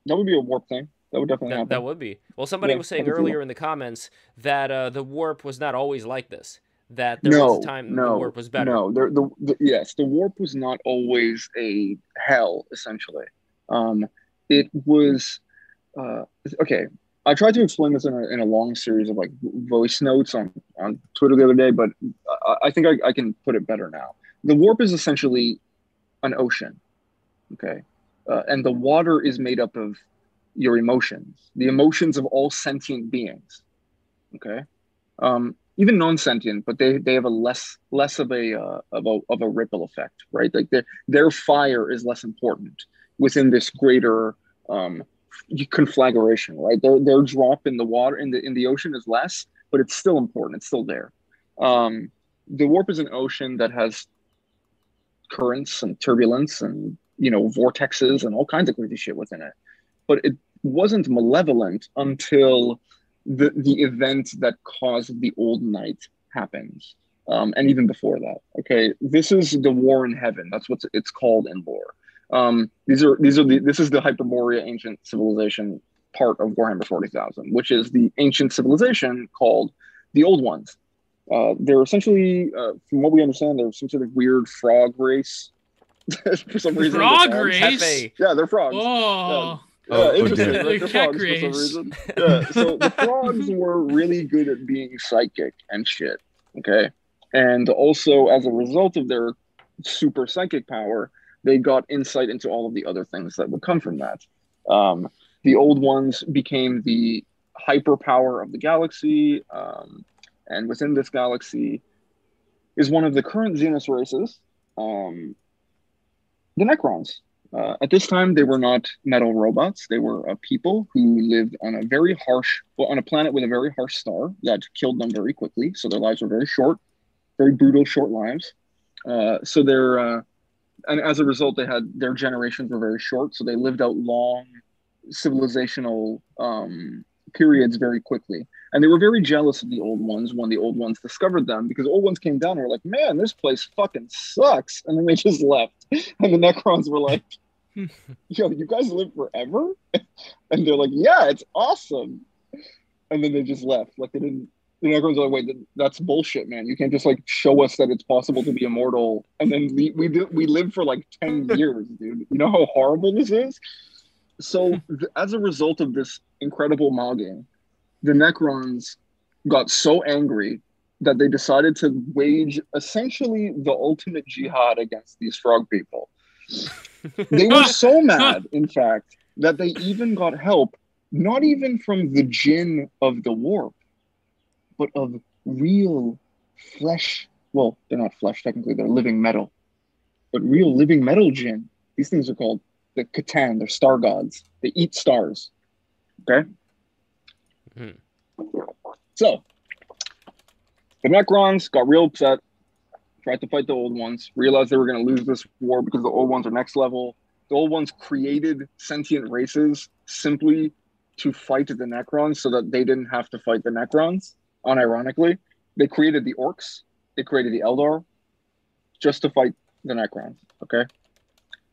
that would be a warp thing. That would definitely That, happen. that would be. Well, somebody Yeah, was saying I can see earlier in the comments that uh, the warp was not always like this. That there no, was a time no, the warp was better. No, there, the, the yes, the warp was not always a hell. Essentially, um, it was. Uh, okay, I tried to explain this in a, in a long series of like voice notes on on Twitter the other day, but I, I think I, I can put it better now. The warp is essentially an ocean, okay, uh, and the water is made up of your emotions, the emotions of all sentient beings, okay. Um, even non-sentient, but they they have a less less of a uh, of a of a ripple effect, right? Like their their fire is less important within this greater um, conflagration, right? Their their drop in the water in the in the ocean is less, but it's still important. It's still there. Um, the warp is an ocean that has currents and turbulence and you know vortexes and all kinds of crazy shit within it, but it wasn't malevolent until the the event that caused the old night happens um, and even before that okay? This is the war in heaven. That's what it's called in lore. Um, these are these are the this is the hyperborea ancient civilization part of warhammer 40000 which is the ancient civilization called the old ones. Uh, they're essentially uh, from what we understand they're some sort of weird frog race. *laughs* For some reason Frog race? Yeah they're frogs. Oh, yeah, Oh, interesting. damn. right? They're They're frogs for some reason. *laughs* Yeah. So the frogs were really good at being psychic and shit. Okay. And also, as a result of their super psychic power, they got insight into all of the other things that would come from that. Um, the old ones became the hyper power of the galaxy. Um, and within this galaxy is one of the current Xenos races, um, the Necrons. Uh, at this time, they were not metal robots. They were uh, people who lived on a very harsh, well, on a planet with a very harsh star that killed them very quickly. So their lives were very short, very brutal, short lives. Uh, so they're, uh, and as a result, they had their generations were very short. So they lived out long civilizational um, periods very quickly. And they were very jealous of the old ones when the old ones discovered them because old ones came down and were like, man, this place fucking sucks. And then they just left. *laughs* And the Necrons were like, *laughs* yo, you guys live forever? *laughs* And they're like, yeah, it's awesome. And then they just left. Like they didn't, the Necrons are like, wait, that's bullshit, man. You can't just like show us that it's possible to be immortal. And then we, we, do, we live for like 10 years, dude. You know how horrible this is? So th- as a result of this incredible mogging, the Necrons got so angry that they decided to wage essentially the ultimate jihad against these frog people. they were *laughs* so mad, in fact, that they even got help, not even from the jinn of the warp, but of real flesh. Well, they're not flesh, technically, they're living metal, but real living metal jinn. These things are called the C'tan, they're star gods. They eat stars. Okay? So, the Necrons got real upset, tried to fight the old ones, realized they were going to lose this war because the old ones are next level. The old ones created sentient races simply to fight the Necrons so that they didn't have to fight the Necrons, unironically. They created the Orcs, they created the Eldar just to fight the Necrons, okay?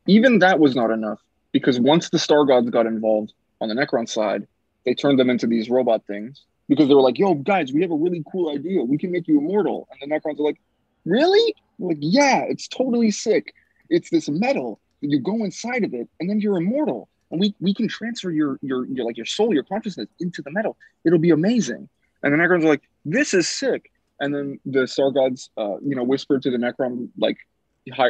Even that was not enough because once the Star Gods got involved on the Necron side, they turned them into these robot things because they were like, yo, guys, we have a really cool idea. We can make you immortal. And the Necrons are like, really? like, yeah, it's totally sick. It's this metal. You go inside of it, and then you're immortal. And we, we can transfer your, your your like your soul, your consciousness into the metal. It'll be amazing. And the Necrons are like, this is sick. And then the Star Gods, uh, you know, whispered to the Necron, like,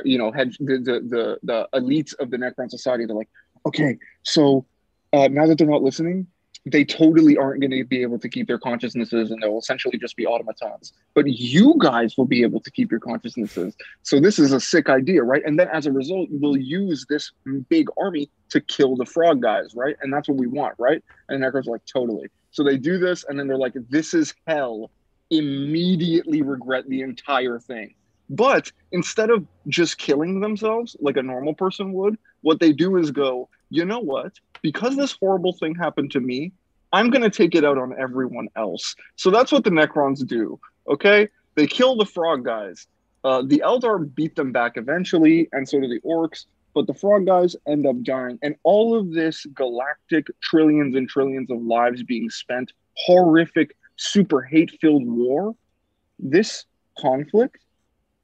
you know, had the, the the the elites of the Necron society. They're like, okay, so uh, now that they're not listening, they totally aren't going to be able to keep their consciousnesses and they'll essentially just be automatons. But you guys will be able to keep your consciousnesses. So this is a sick idea, right? And then as a result, we'll use this big army to kill the frog guys, right? And that's what we want, right? And Necrons are like, totally. So they do this and then they're like, this is hell. Immediately regret the entire thing. But instead of just killing themselves like a normal person would, what they do is go, you know what? Because this horrible thing happened to me, I'm going to take it out on everyone else. So that's what the Necrons do. Okay? They kill the frog guys. Uh, the Eldar beat them back eventually, and so do the orcs. But the frog guys end up dying. And all of this galactic trillions and trillions of lives being spent, horrific, super hate filled war, this conflict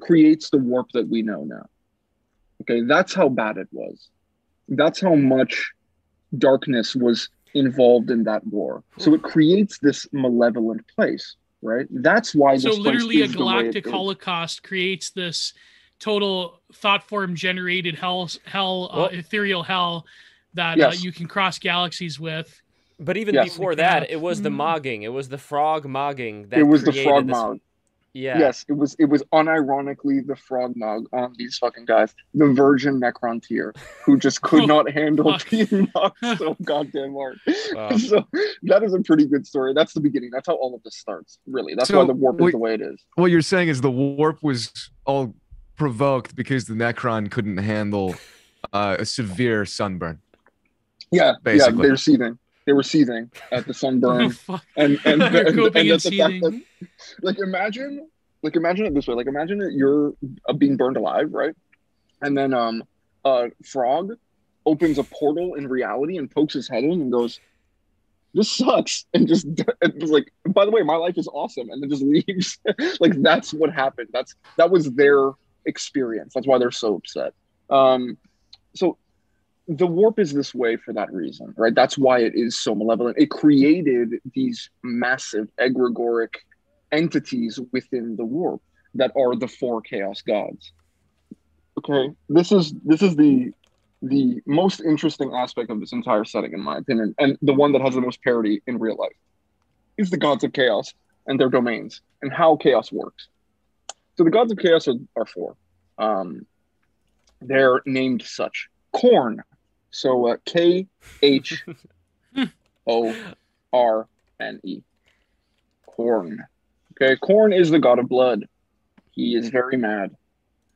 creates the warp that we know now. Okay, that's how bad it was. That's how much darkness was involved in that war. So it creates this malevolent place, right? That's why. So literally, a galactic holocaust creates this total thought form generated hell, hell, uh, well, uh, ethereal hell that uh, yes. uh, you can cross galaxies with. But even yes. before that, it was the mm-hmm. mogging. It was the frog mogging that it was the frog this... mog. Yeah. Yes, it was it was unironically the frog mug on these fucking guys, the virgin Necron tier, who just *laughs* could not handle *laughs* being mugged *laughs* so goddamn hard. Wow. So that is a pretty good story. That's the beginning. That's how all of this starts. Really, that's so why the warp what, is the way it is. What you're saying is the warp was all provoked because the Necron couldn't handle uh, a severe sunburn. Yeah, basically. yeah, they're seething they were seething at the sunburn. *laughs* Oh, and and, *laughs* and, and, and, and the fact that, like imagine like imagine it this way. Like imagine that you're uh, being burned alive right? And then um a frog opens a portal in reality and pokes his head in and goes this sucks *laughs* and just and just like by the way my life is awesome and then just leaves. Like that's what happened. That's that was their experience. That's why they're so upset. Um so the warp is this way for that reason, right? That's why it is so malevolent. It created these massive egregoric entities within the warp that are the four chaos gods. Okay, this is this is the the most interesting aspect of this entire setting, in my opinion, and the one that has the most parity in real life is the gods of chaos. and their domains and how chaos works. So the gods of chaos are, are four. Um, they're named such. Khorne. So uh, K H O R N E. Khorne. Okay, Khorne is the god of blood. He is very mad.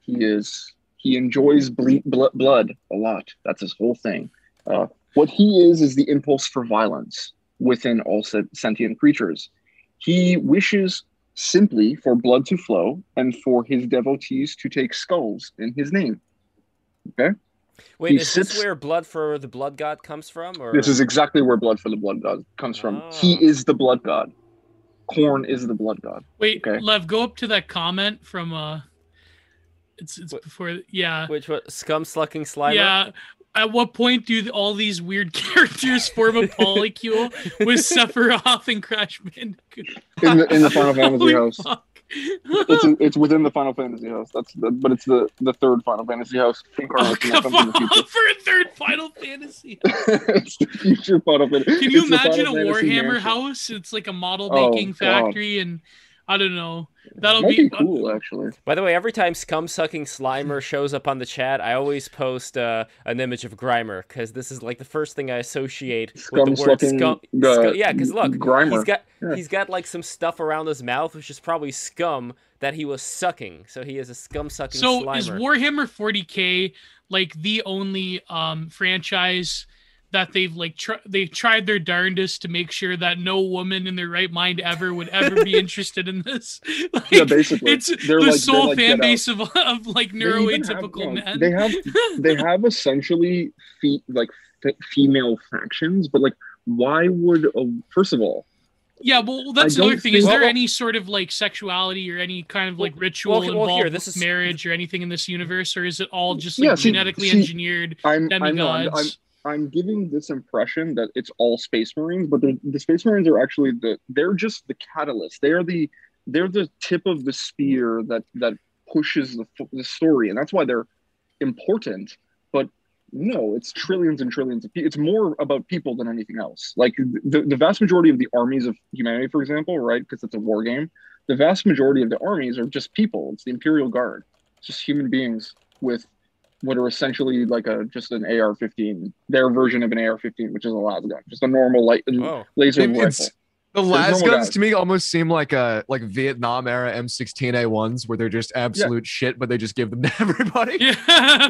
He is he enjoys ble- bl- blood a lot. That's his whole thing. Uh, what he is is the impulse for violence within all sentient creatures. He wishes simply for blood to flow and for his devotees to take skulls in his name. Okay. Wait, he is sits... this where blood for the blood god comes from? Or this is exactly where blood for the blood god comes from. Oh. He is the blood god. Khorne is the blood god. Wait, okay? Lev, go up to that comment from uh it's it's what, before yeah. Which what scum sucking slimer? Yeah. At what point do all these weird *laughs* characters form a polycule with *laughs* Sephiroth and Crash Bandicoot? In the in the Final Fantasy *laughs* house. Fuck it's a, it's within the Final Fantasy house. That's the, but it's the the third Final Fantasy house incarnation oh, come on, for a third Final Fantasy. *laughs* it's the future Final Fantasy. Can you it's imagine a Warhammer house? It's like a model oh, making oh, factory, and I don't know. That'll Might be, be cool, actually. By the way, every time scum sucking Slimer shows up on the chat, I always post uh, an image of Grimer because this is like the first thing I associate scum with the word scum. scum. Yeah, because look, Grimer. he's got yeah. he's got like some stuff around his mouth, which is probably scum that he was sucking. So he is a scum sucking. So Slimer. is Warhammer 40k like the only um, franchise? That they've like tr- they've tried their darndest to make sure that no woman in their right mind ever would ever be *laughs* interested in this. *laughs* like, yeah, basically, it's they're the like, sole like, fan base of, of like neuroatypical men. They have they have essentially fe- like f- female factions, but like, why would a, first of all? Yeah, well, that's the other thing. Is there any sort of like sexuality or any kind of like ritual well, well, involved here, this is... marriage or anything in this universe, or is it all just like yeah, see, genetically see, engineered I'm, demigods? I'm, I'm, giving this impression that it's all Space Marines, but the Space Marines are actually the they're just the catalyst. They are the they're the tip of the spear that that pushes the the story, and that's why they're important. But no, it's trillions and trillions of people. It's more about people than anything else. Like the, the vast majority of the armies of humanity, for example, right? Because it's a war game. The vast majority of the armies are just people. It's the Imperial Guard. It's just human beings with what are essentially like a just an AR-15, their version of an AR-15, which is a las gun, just a normal light oh. laser it, rifle. The las guns to me almost seem like a like Vietnam era M16A1s where they're just absolute yeah. shit, but they just give them to *laughs* everybody. Yeah,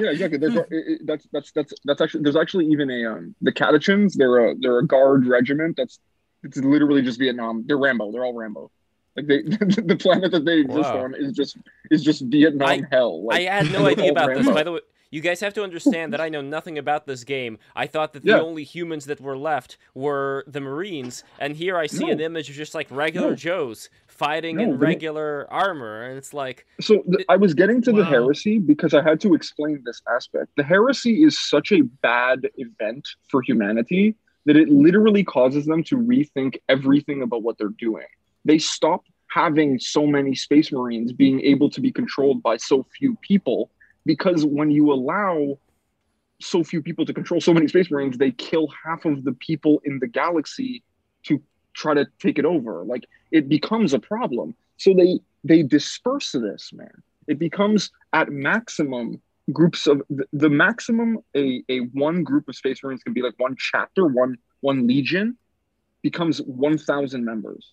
yeah exactly. There's, it, that's that's that's that's actually there's actually even a um the Catachans. They're a they're a guard regiment. That's it's literally just Vietnam. They're Rambo. They're all Rambo. Like they, *laughs* the planet that they exist wow. on is just is just Vietnam I, hell. Like, I had no idea about Rambo. this. By the way, you guys have to understand that I know nothing about this game. I thought that the yeah. only humans that were left were the Marines, and here I see no. an image of just like regular no. Joes fighting no, in regular armor, and it's like. So th- I was getting to wow. the heresy because I had to explain this aspect. The heresy is such a bad event for humanity that it literally causes them to rethink everything about what they're doing. They stop having so many space marines being able to be controlled by so few people because when you allow so few people to control so many space marines they kill half of the people in the galaxy to try to take it over. Like it becomes a problem. So they they disperse this man. It becomes at maximum groups of the, the maximum a, a one group of space marines can be like one chapter one one legion becomes 1000 members.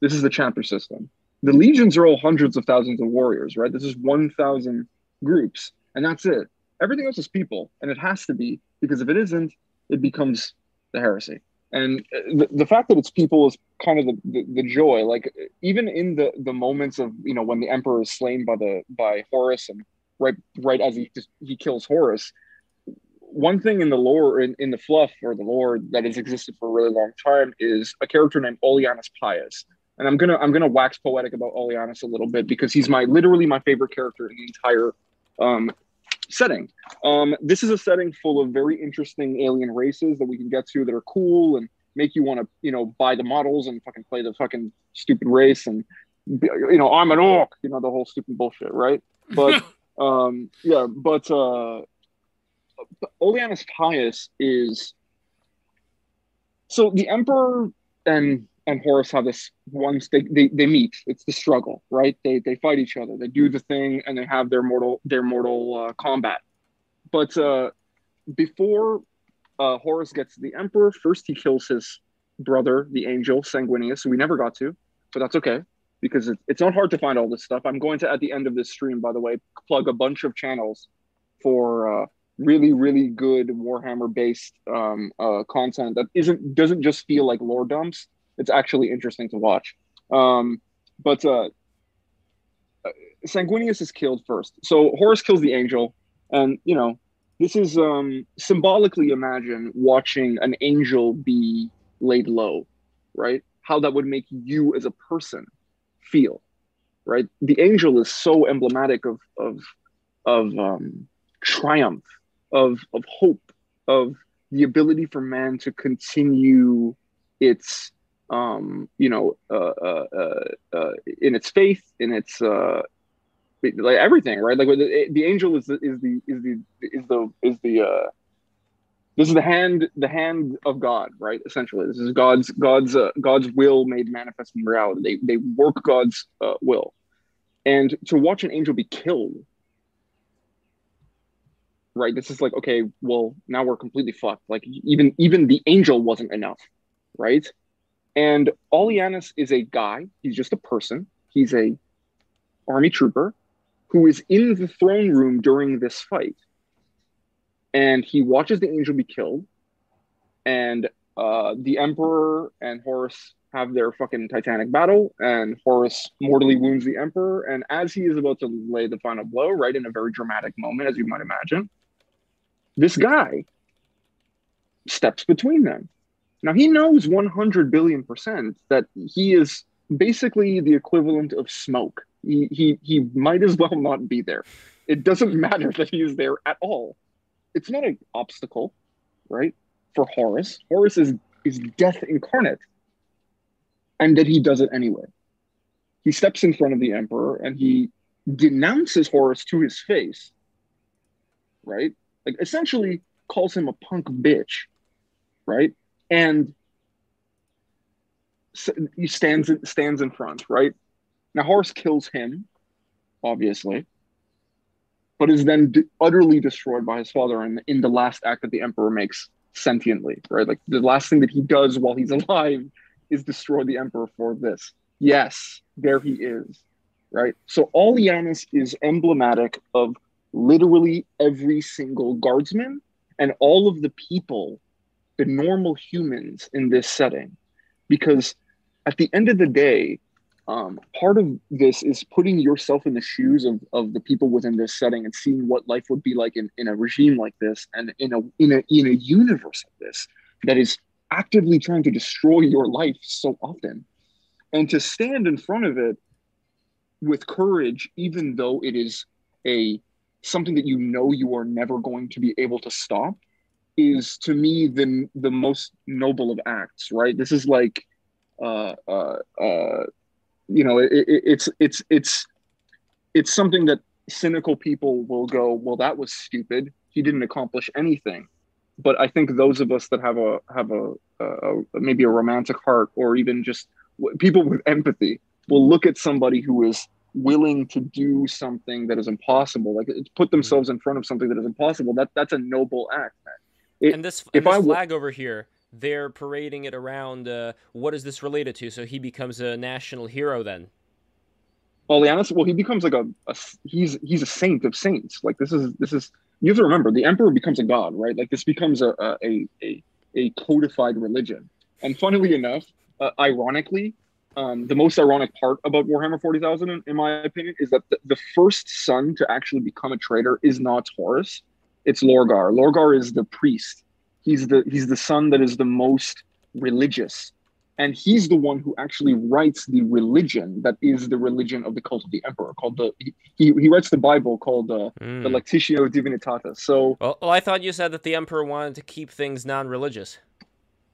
This is the chapter system. The legions are all hundreds of thousands of warriors right? This is 1000 groups, and that's it. Everything else is people, and it has to be because if it isn't, it becomes the heresy. And uh, the, the fact that it's people is kind of the, the, the, joy. Like even in the the moments of you know when the emperor is slain by the by Horus and right right as he he kills Horus, one thing in the lore in, in the fluff or the lore that has existed for a really long time is a character named Ollanius Pius and I'm gonna I'm gonna wax poetic about Ollanius a little bit because he's my literally my favorite character in the entire um, setting. Um, this is a setting full of very interesting alien races that we can get to that are cool and make you want to you know buy the models and fucking play the fucking stupid race and you know I'm an orc you know the whole stupid bullshit right *laughs* but um yeah but uh Ollanius Pius is so the emperor and and Horus have this once they, they they meet. It's the struggle, right? They they fight each other. They do the thing, and they have their mortal their mortal uh, combat. But uh, before uh, Horus gets the Emperor, first he kills his brother, the angel Sanguinius. We never got to, but that's okay because it, it's not hard to find all this stuff. I'm going to at the end of this stream, by the way, plug a bunch of channels for uh, really really good Warhammer based um, uh, content that isn't doesn't just feel like lore dumps it's actually interesting to watch. Um, but uh, Sanguinius is killed first. So Horus kills the angel, and you know this is um, symbolically imagine watching an angel be laid low, right? How that would make you as a person feel, right? The angel is so emblematic of of of um, triumph, of of hope, of the ability for man to continue its um, you know, uh, uh, uh, in its faith, in its uh, like everything, right? Like the, the angel is the, is the is the is the is the uh, this is the hand the hand of God, right? Essentially, this is God's God's uh, God's will made manifest in reality. They they work God's uh, will, and to watch an angel be killed, right? This is like okay, well now we're completely fucked. Like even even the angel wasn't enough, right? And Ollanius is a guy, he's just a person. He's a army trooper who is in the throne room during this fight. And he watches the angel be killed. And uh, the Emperor and Horus have their fucking titanic battle, and Horus mortally wounds the Emperor. And as he is about to lay the final blow, right in a very dramatic moment, as you might imagine, this guy steps between them now he knows 100 billion percent that he is basically the equivalent of smoke. He, he, he might as well not be there. It doesn't *laughs* matter that he is there at all. It's not an obstacle, right? For Horus. Horus is, is death incarnate. And that he does it anyway. He steps in front of the emperor and he denounces Horus to his face, right? Like essentially calls him a punk bitch, right? And he stands stands in front, right? Now Horus kills him, obviously, but is then utterly destroyed by his father in, in the last act that the emperor makes sentiently, right? Like the last thing that he does while he's *laughs* alive is destroy the emperor for this. Yes, there he is, right? So Ollanius is emblematic of literally every single guardsman and all of the people the normal humans in this setting. Because at the end of the day um, part of this is putting yourself in the shoes of, of the people within this setting and seeing what life would be like in, in a regime like this and in a in a in a universe like this that is actively trying to destroy your life so often. And to stand in front of it with courage even though it is a something that you know you are never going to be able to stop is to me the the most noble of acts right? This is like uh uh, uh you know it, it, it's it's it's it's something that cynical people will go well that was stupid. He didn't accomplish anything. But i think those of us that have a have a, a, a maybe a romantic heart or even just people with empathy will look at somebody who is willing to do something that is impossible like put themselves in front of something that is impossible that that's a noble act man it, and this, and this I, flag over here, they're parading it around. Uh, what is this related to? So he becomes a national hero then. Ollanius, well, he becomes like a, a, he's he's a saint of saints. Like this is this is you have to remember the emperor becomes a god, right? Like this becomes a a a, a codified religion. And funnily enough, uh, ironically, um, the most ironic part about Warhammer 40,000, in, in, my opinion, is that the, the, first son to actually become a traitor is not Horus it's Lorgar. Lorgar is the priest. He's the he's the son that is the most religious, and he's the one who actually writes the religion that is the religion of the cult of the emperor. Called the he he writes the Bible called uh, mm. the Lectitio Divinitatus. So well, well, I thought you said that the emperor wanted to keep things non-religious.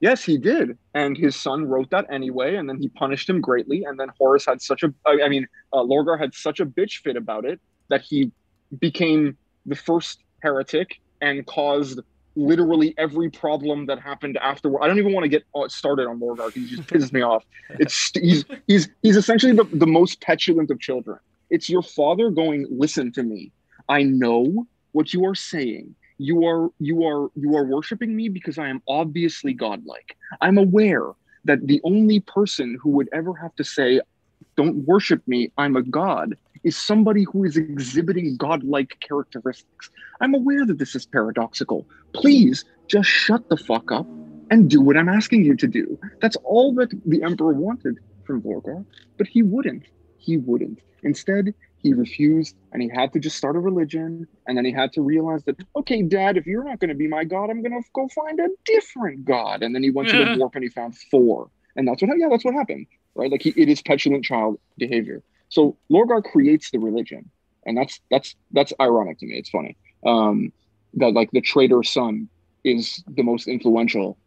Yes, he did, and his son wrote that anyway, and then he punished him greatly. And then Horus had such a, I mean, uh, Lorgar had such a bitch fit about it that he became the first heretic and caused literally every problem that happened afterward. I don't even want to get uh, started on because he just pisses me off. It's he's he's he's essentially the, the most petulant of children. It's your father going, listen to me. I know what you are saying. You are you are you are worshiping me because I am obviously godlike. I'm aware that the only person who would ever have to say, Don't worship me, I'm a god, is somebody who is exhibiting godlike characteristics. I'm aware that this is paradoxical. Please just shut the fuck up and do what I'm asking you to do. That's all that the Emperor wanted from Lorgar, but he wouldn't. He wouldn't. Instead, he refused and he had to just start a religion. And then he had to realize that, okay, dad, if you're not going to be my God, I'm going to go find a different God. And then he went to the warp and he found four. And that's what, yeah, that's what happened, right? Like he, it is petulant child behavior. So Lorgar creates the religion. And that's, that's, that's ironic to me. It's funny. Um, that like the traitor son is the most influential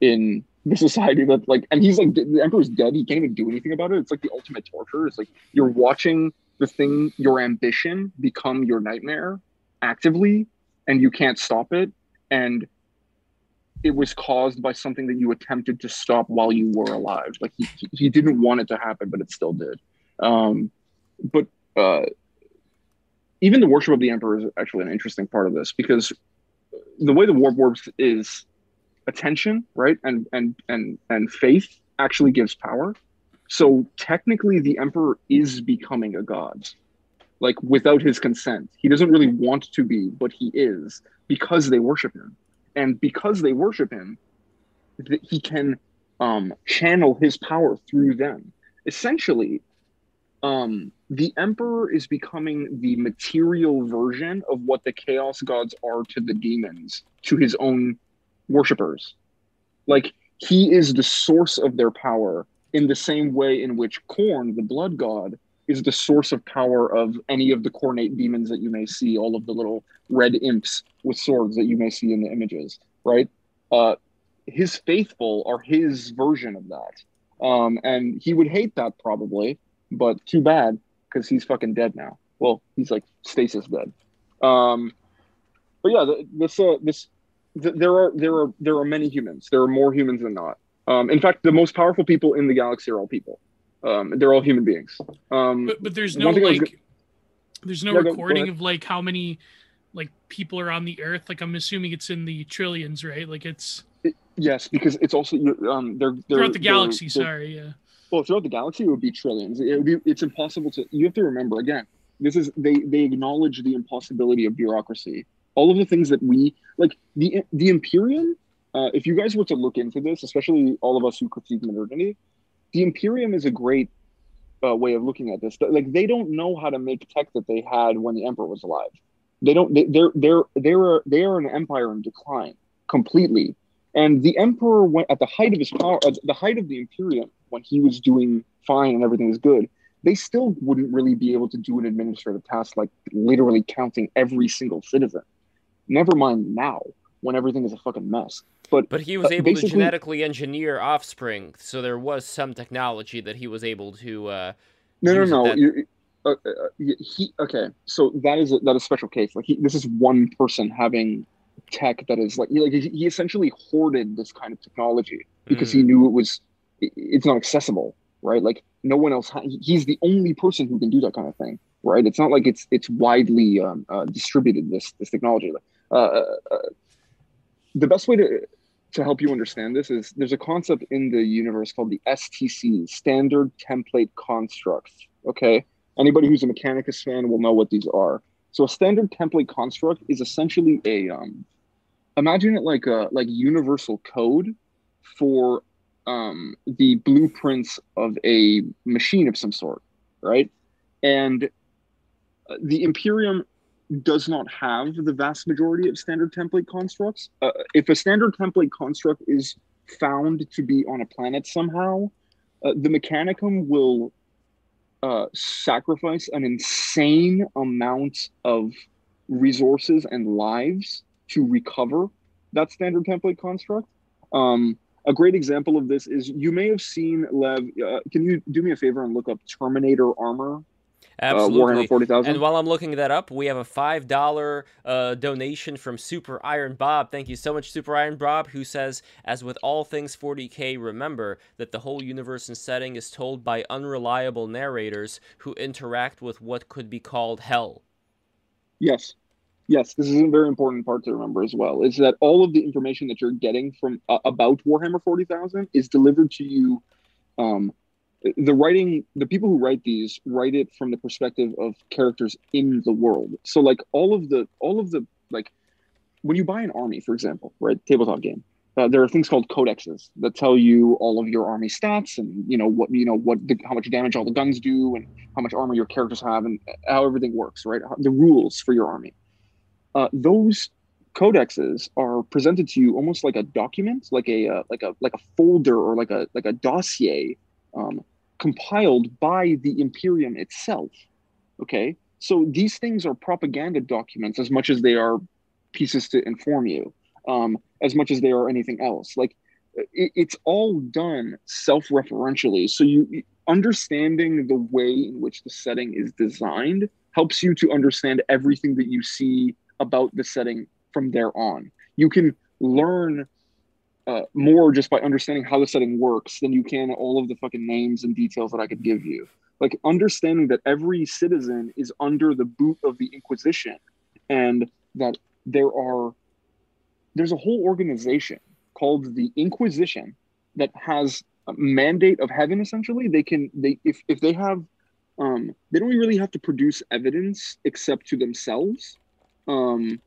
in the society that like and he's like the emperor's dead he can't even do anything about it it's like the ultimate torture it's like you're watching the thing your ambition become your nightmare actively and you can't stop it and it was caused by something that you attempted to stop while you were alive like he, he didn't want it to happen but it still did um, but uh, even the worship of the emperor is actually an interesting part of this because the way the warp works is attention right and and and and faith actually gives power so technically, the emperor is becoming a god, like without his consent. He doesn't really want to be, but he is because they worship him, and because they worship him, he can um, channel his power through them. Essentially, um, the emperor is becoming the material version of what the chaos gods are to the demons, to his own worshippers. Like he is the source of their power in the same way in which Khorne, the blood god, is the source of power of any of the Khornate demons that you may see, all of the little red imps with swords that you may see in the images, right? Uh, his faithful are his version of that. Um, and he would hate that probably, but too bad because he's fucking dead now. Well, he's like stasis dead. Um, but yeah, this uh, this th- there are there are there are many humans. There are more humans than not. Um, in fact, the most powerful people in the galaxy are all people. Um, they're all human beings. Um, but, but there's no like, there's no yeah, recording go, go of like how many like people are on the Earth. Like I'm assuming it's in the trillions, right? Like it's it, yes, because it's also um they're, they're throughout the galaxy. They're, sorry, yeah. Well, throughout the galaxy, it would be trillions. It would be. It's impossible to. You have to remember again. This is they they acknowledge the impossibility of bureaucracy. All of the things that we like the the Imperium uh, if you guys were to look into this, especially all of us who critique modernity, the Imperium is a great uh, way of looking at this. Like they don't know how to make tech that they had when the Emperor was alive. They don't. They, they're they're they're they are an empire in decline completely. And the Emperor went at the height of his power, at the height of the Imperium, when he was doing fine and everything was good. They still wouldn't really be able to do an administrative task like literally counting every single citizen. Never mind now, when everything is a fucking mess. But but he was uh, able to genetically engineer offspring, so there was some technology that he was able to. Uh, no, no, no. That... Uh, uh, he okay. So that is a, that is a special case. Like he, this is one person having tech that is like he, like he essentially hoarded this kind of technology because mm. he knew it was it's not accessible, right? Like no one else. Ha- he's the only person who can do that kind of thing, right? It's not like it's it's widely um, uh, distributed. This this technology. Uh, uh, uh the best way to to help you understand this is there's a concept in the universe called the STC, Standard Template Constructs. Okay. Anybody who's a Mechanicus fan will know what these are. So a standard template construct is essentially a um, imagine it like a like universal code for um, the blueprints of a machine of some sort, right? And uh, the Imperium does not have the vast majority of standard template constructs. Uh, if a standard template construct is found to be on a planet somehow, uh, the Mechanicum will uh, sacrifice an insane amount of resources and lives to recover that standard template construct. Um, a great example of this is you may have seen Lev. Uh, can you do me a favor and look up Terminator armor Absolutely. Warhammer forty thousand. And while I'm looking that up, we have a five dollar uh, donation from Super Iron Bob. Thank you so much, Super Iron Bob, who says, "As with all things 40k, remember that the whole universe and setting is told by unreliable narrators who interact with what could be called hell." Yes. Yes, this is a very important part to remember as well. Is that all of the information that you're getting from uh, about Warhammer 40,000 is delivered to you um, the writing the people who write these write it from the perspective of characters in the world so like all of the all of the like when you buy an army for example right tabletop game uh, there are things called codexes that tell you all of your army stats and you know what you know what the, how much damage all the guns do and how much armor your characters have and how everything works right the rules for your army uh, those codexes are presented to you almost like a document like a uh, like a like a folder or like a like a dossier um, compiled by the Imperium itself. Okay, so these things are propaganda documents as much as they are pieces to inform you, um, as much as they are anything else. Like it, it's all done self-referentially. So you understanding the way in which the setting is designed helps you to understand everything that you see about the setting from there on. You can learn uh, more just by understanding how the setting works than you can all of the fucking names and details that I could give you. Like understanding that every citizen is under the boot of the Inquisition, and that there are there's a whole organization called the Inquisition that has a mandate of heaven. Essentially, they can they if if they have um, they don't really have to produce evidence except to themselves um,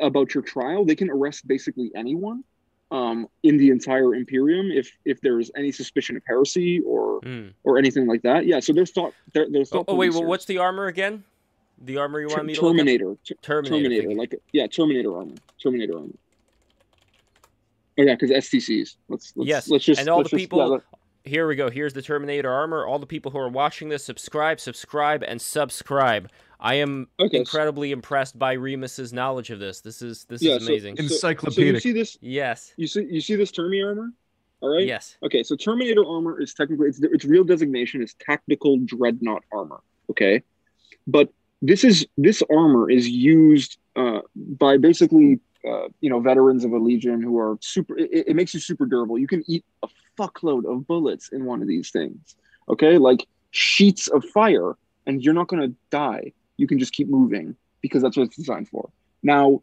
about your trial. They can arrest basically anyone um, in the entire Imperium if if there's any suspicion of heresy or Mm. or anything like that. Yeah, so there's thought there, there's Oh, thought. oh wait, well, what's the armor again? The armor you Ter- want me to look up? Terminator? Terminator. Terminator, thank like yeah, Terminator armor. Terminator armor. Oh yeah, because STCs. Let's, let's Yes, Let's just and all the just- people- yeah, let- Here we go. Here's the Terminator armor. All the people who are watching this, subscribe, subscribe, and subscribe. I am Okay, so- incredibly impressed by Remus's knowledge of this. This is this Yeah, is amazing. so- So you see this? yes. You see you see this Terminator armor? All right. Yes. Okay, so Terminator armor is technically its its real designation is tactical dreadnought armor. Okay, but this is this armor is used uh, by basically uh, you know veterans of a legion who are super. It, it makes you super durable. You can eat a fuckload of bullets in one of these things. Okay, like sheets of fire, and you're not going to die. You can just keep moving because that's what it's designed for. Now,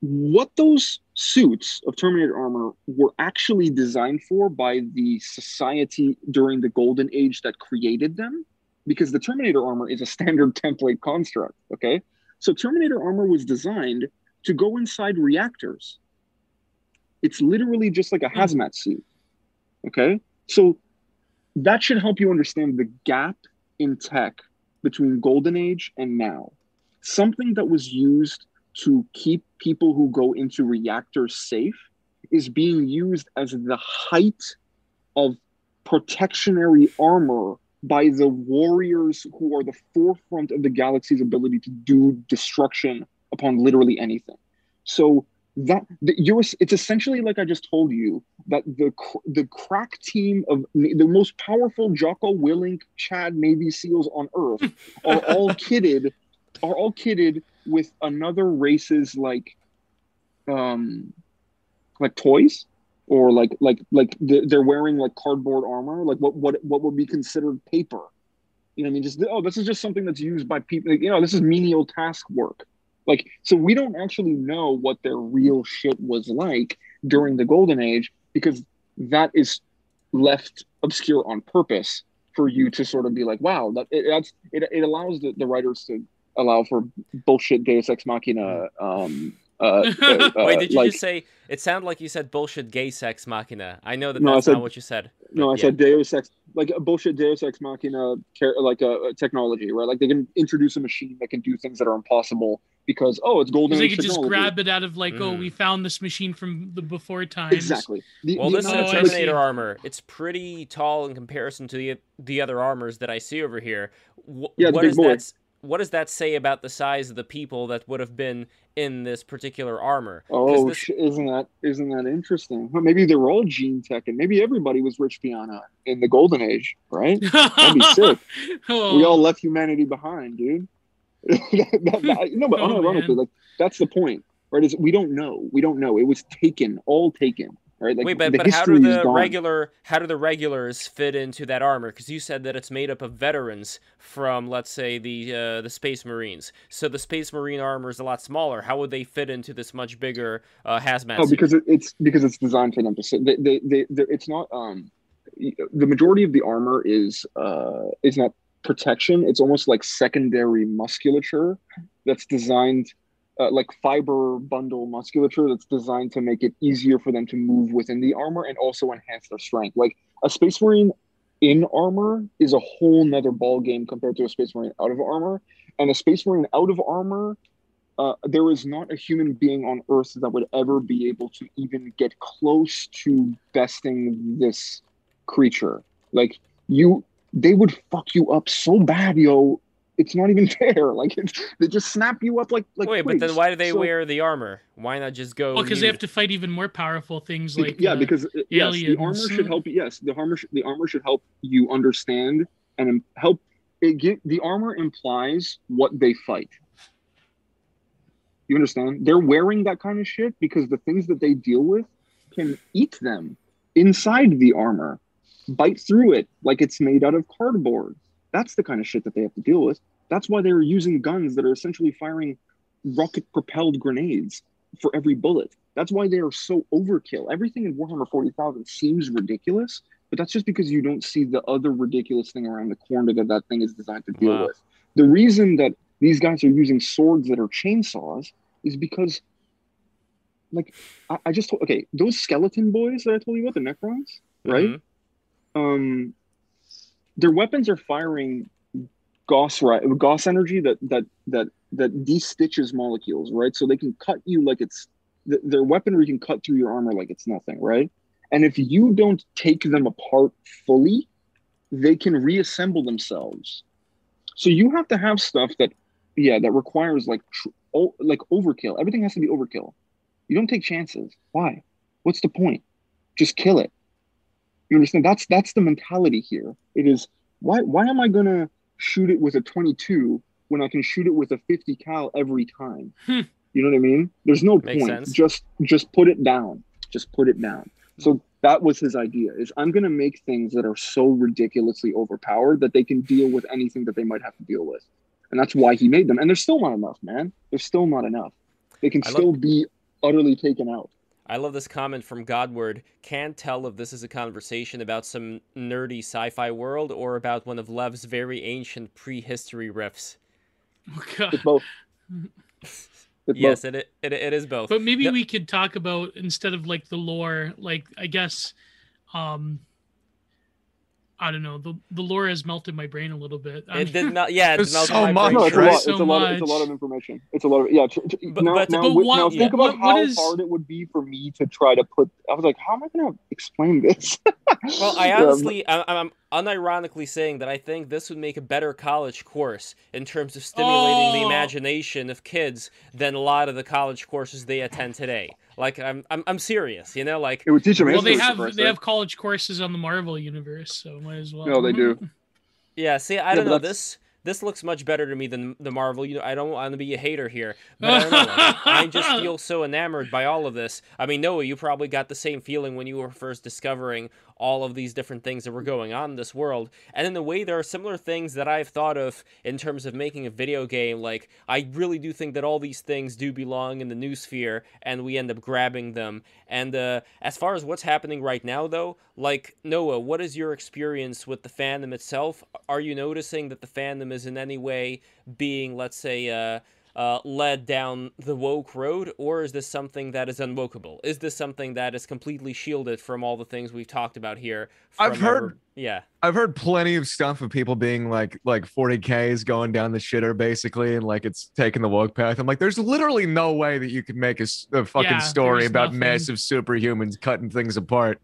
what those suits of Terminator armor were actually designed for by the society during the golden age that created them, because the Terminator armor is a standard *laughs* template construct. Okay. So Terminator armor was designed to go inside reactors. It's literally just like a hmm. hazmat suit. Okay. So that should help you understand the gap in tech between golden age and now. Something that was used to keep people who go into reactors safe is being used as the height of protectionary armor by the warriors who are the forefront of the galaxy's ability to do destruction upon literally anything. So that the, you're it's essentially like I just told you that the the crack team of the most powerful Jocko Willink Chad Navy SEALs on Earth *laughs* are all kitted are all kitted with another race's like um like toys or like like like th- they're wearing like cardboard armor like what what what would be considered paper. You know i mean? Just oh this is just something that's used by people you know this is menial task work like so we don't actually know what their real shit was like during the golden age because that is left obscure on purpose for you to sort of be like wow that it, that's it, it allows the, the writers to allow for bullshit deus ex machina um uh, uh, *laughs* Wait, did you like, just say it sounded like you said bullshit gay sex machina? I know that No, that's said- not what you said. No, I yeah. said Deus Ex, like a bullshit Deus Ex Machina, like a, a technology, right? Like they can introduce a machine that can do things that are impossible because oh, it's golden Because they age could just grab it out of like, oh, Mm. we found this machine from the before times. exactly. The- Well, the this is amount the Oh, I of- see. Terminator armor. It's pretty tall in comparison to the the other armors that I see over here. Wh- Yeah, the what big is boy. that? what does that say about the size of the people that would have been in this particular armor? Oh, this- isn't that isn't that interesting? Well, maybe they were all gene tech, and maybe everybody was Rich Piana in the golden age, right? *laughs* That'd be sick. Oh, *laughs* We all left humanity behind, dude. That- *laughs* that- that- no, but Oh, unironically, man. like that's the point, right? Is we don't know, we don't know. It was taken, all taken, right? Like Wait, but, the but how do the regular how do the regulars fit into that armor? Because you said that it's made up of veterans from, let's say, the uh, the Space Marines. So the Space Marine armor is a lot smaller. How would they fit into this much bigger uh, hazmat Oh, because it, it's because it's designed for them to sit. They, they, they, they, it's not. Um, the majority of the armor is uh is not protection. It's almost like secondary musculature that's designed. Uh, like fiber bundle musculature that's designed to make it easier for them to move within the armor and also enhance their strength. Like a space marine in armor is a whole nother ball game compared to a space marine out of armor. And a space marine out of armor uh, there is not a human being on earth that would ever be able to even get close to besting this creature like you they would fuck you up so bad yo. It's not even *laughs* fair. Like it's, they just snap you up like like Wait, but then why do they So- wear the armor? Why not just go? Well, because they have to fight even more powerful things Bec- like yeah uh, because uh, yes the armor should help yes the armor sh- the armor should help you understand and help it get the armor implies what they fight. You understand? They're wearing that kind of shit because the things that they deal with can eat them inside the armor bite through it like it's made out of cardboard that's the kind of shit that they have to deal with that's why they're using guns that are essentially firing rocket propelled grenades for every bullet. That's why they are so overkill. Everything in Warhammer 40,000 seems ridiculous, but that's just because you don't see the other ridiculous thing around the corner that that thing is designed to deal Wow. with. The reason that these guys are using swords that are chainsaws is because, like, I, I just told, okay, those skeleton boys that I told you about, the Necrons, right? Mhm. Um their weapons are firing gauss right gauss energy that that that that de-stitches molecules right? So they can cut you like it's th- their weaponry can cut through your armor like it's nothing right? And if you don't take them apart fully they can reassemble themselves. So you have to have stuff that yeah that requires like tr- o- like overkill. Everything has to be overkill. You don't take chances. Why? What's the point? Just kill it you understand? That's that's the mentality here. It is why why am I gonna shoot it with a 22 when I can shoot it with a 50 cal every time? Hmm. You know what I mean? There's no Makes point. sense. Just just put it down. Just put it down. So that was his idea. Is I'm gonna make things that are so ridiculously overpowered that they can deal with anything that they might have to deal with, and that's why he made them. And there's still not enough, man. There's still not enough. They can I love- still be utterly taken out. I love this comment from Godward. Can't tell if this is a conversation about some nerdy sci-fi world or about one of Lev's very ancient prehistory riffs. Oh, God. It's both. *laughs* It's Yes, both. it, it it is both. But maybe Yep. we could talk about instead of like the lore, like I guess um I don't know, the the lore has melted my brain a little bit. It did *laughs* not. Yeah, it melted so my much, brain. No, it's a lot. It's So a lot. Of, it's a lot of information. It's a lot of yeah. Tr- tr- But- now, but- now, but wi- what- now think yeah. about what- what how is- hard it would be for me to try to put. I was like, how am I going to explain this? *laughs* *laughs* Well, I Yeah, but- honestly, I, I'm unironically saying that I think this would make a better college course in terms of stimulating the Oh. imagination of kids than a lot of the college courses they attend today. Like, I'm, I'm, I'm serious. You know, like it would teach them. well, they have they sake. have college courses on the Marvel universe, so might as well. No, they do. *laughs* Yeah, see, I Yeah, don't know. that's- This this looks much better to me than the Marvel. You know, I don't want to be a hater here, *laughs* but I don't know. like, I just feel so enamored by all of this. I mean, Noah, you probably got the same feeling when you were first discovering all of these different things that were going on in this world. And in a way, there are similar things that I've thought of in terms of making a video game. Like, I really do think that all these things do belong in the noosphere, and we end up grabbing them. And uh, as far as what's happening right now, though, like Noah, what is your experience with the fandom itself? Are you noticing that the fandom is in any way being, let's say, uh, uh, led down the woke road, or is this something that is unwokeable? Is this something that is completely shielded from all the things we've talked about here? I've from our- heard- yeah. I've heard plenty of stuff of people being like like 40k is going down the shitter basically, and like it's taking the woke path. I'm like, there's literally no way that you could make a fucking Yeah, story about nothing. massive superhumans cutting things apart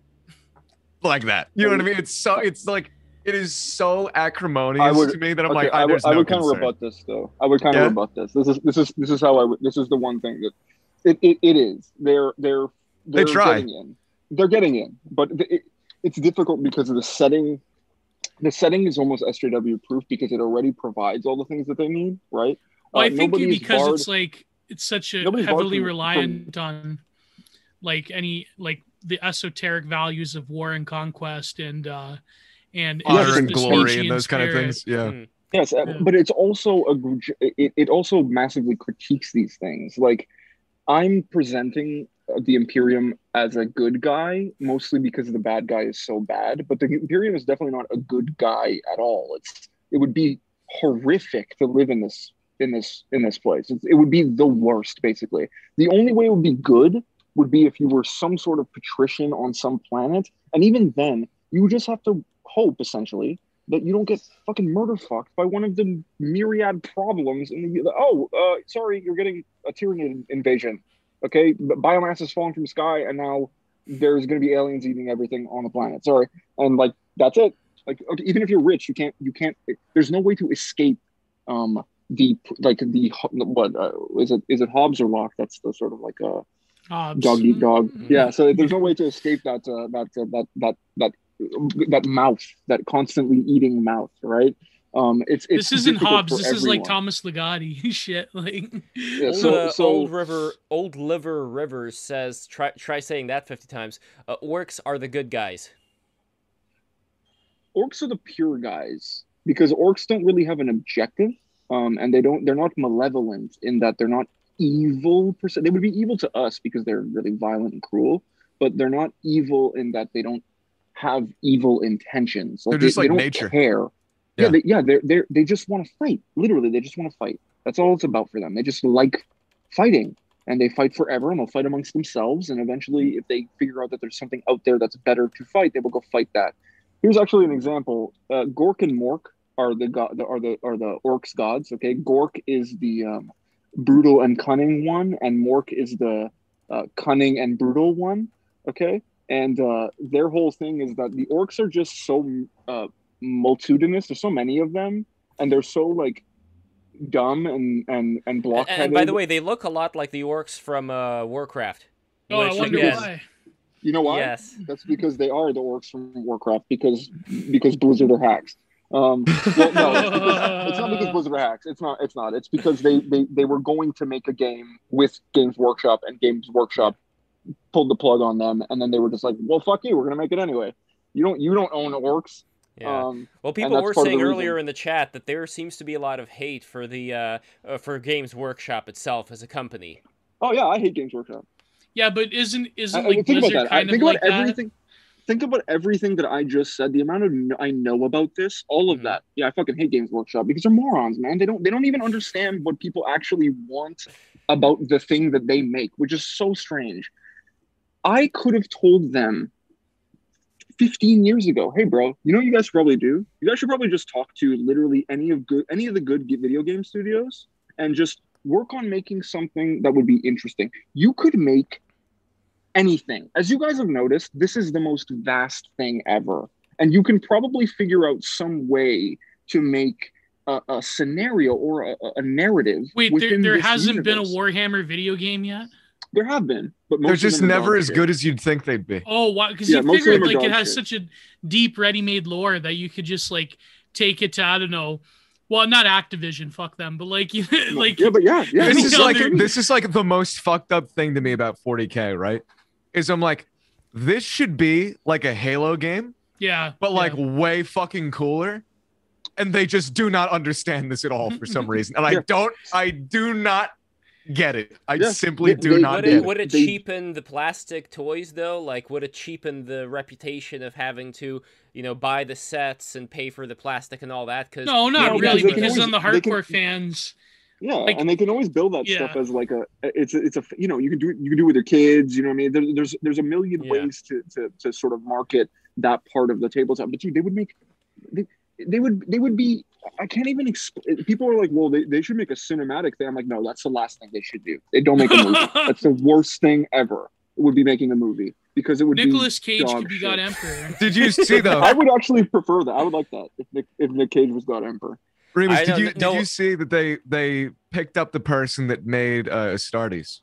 like that. You know what I mean? It's so it's like It is so acrimonious would- to me that I'm Okay, like, I I, would, there's I no would kind of rebut this though. I would kind Yeah? of rebut this. This is this is this is how I would. This is the one thing that it, it, it is. They're they're They they're try. getting in. They're getting in, but it, it's difficult because of the setting. The setting is almost SJW proof because it already provides all the things that they need, right? Well, Uh, I think nobody because barred- it's like it's such a heavily from- reliant on like any like the esoteric values of war and conquest and uh and Honor and glory and those kind of things. Yeah. Mm. Yes, uh, Yeah. but it's also a gr- it, it also massively critiques these things. Like I'm presenting uh, the Imperium as a good guy mostly because the bad guy is so bad, but the Imperium is definitely not a good guy at all. It's it would be horrific to live in this in this in this place. It's, it would be the worst basically. The only way it would be good would be if you were some sort of patrician on some planet, and even then, you would just have to hope essentially that you don't get fucking murder fucked by one of the myriad problems in the oh uh, sorry you're getting a Tyranid invasion okay biomass is falling from the sky and now there's going to be aliens eating everything on the planet sorry and like that's it like okay, even if you're rich you can't you can't there's no way to escape um the like the what uh, is it is it Hobbes or Locke that's the sort of like a Hobbes. dog eat dog. Mhm. Yeah, so there's no way to escape that uh, that uh, that that that that mouth, that constantly eating mouth, right? Um, it's, it's This isn't Hobbes. for This is like. Thomas Ligotti *laughs* shit. Like Yeah, Old, so- uh, so- old river, old liver rivers says. Try try saying that fifty times. Uh, orcs are the good guys. Orcs are the pure guys because orcs don't really have an objective, um, and they don't. They're not malevolent in that they're not evil per se. They would be evil to us because they're really violent and cruel, but they're not evil in that they don't have evil intentions. They're they- just they like don't nature. Care. Yeah. Yeah, they, yeah, they're they they just want to fight. Literally, they just want to fight. That's all it's about for them. They just like fighting, and they fight forever, and they'll fight amongst themselves. And eventually, if they figure out that there's something out there that's better to fight, they will go fight that. Here's actually an example. Uh, Gork and Mork are the god are the are the orcs gods. Okay, Gork is the um, brutal and cunning one, and Mork is the uh, cunning and brutal one. Okay, and uh, their whole thing is that the orcs are just so uh, multitudinous. There's so many of them, and they're so like dumb and and and And, blockheaded. and by the way, they look a lot like the orcs from uh, Warcraft. oh, I wonder again- why. you know why? Yes. That's because they are the orcs from Warcraft because because Blizzard are hacks. Um, well, no, it's, because, it's not because Blizzard are hacks. It's not. It's not. It's because they, they they were going to make a game with Games Workshop, and Games Workshop pulled the plug on them, and then they were just like, "Well, fuck you. We're gonna make it anyway. You don't you don't own orcs." Yeah. Um, Well, people were part of the saying reason. earlier in the chat that there seems to be a lot of hate for the uh, uh, for Games Workshop itself as a company. oh yeah, I hate Games Workshop. Yeah, but isn't isn't I- I- like think Blizzard about that. I, think of about like everything. Think about everything that I just said. The amount of I know about this, all of Mhm. that. Yeah, I fucking hate Games Workshop because they're morons, man. They don't. They don't even understand what people actually want about the thing that they make, which is so strange. I could have told them 15 years ago, hey, bro, you know what you guys probably do? You guys should probably just talk to literally any of good, any of the good video game studios, and just work on making something that would be interesting. You could make anything. As you guys have noticed, this is the most vast thing ever. And you can probably figure out some way to make a, a scenario or a, a narrative. Wait, there, there hasn't been a. Warhammer video game yet. There have been, but most They're of just them never as shit. good as you'd think they'd be. Oh, wow! Because yeah, you figured like it has shit. such a deep, ready-made lore that you could just like take it to I don't know. Well, not Activision, fuck them, but like *laughs* you, like yeah, but yeah, yeah. this is other- like this is like the most fucked up thing to me about 40k, right? Is I'm like, this should be like a Halo game, yeah, but like yeah. way fucking cooler. And they just do not understand this at all for some *laughs* reason. And I don't I do not get it. I Yeah, simply do they- not Would get it, it. would it They- cheapen the plastic toys though? Like, would it cheapen the reputation of having to, you know, buy the sets and pay for the plastic and all that? Because no, not No, really, because because always- on the they can- hardcore fans, Yeah, Like- and they can always build that Yeah. stuff as like a it's a, it's a you know you can do it you can do it with your kids you know what I mean there, there's there's a million Yeah. ways to, to to sort of market that part of the tabletop but dude they would make they, they would they would be I can't even exp- people are like well they, they should make a cinematic thing I'm like no that's the last thing they should do they don't make a movie *laughs* that's the worst thing ever It would be making a movie because it would Nicholas be Cage could be shit. God *laughs* Emperor. Did you see though? I would actually prefer that. I would like that if Nick if Nick Cage was God Emperor. Remus, did you did you see that they they picked up the person that made uh Astartes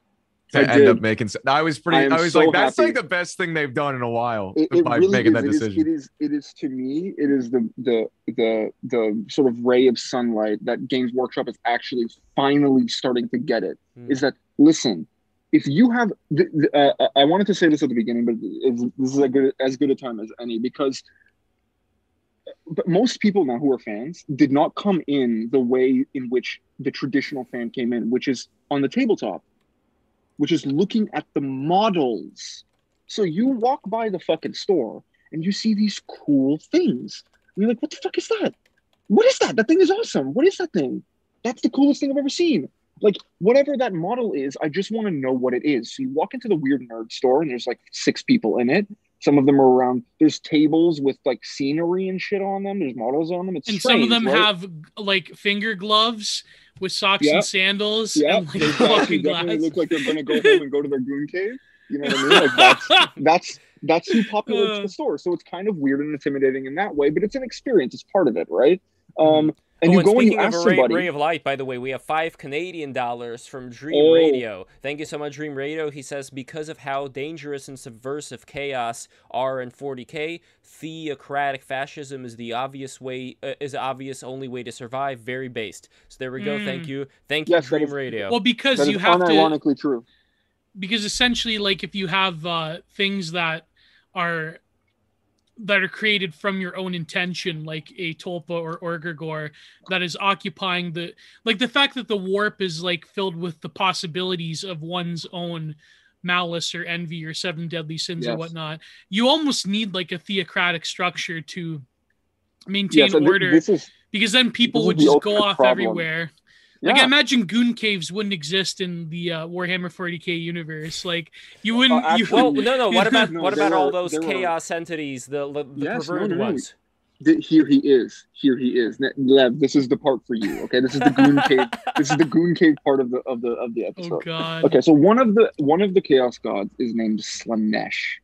to I end did. up making? I was pretty. I I, was so like, that's happy. like the best thing they've done in a while It, it by really making is. that It is- decision. it is. It is to me. It is the the the the sort of ray of sunlight that Games Workshop is actually finally starting to get it. Hmm. Is that listen? If you have, uh, I wanted to say this at the beginning, but this is a good as good a time as any because. But most people now who are fans did not come in the way in which the traditional fan came in, which is on the tabletop, which is looking at the models. So you walk by the fucking store and you see these cool things. And you're like, what the fuck is that? What is that? That thing is awesome. What is that thing? That's the coolest thing I've ever seen. Like, whatever that model is, I just want to know what it is. So you walk into the weird nerd store and there's like six people in it. Some of them are around. There's tables with like scenery and shit on them. There's models on them. It's and some of them right? have like finger gloves with socks Yeah. and sandals yeah, and like they definitely, fucking definitely glass. look like they're gonna go home and go to their goon cave. You know what I mean? Like that's *laughs* that's that's who populates Uh. the store. So it's kind of weird and intimidating in that way, but it's an experience. It's part of it, right? Um, and oh, you and go and you speaking of ask a ray, somebody. ray of light, by the way, we have five Canadian dollars from Dream Oh. Radio. Thank you so much, Dream Radio. He says because of how dangerous and subversive chaos are in 40k, theocratic fascism is the obvious way, uh, is the obvious only way to survive. Very based. So there we go. Mm. Thank you, thank you, Yes, that Dream is- Radio. well, because you have to unironically true. because essentially like if you have uh things that are that are created from your own intention like a tulpa or egregore that is occupying the like the fact that the warp is like filled with the possibilities of one's own malice or envy or seven deadly sins or whatnot you almost need like a theocratic structure to maintain Yes, order is because then people would the just go off problem. everywhere yeah. like I imagine goon caves wouldn't exist in the uh, Warhammer 40k universe. Like you wouldn't. you actually- well, no, no. What *laughs* about No, what there about all those there were- chaos entities, the the, the Yes, perverted no, no. ones? Th- here he is. Here he is. Lev, this is the part for you. Okay, this is the goon cave. *laughs* This is the goon cave part of the of the of the episode. oh episode. god. Okay, so one of the one of the chaos gods is named Slaanesh.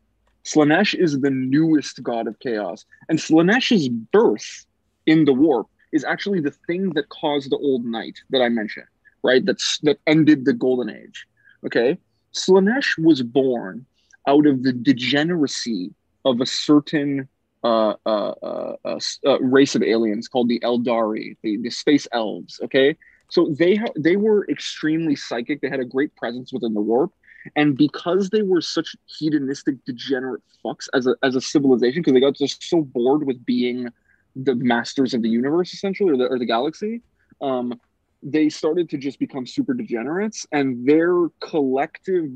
Slaanesh is the newest god of chaos, and Slaanesh's birth in the warp is actually the thing that caused the old night that I mentioned, right? That's that ended the golden age. Okay, Slaanesh was born out of the degeneracy of a certain uh, uh, uh, uh, uh, race of aliens called the Eldari, the, the space elves. Okay, so they ha- they were extremely psychic. They had a great presence within the warp, and because they were such hedonistic, degenerate fucks as a as a civilization, because they got just so bored with being the masters of the universe, essentially, or the or the galaxy, um, they started to just become super degenerates, and their collective,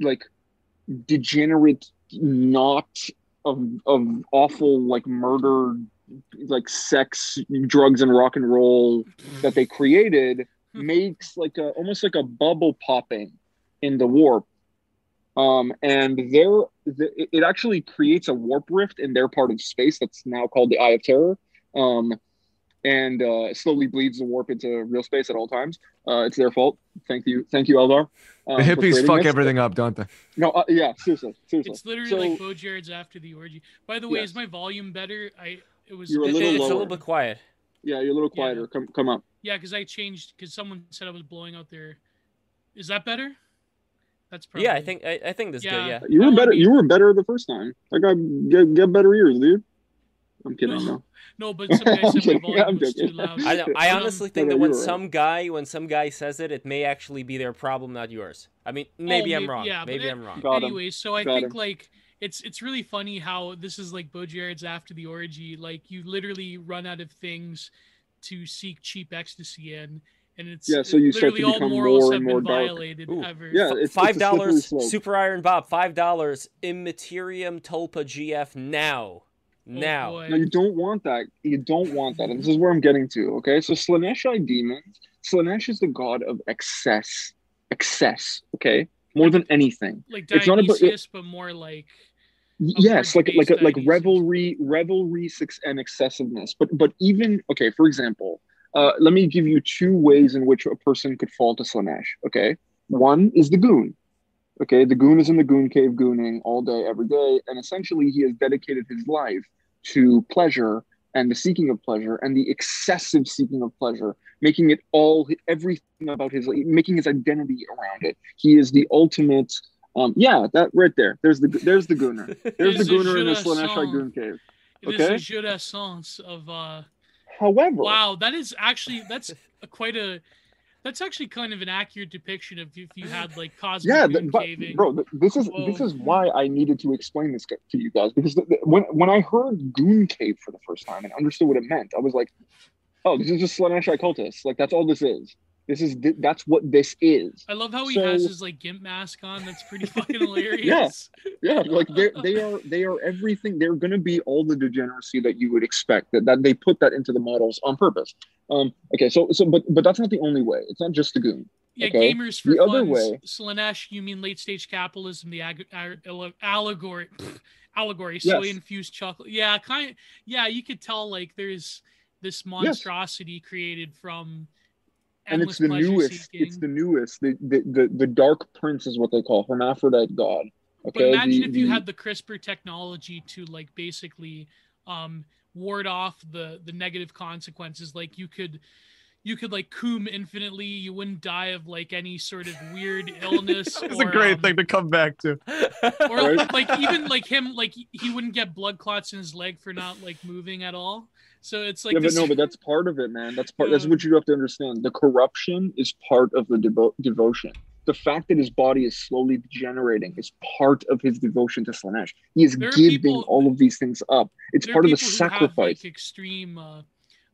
like, degenerate knot of of awful like murder like sex drugs and rock and roll that they created makes like a almost like a bubble popping in the warp. Um and there the, it- it actually creates a warp rift in their part of space that's now called the eye of terror um and uh slowly bleeds the warp into real space at all times uh it's their fault thank you thank you eldar um, The hippies fuck this. everything up, don't they? no uh, yeah seriously seriously It's literally So- like Baudrillard's after the orgy. By the way, Yes. is my volume better? I it was You're a It- little it's a little bit quiet. yeah you're a little Yeah. quieter come come up yeah because I changed because someone said I was blowing out their. Is that better? That's probably Yeah, I think I, I think that's good. Yeah. Yeah. You were better. be- You were better the first time. I got get, get better ears, dude. I'm kidding. No. No. *laughs* No, but some guy *laughs* I'm said my volume was too loud. I. I Um, honestly *laughs* no, think that when you're right. some guy when some guy says it, it may actually be their problem, not yours. I mean, maybe Oh, I'm may- wrong. yeah, maybe I'm wrong. Got him. Anyways, so I Got think him. like it's it's really funny how this is like Baudrillard's after the orgy. Like you literally run out of things to seek cheap ecstasy in, and it's Yeah, so you start to literally all become morals more have and been more dark. violated Ooh. ever. Yeah, it's- it's five dollars. Super Iron Bob. Five dollars, Immaterium Tulpa GF now, now. Oh, boy. No, you don't want that. You don't want that. And this is where I'm getting to. Okay, so Slaaneshi demons. Slaanesh is the god of excess. Excess. Okay, more than anything. like it's not about- Dionysius, but more like Yes, like like Upward-based like revelry, revelry, sex- and excessiveness. But but even okay, for example, uh, let me give you two ways in which a person could fall to Slaanesh. Okay, one is the goon. Okay, the goon is in the goon cave gooning all day, every day, and essentially he has dedicated his life to pleasure and the seeking of pleasure and the excessive seeking of pleasure, making it all everything about his making his identity around it. He is the ultimate. Um, yeah, that right there. There's the there's the gooner. *laughs* There's the gooner in the Slaaneshi goon cave. It Okay. is a jeu of uh However, wow, that is actually that's a, quite a that's actually kind of an accurate depiction of if you had like cosmic yeah, but, caving. bro, th- this is this is why I needed to explain this to you guys because th- th- when when I heard goon cave for the first time and understood what it meant, I was like, oh, this is just Slaaneshi cultists. Like that's all this is. This is that's what this is. I love how he has his like gimp mask on. That's pretty fucking *laughs* hilarious. Yeah, yeah. like they they are they are everything. They're gonna be all the degeneracy that you would expect. That, that they put that into the models on purpose. Um. Okay. So so but but that's not the only way. It's not just the goon. Yeah, Okay. gamers for The other way- Slaanesh, you mean late stage capitalism, the ag- ag- allegory, pfft, *laughs* allegory, Yes. soy infused chocolate. Yeah, kind of. Yeah, you could tell like there's this monstrosity created from. And it's the newest. seeking. It's the newest. The, the the the dark prince is what they call hermaphrodite god. But Okay. imagine the, if you had the CRISPR technology to like basically um, ward off the the negative consequences. Like you could you could like coom infinitely. You wouldn't die of like any sort of weird *laughs* illness. It's a great um, thing to come back to. or Right? like even like him like he wouldn't get blood clots in his leg for not like moving at all. So it's like yeah, but no, but that's part of it, man. That's part. That's what you have to understand. The corruption is part of the devo- devotion. The fact that his body is slowly degenerating is part of his devotion to Slaanesh. He is giving people- all of these things up. It's part of the who have, sacrifice. like extreme uh,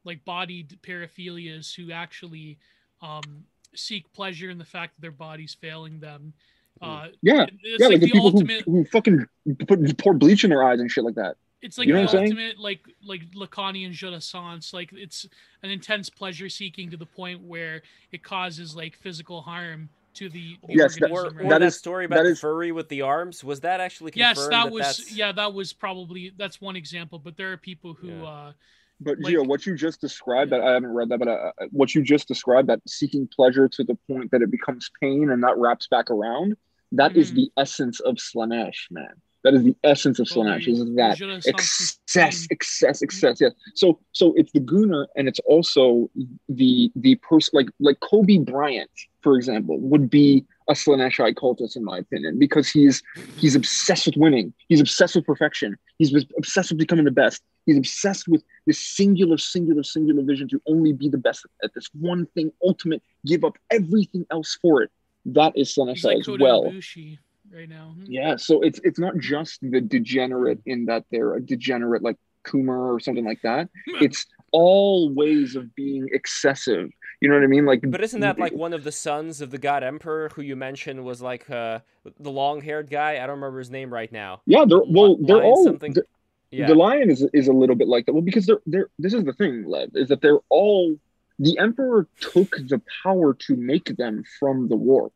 like bodied paraphilias who actually um, seek pleasure in the fact that their body's failing them. Uh, yeah, yeah, like, like, the, the, people ultimate. who, who fucking put pour bleach in their eyes and shit like that. It's like you know the what saying? ultimate, like like Lacanian jouissance. Like it's an intense pleasure seeking to the point where it causes like physical harm to the, the Yes, that- organism. or, right? or That that, is- story about that the furry with the arms was that actually confirmed yes, that was that's- yeah, that was probably that's one example. But there are people who Yeah. uh, But Like- Gio, what you just described, that I haven't read that, but uh, what you just described, that seeking pleasure to the point that it becomes pain and that wraps back around, that is Mhm. the essence of Slaanesh, man. That is the essence of Slaanesh. Is that excess, excess, excess. Yeah. So, so it's the Gooner, and it's also the the person like like Kobe Bryant, for example, would be a Slaaneshi cultist in my opinion because he's he's obsessed with winning. He's obsessed with perfection. He's obsessed with becoming the best. He's obsessed with this singular, singular, singular vision to only be the best at this one thing, ultimate, give up everything else for it. That is Slaaneshi like as well. Ibushi right now. Hmm. Yeah, so it's it's not just the degenerate in that they're a degenerate like Kumar or something like that. *laughs* It's all ways of being excessive. You know what I mean? Like, But isn't that like one of the sons of the god emperor who you mentioned was like uh, the long-haired guy? I don't remember his name right now. Yeah, they're well, Li- they're lion all something? the, Yeah. the lion is is a little bit like that. Well, because they're they're this is the thing, Lev, is that they're all the emperor took the power to make them from the warp.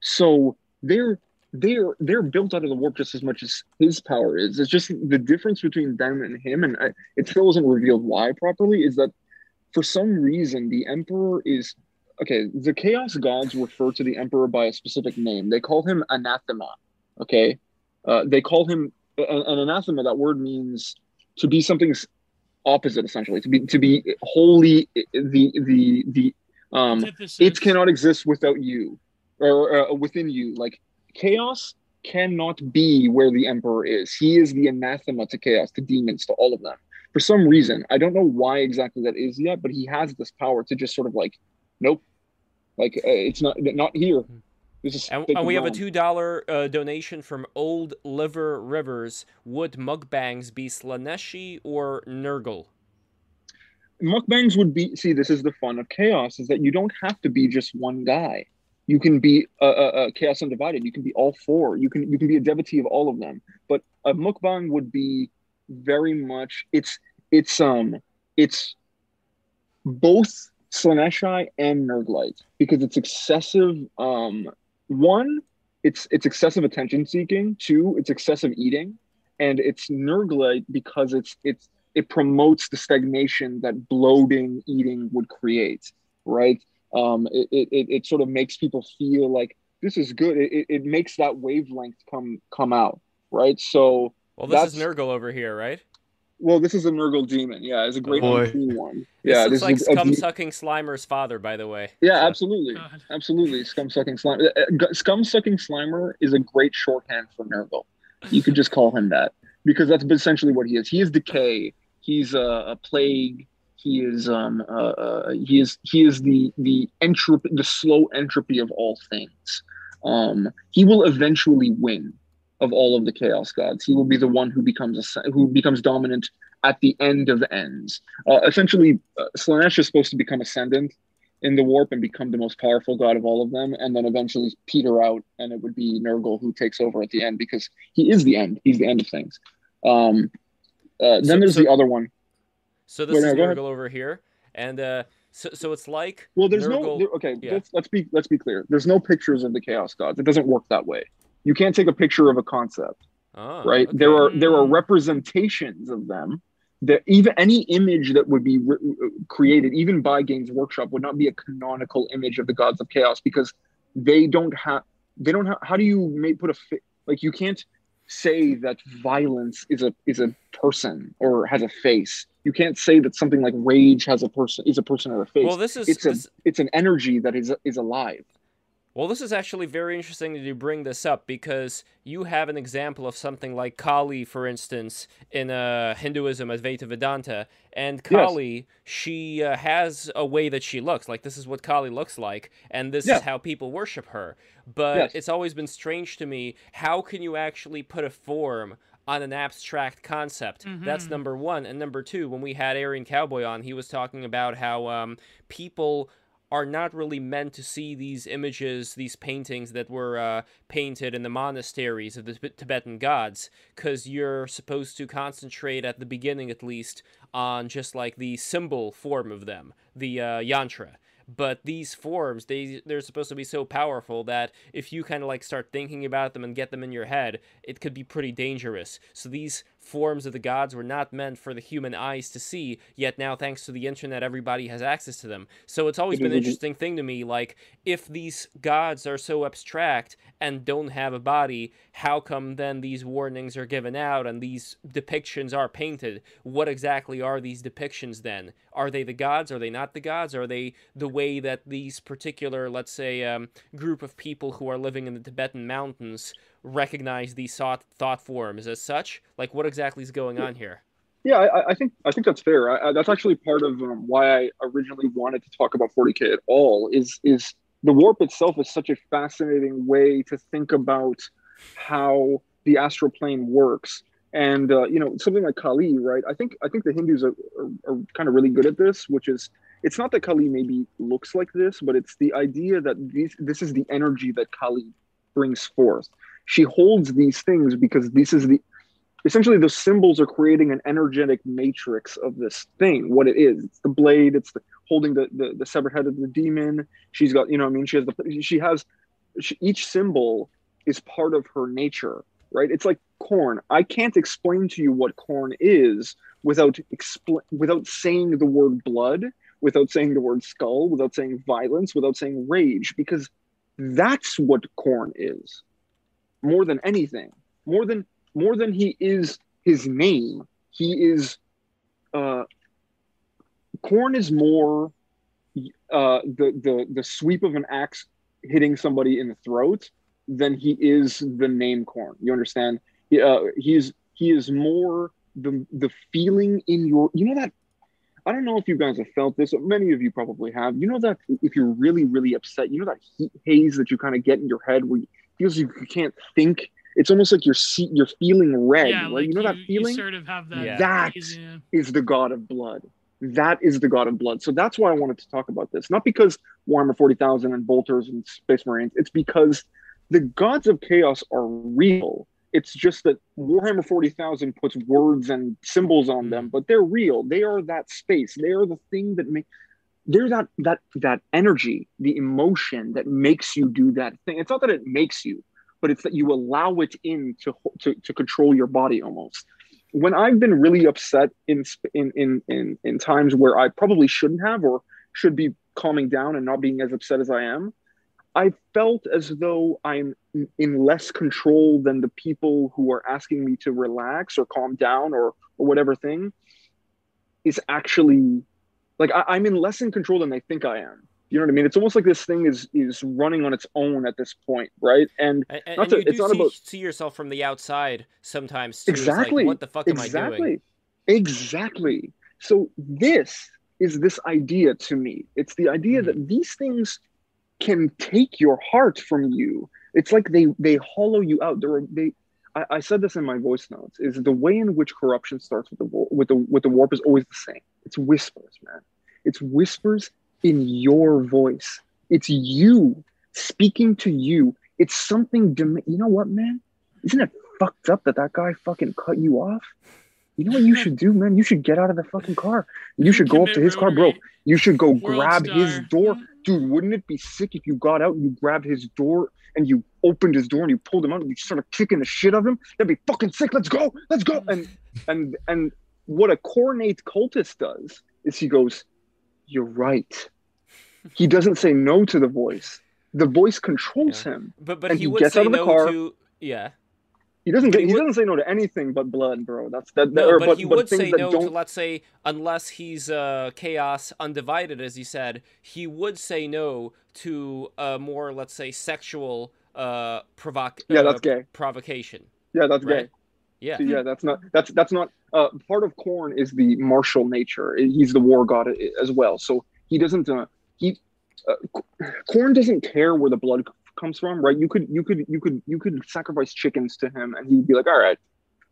So they're they're they're built out of the warp just as much as his power is. It's just the difference between them and him, and I, it still isn't revealed why properly. Is that for some reason the emperor is okay? The chaos gods refer to the emperor by a specific name. They call him anathema. Okay, uh, they call him an, an anathema. That word means to be something's opposite, essentially. To be to be wholly the the the um Antithesis. it cannot exist without you or uh, within you. Like chaos cannot be where the emperor is. He is the anathema to chaos to demons to all of them. For some reason i don't know why exactly that is yet but he has this power to just sort of like nope. Like uh, it's not not here. This is And, and we have a two dollar uh, donation from Old Liver Rivers. Would mukbangs be Slaaneshi or Nurgle? mukbangs would be see this is the fun of chaos is that you don't have to be just one guy you can be a, a, a chaos undivided. You can be all four. You can you can be a devotee of all of them. But a mukbang would be very much it's it's um it's both Slaaneshi and Nurglite because it's excessive um one it's it's excessive attention seeking. Two it's excessive eating. And it's Nurglite because it's it's it promotes the stagnation that bloating eating would create right um it, it, it it sort of makes people feel like this is good. It, it, it makes that wavelength come come out, right? So Well, this is That's- Nurgle over here, right? well, this is a Nurgle demon. Yeah, it's a great Boy. unclean one. This yeah, looks like is a- a scum sucking Slimer's father, by the way. Yeah, So- absolutely, God. absolutely. Scum sucking slime. Scum sucking Slimer is a great shorthand for Nurgle. You could just call him that because that's essentially what he is. He is decay. He's a, a plague. He is um uh, uh, he is he is the the entropy the slow entropy of all things. Um, he will eventually win of all of the chaos gods. He will be the one who becomes a, who becomes dominant at the end of ends. Uh, essentially, uh, Slaanesh is supposed to become ascendant in the warp and become the most powerful god of all of them, and then eventually peter out, and it would be Nurgle who takes over at the end because he is the end. He's the end of things. Um, uh, then So- there's so- the other one. So this Wait, is no. Nurgle over here, and uh, so so it's like Well, there's no Nurgle- there, okay. yeah. Let's let's be let's be clear. There's no pictures of the chaos gods. It doesn't work that way. You can't take a picture of a concept. Oh, right okay. there are there are representations of them that even any image that would be re- created even by games workshop would not be a canonical image of the gods of chaos because they don't have they don't have how do you make put a fi- like you can't say that violence is a is a person or has a face. You can't say that something like rage has a person is a person or a face. Well, this is it's a this, it's an energy that is is alive Well, this is actually very interesting that you bring this up because you have an example of something like Kali, for instance, in uh, Hinduism, Advaita Vedanta. And Kali, she uh, has a way that she looks. Like, this is what Kali looks like, and this Yeah. is how people worship her. But Yes. it's always been strange to me how can you actually put a form on an abstract concept? That's Mhm. number one. And number two, when we had Aryan Cowboy on, he was talking about how um, people are not really meant to see these images, these paintings that were uh, painted in the monasteries of the Tib- Tibetan gods, because you're supposed to concentrate at the beginning, at least, on just like the symbol form of them, the uh, yantra. But these forms, they they're supposed to be so powerful that if you kind of like start thinking about them and get them in your head, it could be pretty dangerous. So these forms of the gods were not meant for the human eyes to see, yet now thanks to the internet everybody has access to them. So it's always been an interesting thing to me like if these gods are so abstract and don't have a body, how come then these warnings are given out and these depictions are painted? What exactly are these depictions then? Are they the gods? Are they not the gods? Are they the way that these particular, let's say, um, group of people who are living in the Tibetan mountains recognize these thought thought forms as such? Like, what exactly is going on here? Yeah, I, I think I think that's fair. I, that's actually part of um, why I originally wanted to talk about 40k at all. Is is the warp itself is such a fascinating way to think about how the astral plane works, and uh, you know something like Kali, right? I think I think the Hindus are, are, are kind of really good at this, which is it's not that Kali maybe looks like this, but it's the idea that these this is the energy that Kali brings forth. She holds these things because this is the essentially the symbols are creating an energetic matrix of this thing what it is. It's the blade it's the holding the the, the severed head of the demon. She's got you know i mean? She has the she has she, each symbol is part of her nature right? It's like Khorne. I can't explain to you what Khorne is without expl- without saying the word blood without saying the word skull without saying violence without saying rage because that's what Khorne is more than anything more than more than he is his name he is uh Khorne is more uh the the the sweep of an axe hitting somebody in the throat than he is the name Khorne you understand he, uh, he's he is more the the feeling in your you know that I don't know if you guys have felt this. but Many of you probably have. You know that if you're really, really upset, you know that heat haze that you kind of get in your head where you feels like you can't think. It's almost like you're see, you're feeling red. yeah, right? like you know that feeling sort of have that. Yeah. That- yeah. is the god of blood. That is the god of blood. So that's why I wanted to talk about this. Not because Warhammer 40,000 and Bolters and Space Marines. It's because the gods of chaos are real. It's just that Warhammer 40,000 puts words and symbols on them, mm. but they're real. They are that space. They are the thing that make they're that that that energy, the emotion that makes you do that thing. It's not that it makes you, but it's that you allow it in to to, to control your body almost when I've been really upset in in in in in times where I probably shouldn't have or should be calming down and not being as upset as I am, I felt as though I'm in less control than the people who are asking me to relax or calm down or or whatever thing is actually like I, I'm in less in control than they think I am. You know what I mean? It's almost like this thing is is running on its own at this point, right? And, And, and, not and to- you do it's not see, about- see yourself from the outside sometimes too. It's like, exactly what the fuck am I doing? exactly so this is this idea to me it's the idea Mhm. that these things can take your heart from you it's like they they hollow you out They're, they I, I said this in my voice notes is the way in which corruption starts with the with the with the warp is always the same it's whispers man it's whispers in your voice it's you speaking to you it's something dem- you know what man isn't it fucked up that that guy fucking cut you off you know what you should do, man? You should get out of the fucking car. You should go up to his car, bro. You should go grab his star. door. Dude, wouldn't it be sick if you got out and you grabbed his door and you opened his door and you pulled him out and you started kicking the shit out of him? That'd be fucking sick. Let's go. Let's go. And and and what a Khornate cultist does is he goes, You're right. He doesn't say no to the voice. The voice controls him. But but And he he would gets say out of the no car. to yeah. He doesn't get he he would- doesn't say no to anything but blood, bro. That's that, No, or, but, he would things say no don't to let's say unless he's uh, chaos undivided, as he said. He would say no to a more let's say sexual uh provoc Yeah, uh, that's gay. provocation. Yeah, that's Right. gay. Yeah. So, yeah, that's not that's that's not uh part of Khorne is the martial nature. He's the war god as well. So he doesn't uh he uh, doesn't care where the blood comes from, right? You could you could you could you could sacrifice chickens to him and he'd be like, "All right."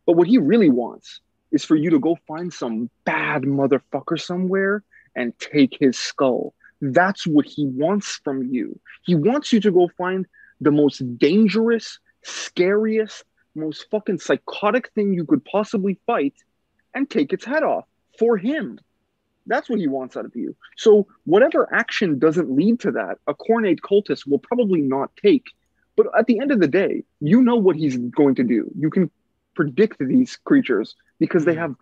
But what he really wants is for you to go find some bad motherfucker somewhere and take his skull. That's what he wants from you. He wants you to go find the most dangerous, scariest, most fucking psychotic thing you could possibly fight and take its head off for him. That's what he wants out of you. So whatever action doesn't lead to that, a Khornate cultist will probably not take. But at the end of the day, you know what he's going to do. You can predict these creatures because they have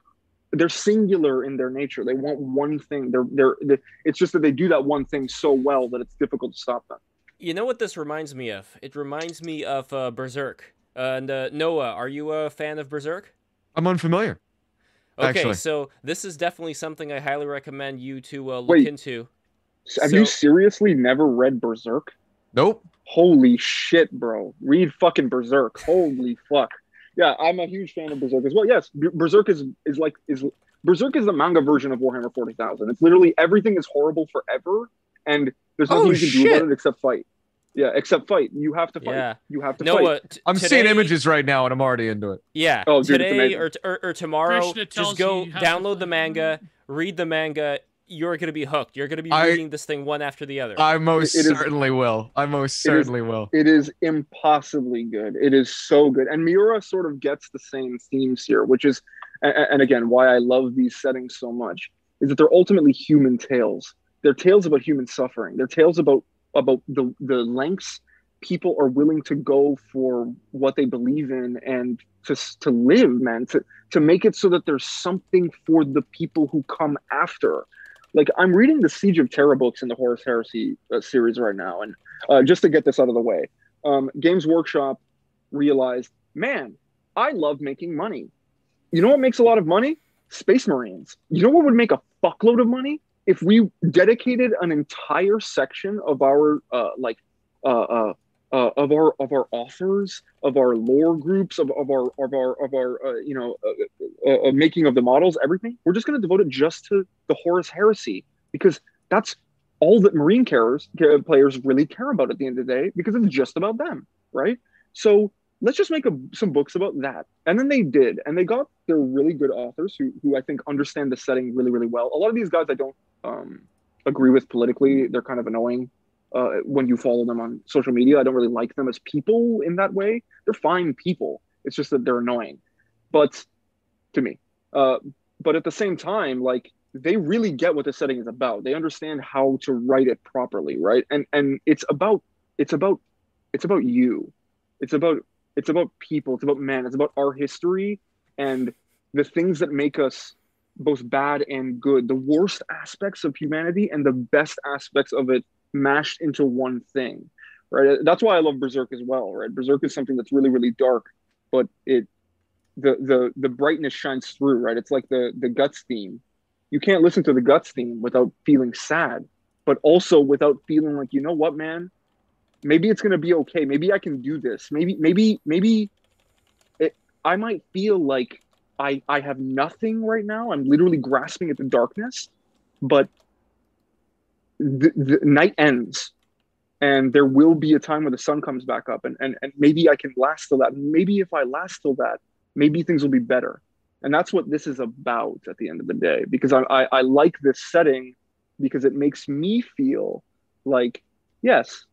they're singular in their nature. They want one thing. They're they're, they it's just that they do that one thing so well that it's difficult to stop them. You know what this reminds me of? It reminds me of uh, Berserk. Uh, and uh, Noah, are you a fan of Berserk? I'm unfamiliar. Okay, Actually. so this is definitely something I highly recommend you to uh, look Wait. into. Have you seriously never read Berserk? Nope. Holy shit, bro. Read fucking Berserk. Holy *laughs* fuck. Yeah, I'm a huge fan of Berserk as well. Yes, Berserk is is like is Berserk is the manga version of Warhammer 40,000. It's literally everything is horrible forever and there's nothing Oh, you can do about it except fight. Yeah, except fight. You have to fight. Yeah. You have to fight. Noah, t- I'm today, seeing images right now and I'm already into it. Yeah, Oh, dude, it's today amazing. or, t- or or tomorrow, just go you you have to download the manga, read the manga. You're gonna be hooked. You're gonna be I- reading this thing one after the other. I most It is- certainly will. I most It is- certainly will. It is impossibly good. It is so good. And Miura sort of gets the same themes here, which is, a- a- and again, why I love these settings so much, is that they're ultimately human tales. They're tales about human suffering. They're tales about about the the lengths people are willing to go for what they believe in and to to live, man. To to make it so that there's something for the people who come after. Like I'm reading the Siege of Terra books in the Horus Heresy uh, series right now, and uh, just to get this out of the way, um, Games Workshop realized, man, I love making money. You know what makes a lot of money? Space Marines. You know what would make a fuckload of money if we dedicated an entire section of our uh, like uh, uh, uh, of our of our authors, of our lore groups, of, of our of our of our uh, you know uh, uh, uh, making of the models, everything. We're just going to devote it just to the Horus Heresy because that's all that Marine carers, players really care about at the end of the day because it's just about them, right? So let's just make a, some books about that. And then they did, and they got their really good authors who, who I think understand the setting really, really well. A lot of these guys I don't um, agree with politically. They're kind of annoying uh, when you follow them on social media. I don't really like them as people in that way. They're fine people. It's just that they're annoying. But to me, uh, but at the same time, like they really get what the setting is about. They understand how to write it properly, right? And and it's about it's about it's about you. It's about it's about people. It's about men. It's about our history and the things that make us both bad and good. The worst aspects of humanity and the best aspects of it mashed into one thing, right? That's why I love Berserk as well, right? Berserk is something that's really, really dark, but it the the the brightness shines through, right? It's like the the guts theme. You can't listen to the guts theme without feeling sad, but also without feeling like, you know what, man? Maybe it's gonna be okay. Maybe I can do this. Maybe, maybe, maybe it, I might feel like I I have nothing right now. I'm literally grasping at the darkness, but the, the night ends and there will be a time when the sun comes back up and, and and maybe i can last till that. Maybe if i last till that maybe things will be better. And that's what this is about at the end of the day because i i, I like this setting because it makes me feel like yes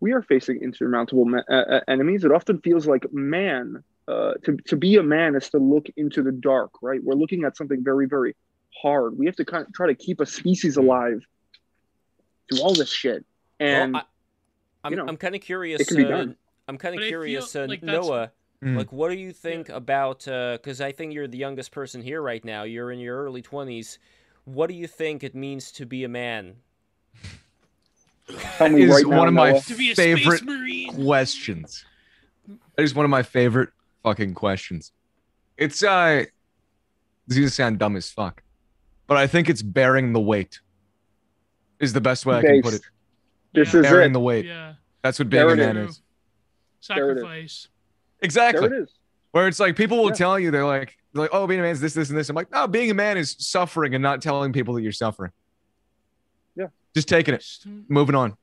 we are facing insurmountable uh, enemies. It often feels like man uh, to, to be a man is to look into the dark right we're looking at something very very hard we have to kind of try to keep a species alive through all this shit and well, I, am you know, I'm kind of curious. it can be uh, done. I'm kind of But I feel curious, uh, like that's- Noah. Mm. Like, what do you think about? Because I think you're the youngest person here right now. You're in your early twenties. What do you think it means to be a man? Tell me is right one now, of my Noah. To be a favorite questions. That is one of my favorite fucking questions. It's uh this is gonna sound dumb as fuck. But I think it's bearing the weight. Is the best way I can put it. This Yeah. is Bearing it. the weight. Yeah. That's what being There a it man is. is. There it is. Sacrifice. Exactly. There it is. Where it's like people will Yeah. tell you they're like they're like, oh, being a man is this, this, and this. I'm like, no, being a man is suffering and not telling people that you're suffering. Yeah. Just taking it, moving on,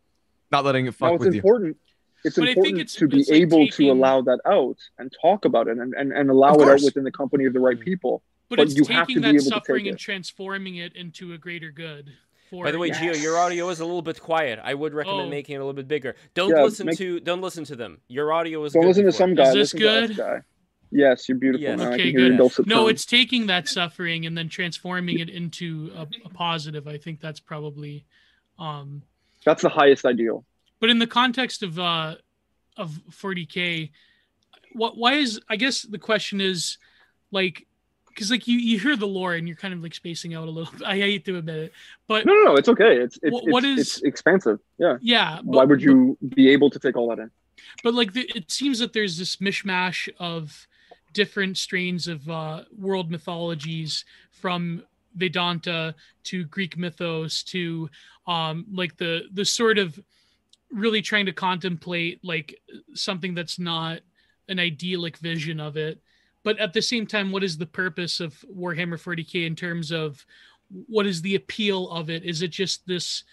not letting it fuck Now it's with you. important. It's But I think important it's- to be it's like able taking- to allow that out and talk about it and, and, and allow it out within the company of the right people. But, But it's you have to taking be that able to suffering take and it. transforming it into a greater good. For By the way, Gio, your audio is a little bit quiet. I would recommend Oh. making it a little bit bigger. Don't Yeah, listen make- to don't listen to them. Your audio is Don't good listen to some guy. Is this listen to us good? guy. Yes, you're beautiful, Yes. man. Okay, can hear your good. no, tones. it's taking that suffering and then transforming it into a, a positive. I think that's probably um That's the highest ideal. But in the context of uh of 40k what why is i guess the question is like because like you you hear the lore and you're kind of like spacing out a little *laughs* i hate to admit it but No, no, no. It's okay. It's it's, What- what it's, is- it's expansive. Yeah. yeah but, Why would you be able to take all that in? but like the, it seems that there's this mishmash of different strains of uh world mythologies from vedanta to greek mythos to um like the the sort of really trying to contemplate like something that's not an idyllic vision of it. But at the same time what is the purpose of warhammer 40k in terms of what is the appeal of it? Is it just this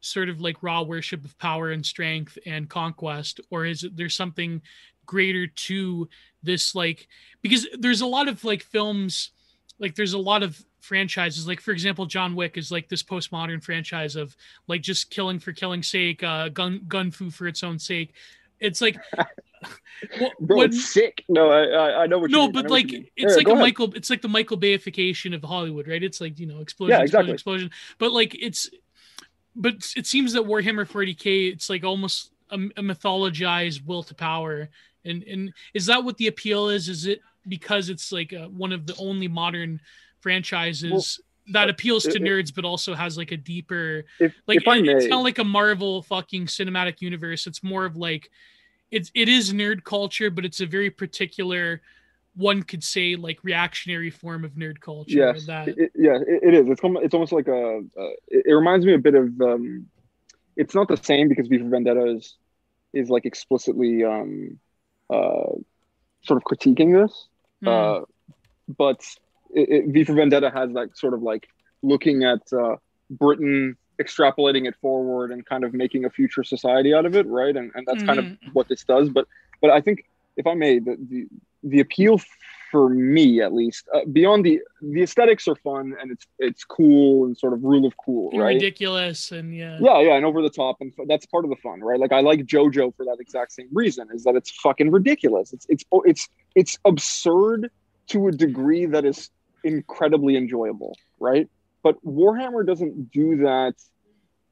sort of like raw worship of power and strength and conquest or is it there's something greater to this like because there's a lot of like films like there's a lot of franchises like for example john wick is like this postmodern franchise of like just killing for killing's sake uh gun gun fu for its own sake it's like *laughs* what, Bro, what- it's sick. No, I I, know what you no. But like it's Yeah, like a ahead. michael it's like the michael bayification of hollywood right it's like you know explosion Yeah, explosion exactly. explosion but like it's but it seems that warhammer 40k it's like almost a, a mythologized will to power and and is that what the appeal is is it because it's like uh one of the only modern franchises that appeals to it- nerds but also has like a deeper If, like if it- it's not like a marvel fucking cinematic universe it's more of like it's it is nerd culture but it's a very particular one could say like reactionary form of nerd culture yes, that it, yeah, it, it is. It's almo- it's almost like a. Uh, it, it reminds me a bit of. Um, it's not the same because V for Vendetta is is like explicitly um, uh, sort of critiquing this. Hmm. Uh, but it, it, V for Vendetta has that sort of like looking at uh, Britain, extrapolating it forward, and kind of making a future society out of it, right? And and that's kind of what this does. But but I think if I may, the the, the appeal for me at least, uh, beyond the the aesthetics are fun and it's it's cool and sort of rule of cool, and right? ridiculous and yeah Yeah, yeah, and over the top, and that's part of the fun, right? Like I like JoJo for that exact same reason, is that it's fucking ridiculous. It's it's it's it's absurd to a degree that is incredibly enjoyable, right? But Warhammer doesn't do that.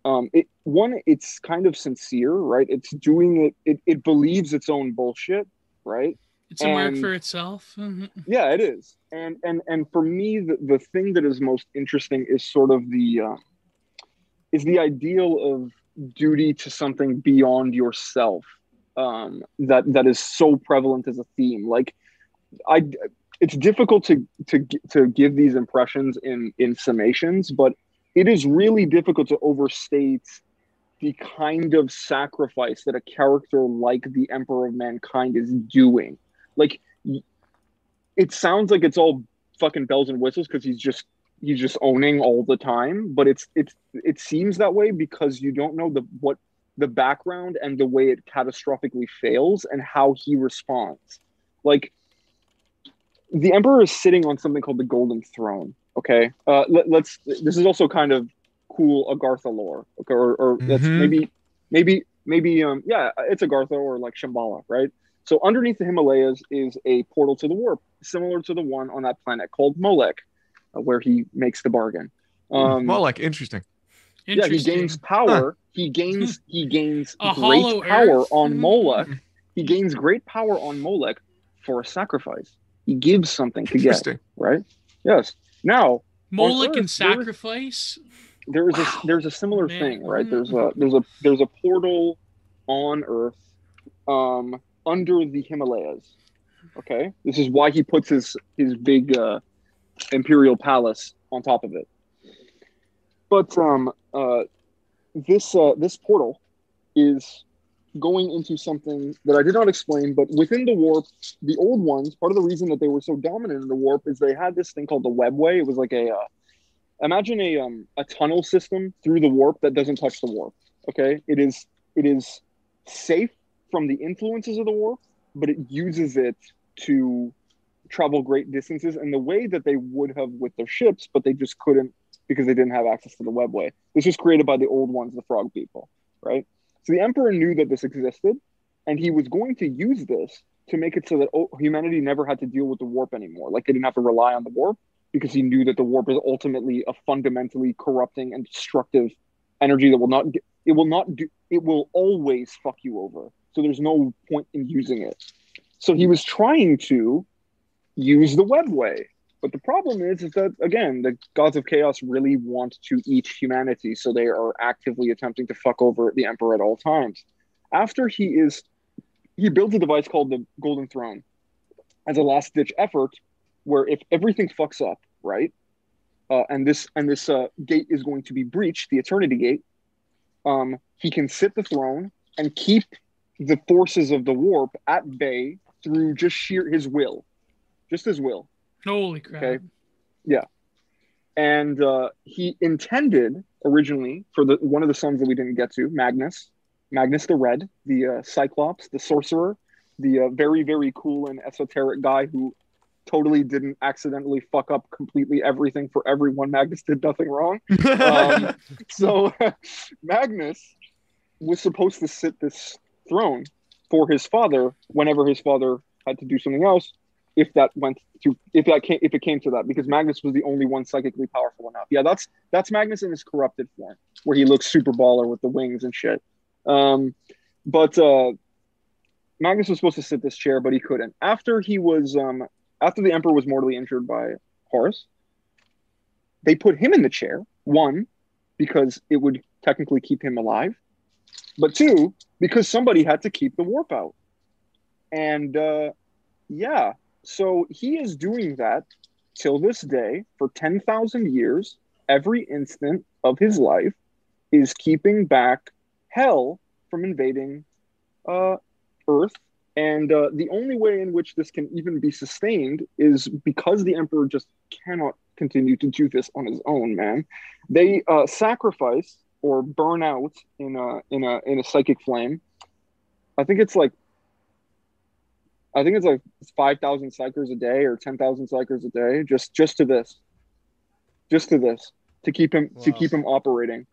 Um, it one, it's kind of sincere, right? It's doing it. It, it believes its own bullshit, right? it's a mark and- for itself Mhm. Yeah, it is. And and and for me, the, the thing that is most interesting is sort of the uh, is the ideal of duty to something beyond yourself um, that that is so prevalent as a theme. Like, I, it's difficult to to to give these impressions in in summations, but it is really difficult to overstate the kind of sacrifice that a character like the Emperor of Mankind is doing. Like, it sounds like it's all fucking bells and whistles because he's just he's just owning all the time but it's it's it seems that way because you don't know the what the background and the way it catastrophically fails and how he responds like the emperor is sitting on something called the golden throne okay uh let, us this is also kind of cool agartha lore okay or, or mm-hmm. that's maybe maybe maybe um yeah it's agartha or like shambhala right so underneath the himalayas is a portal to the warp similar to the one on that planet called molech uh, where he makes the bargain. Hmm, um, well, like interesting. Yeah, he gains power. Huh. He gains he gains *laughs* a great power earth. on Molech. He gains great power on Molech for a sacrifice. He gives something to get. Right? Yes. Now Moloch and sacrifice. There is wow. a there's a similar Man. thing, right? There's a there's a there's a portal on Earth, um, under the Himalayas. Okay, this is why he puts his his big uh, imperial palace on top of it. But um, uh, this uh, this portal is going into something that I did not explain, but within the warp, the old ones, part of the reason that they were so dominant in the warp is they had this thing called the webway. It was like a uh, imagine a um, a tunnel system through the warp that doesn't touch the warp. Okay, it is it is safe from the influences of the warp, but it uses it to travel great distances in the way that they would have with their ships, but they just couldn't because they didn't have access to the webway. This was created by the old ones, the frog people, right? So the emperor knew that this existed, and he was going to use this to make it so that humanity never had to deal with the warp anymore. Like they didn't have to rely on the warp because he knew that the warp is ultimately a fundamentally corrupting and destructive energy that will not it will not do it will always fuck you over. So there's no point in using it. So he was trying to use the webway. But the problem is, is that again, the gods of chaos really want to eat humanity, so they are actively attempting to fuck over the emperor at all times. After he is, he builds a device called the Golden Throne as a last ditch effort, where if everything fucks up, right, uh, and this and this uh, gate is going to be breached, the Eternity Gate, um, he can sit the throne and keep the forces of the warp at bay through just sheer his will just his will. Holy crap. Okay. Yeah. And uh, he intended originally for the one of the sons that we didn't get to, Magnus, Magnus the Red, the uh, Cyclops, the sorcerer, the uh, very very cool and esoteric guy who totally didn't accidentally fuck up completely everything for everyone. Magnus did nothing wrong. *laughs* um, so *laughs* Magnus was supposed to sit this throne for his father whenever his father had to do something else if that went to if that came if it came to that because Magnus was the only one psychically powerful enough. Yeah, that's that's Magnus in his corrupted form where he looks super baller with the wings and shit. Um, but uh, Magnus was supposed to sit this chair, but he couldn't. After he was um, after the emperor was mortally injured by Horus, they put him in the chair. One, because it would technically keep him alive, but two, because somebody had to keep the warp out. And uh, yeah, so he is doing that till this day for 10,000 years. Every instant of his life is keeping back hell from invading uh, Earth. And uh, the only way in which this can even be sustained is because the Emperor just cannot continue to do this on his own, man. They uh, sacrifice or burn out in a in a in a psychic flame. I think it's like I think it's like five thousand psykers a day or ten thousand psykers a day, just just to this, just to this, to keep him wow. to keep him operating.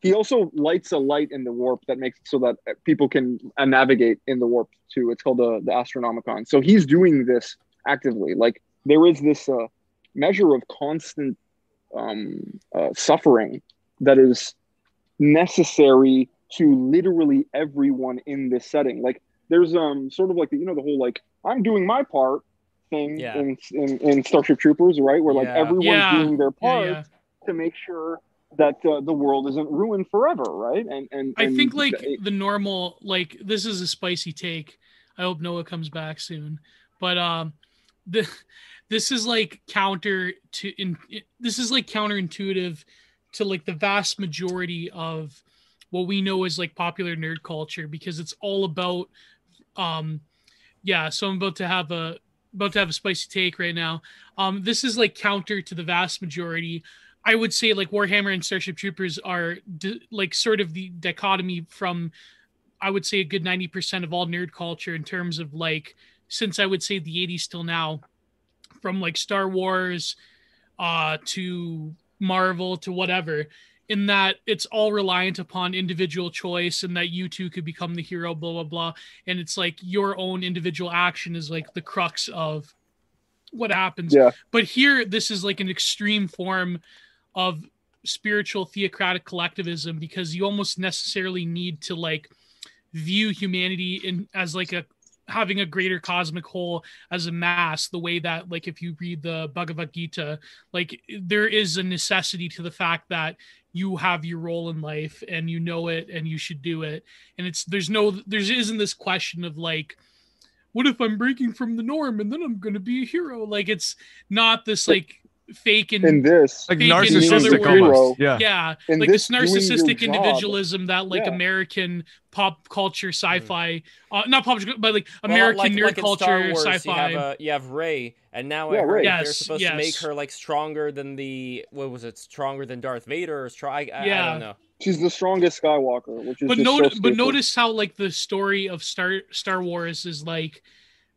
He also lights a light in the warp that makes it so that people can uh, navigate in the warp too. It's called the the Astronomicon. So he's doing this actively. Like there is this uh, measure of constant um, uh, suffering that is necessary to literally everyone in this setting. Like there's um sort of like the, you know the whole like I'm doing my part thing yeah. in, in, in Starship Troopers, right? Where like yeah. everyone's yeah. doing their part to make sure that uh, the world isn't ruined forever, right? And and, I and think like th- the normal like this is a spicy take. I hope Noah comes back soon. But um the this is like counter to in this is like counterintuitive to like the vast majority of what we know as like popular nerd culture because it's all about um yeah, so I'm about to have a about to have a spicy take right now. Um this is like counter to the vast majority I would say like Warhammer and Starship Troopers are like sort of the dichotomy from I would say a good 90% of all nerd culture in terms of like since I would say the 80s till now from like Star Wars uh to Marvel to whatever in that it's all reliant upon individual choice and that you too could become the hero blah blah blah. And it's like your own individual action is like the crux of what happens. Yeah, but here this is like an extreme form of spiritual theocratic collectivism because you almost necessarily need to like view humanity in as like a having a greater cosmic whole as a mass the way that like if you read the bhagavad gita like there is a necessity to the fact that you have your role in life and you know it and you should do it and it's there's no there's isn't this question of like what if i'm breaking from the norm and then i'm going to be a hero like it's not this like fake and in this, Like Fake in narcissistic other words. almost. Yeah. yeah in like this doing your narcissistic job- individualism that like Yeah. american pop culture sci-fi uh, not pop culture but like Well, american like- nerd like culture Wars, sci-fi You have, you have Ray, and now Yeah, I heard Rey. they're Yes, supposed to make her like stronger than the what was it? Stronger than Darth Vader or strong? I, I, I don't know. she's the strongest Skywalker, which is but just note, so but notice how like the story of Star Star Wars is like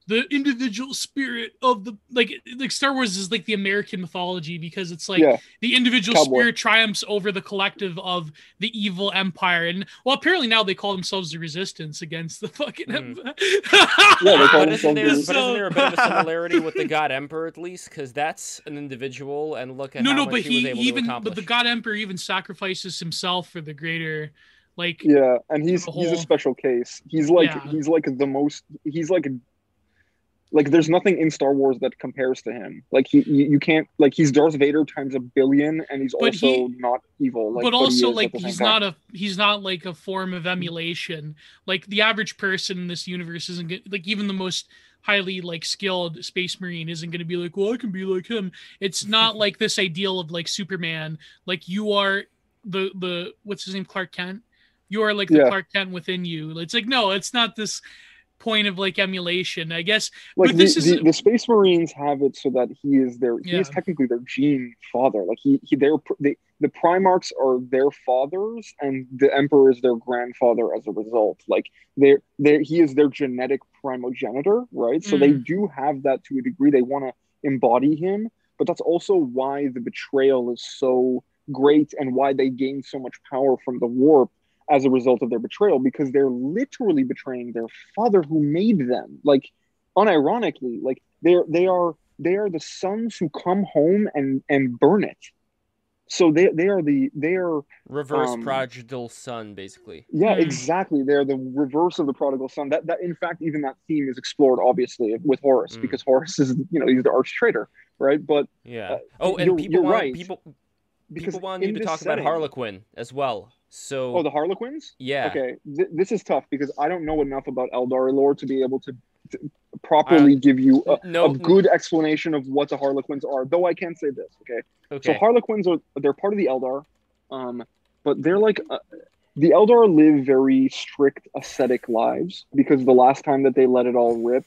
the individual spirit of the like like Star Wars is like the American mythology because it's like yeah, the individual Cowboy. spirit triumphs over the collective of the evil empire and well apparently now they call themselves the resistance against the fucking Hmm. empire. *laughs* Yeah, they call But isn't, there, the- but isn't there a bit of a *laughs* similarity with the God Emperor at least? Because that's an individual, and look at no how no much but he, was he able even but the god emperor even sacrifices himself for the greater like yeah, and he's The he's a special case. He's like Yeah. he's like the most. He's like like there's nothing in Star Wars that compares to him. Like he you, can't like he's Darth Vader times a billion, and he's But also he- not evil. Like, but he also at like he's time. not a he's not like a form of emulation like the average person in this universe isn't get, like even the most highly like skilled space marine isn't going to be like well i can be like him it's *laughs* not like this ideal of like superman like you are the the what's his name clark kent you are like the Yeah. clark kent within you it's like no it's not this point of like emulation i guess. Like but the, this is- the, the space marines have it so that he is their he is technically their gene father. Like he, he they're they, the primarchs are their fathers and the emperor is their grandfather as a result. Like they're they he is their genetic primogenitor right? So they Mm. do have that to a degree. They want to embody him but that's also why the betrayal is so great and why they gain so much power from the warp as a result of their betrayal because they're literally betraying their father who made them like unironically like they're they are they are the sons who come home and and burn it so they they are the they are Reverse um, prodigal son, basically. yeah Hmm. exactly they're the reverse of the prodigal son that that in fact even that theme is explored obviously with horus Mm. because horus is you know he's the arch traitor right but Yeah. Uh, oh, and you're- people you're want right, people because people want you to talk setting- about Harlequin as well. So oh the harlequins yeah. okay th- this is tough because i don't know enough about eldar lore to be able to, to properly give you a, no- a good explanation of what the harlequins are though i can say this okay Okay. So Harlequins are they're part of the Eldar, um, but they're like uh, the Eldar live very strict ascetic lives because the last time that they let it all rip,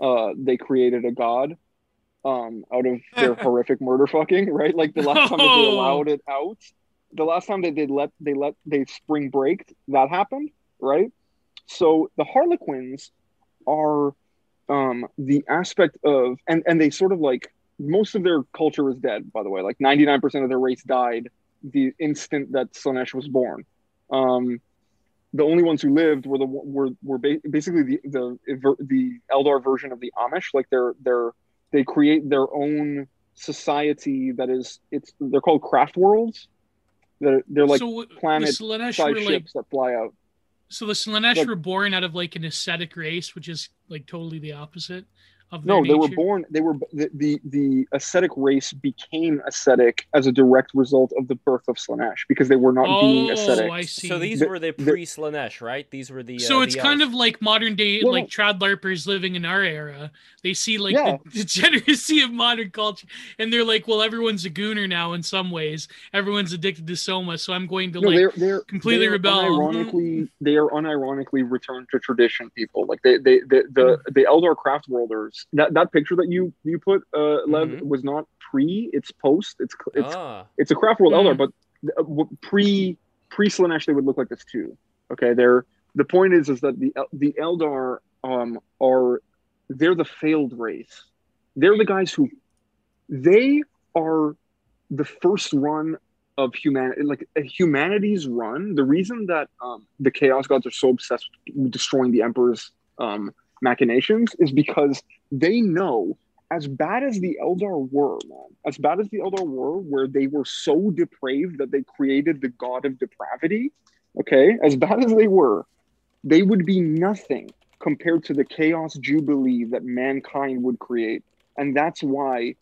uh, they created a god um, out of *laughs* their horrific murder fucking right. Like the last time that they allowed it out, the last time that they let they let they spring break that happened right. So the Harlequins are um, the aspect of and and they sort of like most of their culture is dead by the way like 99% of their race died the instant that Slaanesh was born um the only ones who lived were the were were ba- basically the the the Eldar version of the Amish like they're they're they create their own society that is it's they're called craft worlds. They're, they're like so planet Slanesh like ships that fly out. So the Slaanesh Like- were born out of like an ascetic race, which is like totally the opposite No, they were born. They were the, the the ascetic race became ascetic as a direct result of the birth of Slaanesh because they were not being Oh, ascetic. I see. So these The- were the the- pre Slaanesh, right? These were the. So uh, it's the kind elves. of like modern day, Well, like no. trad larpers living in our era. They see like Yeah. the *laughs* degeneracy of modern culture, and they're like, "Well, everyone's a gooner now. In some ways, everyone's addicted to soma. So I'm going to No, like they're they're completely they are rebel. Unironically, they are unironically returned to tradition people. Like they they the the, the Eldar craft worlders. That that picture that you you put uh Lev Mhm. was not pre. It's post. It's it's Ah, it's a craft world Hmm. Eldar, but uh, pre pre Slaanesh they would look like this too. Okay, they're the point is is that the the Eldar um are they're the failed race. They're the guys who they are the first run of humanity like a humanity's run the reason that um, the chaos gods are so obsessed with destroying the emperor's um, machinations is because they know as bad as the eldar were man as bad as the eldar were where they were so depraved that they created the god of depravity okay as bad as they were they would be nothing compared to the chaos jubilee that mankind would create. And that's why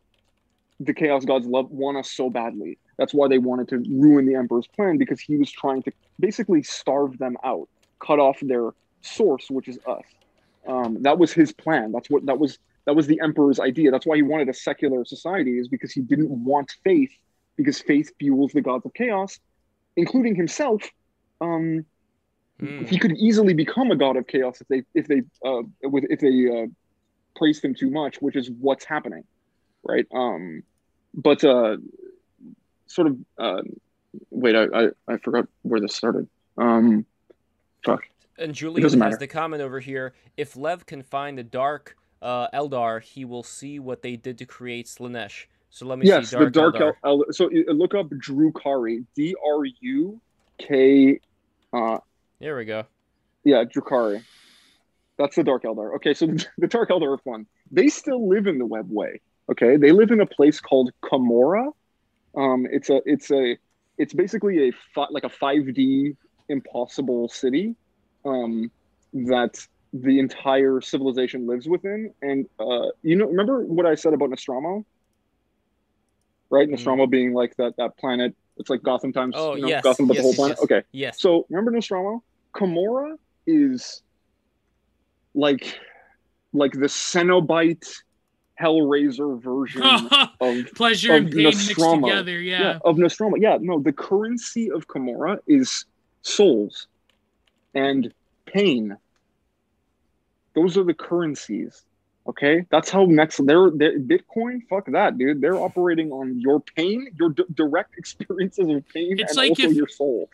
the chaos gods love want us so badly. That's why they wanted to ruin the emperor's plan because he was trying to basically starve them out cut off their source which is us um, that was his plan. That's what that was that was the emperor's idea. That's why he wanted a secular society is because he didn't want faith because faith fuels the gods of chaos including himself. Um, hmm. he could easily become a god of chaos if they if they uh with if they uh praised him too much which is what's happening right? Um but uh sort of uh wait i i, I forgot where this started. Um fuck And Julian has matter. the comment over here. If Lev can find the dark uh, Eldar, he will see what they did to create Slaanesh. So let me yes see. Dark the dark Eldar. El- El- so look up Drukhari d-r-u-k uh There we go. Yeah, Drukhari. That's the Dark Eldar. Okay, so *laughs* the Dark Eldar are fun. They still live in the Webway. Okay, they live in a place called Commorragh. Um, it's a it's a it's basically a fi- like a five D impossible city um, that the entire civilization lives within. And uh, you know, remember what I said about Nostramo? Right, Mhm. Nostramo being like that that planet. It's like Gotham times. Oh, you know, yes, Gotham, but yes, the whole planet. yes. Okay, Yes. so remember Nostramo? Commorragh is like like the Cenobite Hellraiser version *laughs* of Pleasure and of pain mixed Nostramo. together. Yeah. yeah. of Nostramo. Yeah, no, the currency of Commorragh is souls and pain. Those are the currencies. Okay, that's how next they're, they're Bitcoin. Fuck that, dude. They're operating on your pain, your d- direct *laughs* experiences of pain, It's and like also if- your soul.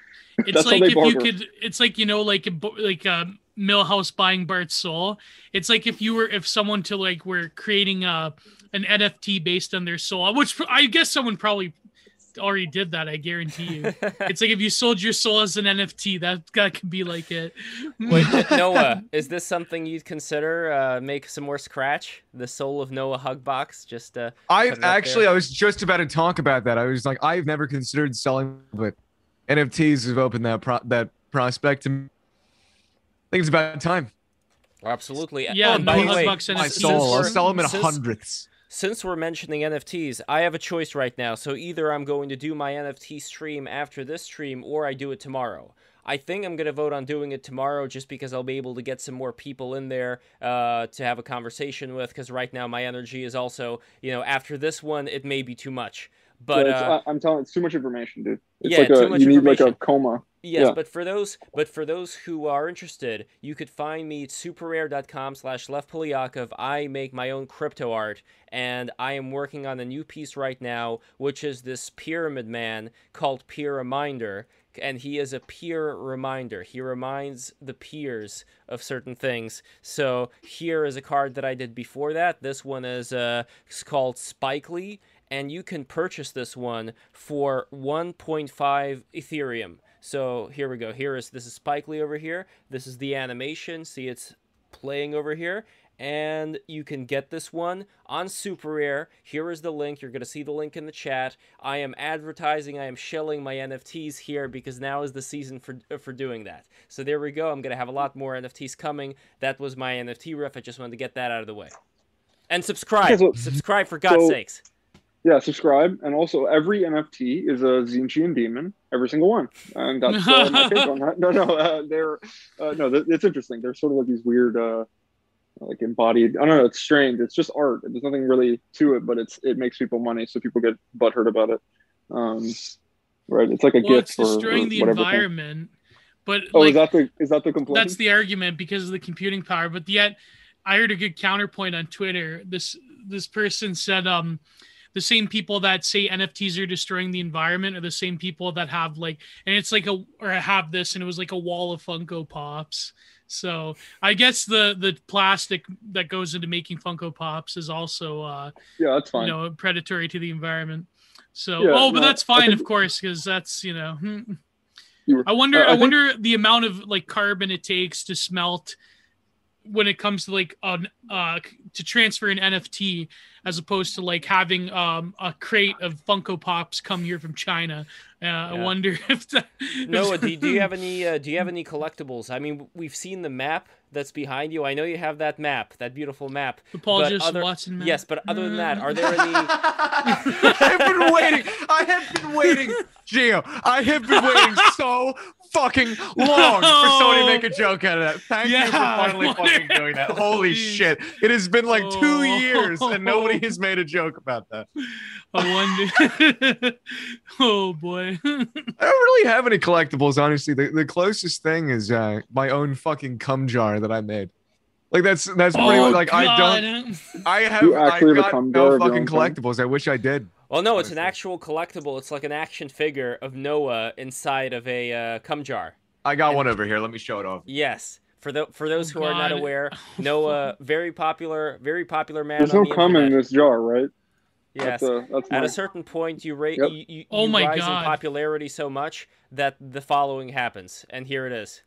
It's like if you could. It's like you know, like like uh, Milhouse buying Bart's soul. It's like if you were if someone to like were creating a an NFT based on their soul, which I guess someone probably already did that. I guarantee you. *laughs* It's like if you sold your soul as an NFT, that that could be like it. Wait, *laughs* Noah, is this something you'd consider? Uh, make some more scratch? The soul of Noah hug box. Just uh, I Put it up actually, there. I was just about to talk about that. I was like, I've never considered selling, but NFTs have opened that pro- that prospect to me. I think it's about time. absolutely. Yeah, Oh, and by no the way, My NFTs. since soul, I'll sell them in since- hundredths. Since we're mentioning NFTs, I have a choice right now. So either I'm going to do my NFT stream after this stream or I do it tomorrow. I think I'm going to vote on doing it tomorrow just because I'll be able to get some more people in there uh, to have a conversation with. Because right now my energy is also, you know, after this one, it may be too much. But it's- uh, I, I'm telling it's too much information, dude. It's Yeah, like too a much you need like a coma. Yes, Yeah. but for those but for those who are interested, you could find me at superrare.com slash Lev Polyakov. I make my own crypto art, and I am working on a new piece right now, which is this pyramid man called Peer Reminder. And he is a peer reminder. He reminds the peers of certain things. So here is a card that I did before that. This one is uh, it's called Spikely, and you can purchase this one for 1.5 Ethereum. So here we go. Here is this is Spike Lee over here. This is the animation. See, it's playing over here, and you can get this one on Super Rare. Here is the link. You're gonna see the link in the chat. I am advertising. I am shelling my NFTs here because now is the season for for doing that. So there we go. I'm gonna have a lot more NFTs coming. That was my NFT riff. I just wanted to get that out of the way. And subscribe. Subscribe for God's so- sakes. Yeah, subscribe, and also every NFT is a Tzeentchian demon, every single one, and that's uh, my *laughs* take on that. No, no, uh, they're uh, no, th- it's interesting. They're sort of like these weird, uh, like embodied. I don't know. It's strange. It's just art. There's nothing really to it, but it's it makes people money, so people get butthurt about it. Um, right? It's like a well, gift it's for destroying or the whatever thing. environment. But Oh, like is that the is that the complaint? that's the argument because of the computing power. But yet, I heard a good counterpoint on Twitter. This this person said, um, the same people that say NFTs are destroying the environment are the same people that have like, and it's like a or have this, and it was like a wall of Funko Pops. So I guess the the plastic that goes into making Funko Pops is also uh, yeah, that's fine. you know predatory to the environment. So Yeah, oh, but no, that's fine, think- of course, because that's you know. hmm. You were- I wonder. Uh, I I, wonder the amount of like carbon it takes to smelt when it comes to like an uh to transfer an NFT as opposed to like having um a crate of Funko Pops come here from China. Uh, I wonder *laughs* if that. Noah, do, do you *laughs* have any? Uh, do you have any collectibles? I mean, we've seen the map that's behind you. I know you have that map, that beautiful map. the Paul but Joseph other- Watson? map? Yes, but other than that, are there any? *laughs* I've been waiting. I have been waiting, Gio. I have been waiting so fucking long for somebody to make a joke out of that. Thank you for finally fucking doing that. Holy shit! It has been like two years and nobody *laughs* has made a joke about that. I wonder. *laughs* oh boy. I don't really have any collectibles, honestly. The, the closest thing is uh, my own fucking cum jar that I made. Like that's that's pretty oh, much like I don't I have You I actually have a got cum jar no fucking own thing? collectibles. I wish I did. Well, no, it's an actual collectible. It's like an action figure of Noah inside of a uh, cum jar. I got one over here. Let me show it off. Yes. For the for those Oh, who are not aware, *laughs* Noah, very popular, very popular man. There's on no the cum in this jar, right? Yes. That's, uh, that's At my- a certain point, you rate Yep. you, you, Oh you my rise God. in popularity so much that the following happens, and here it is.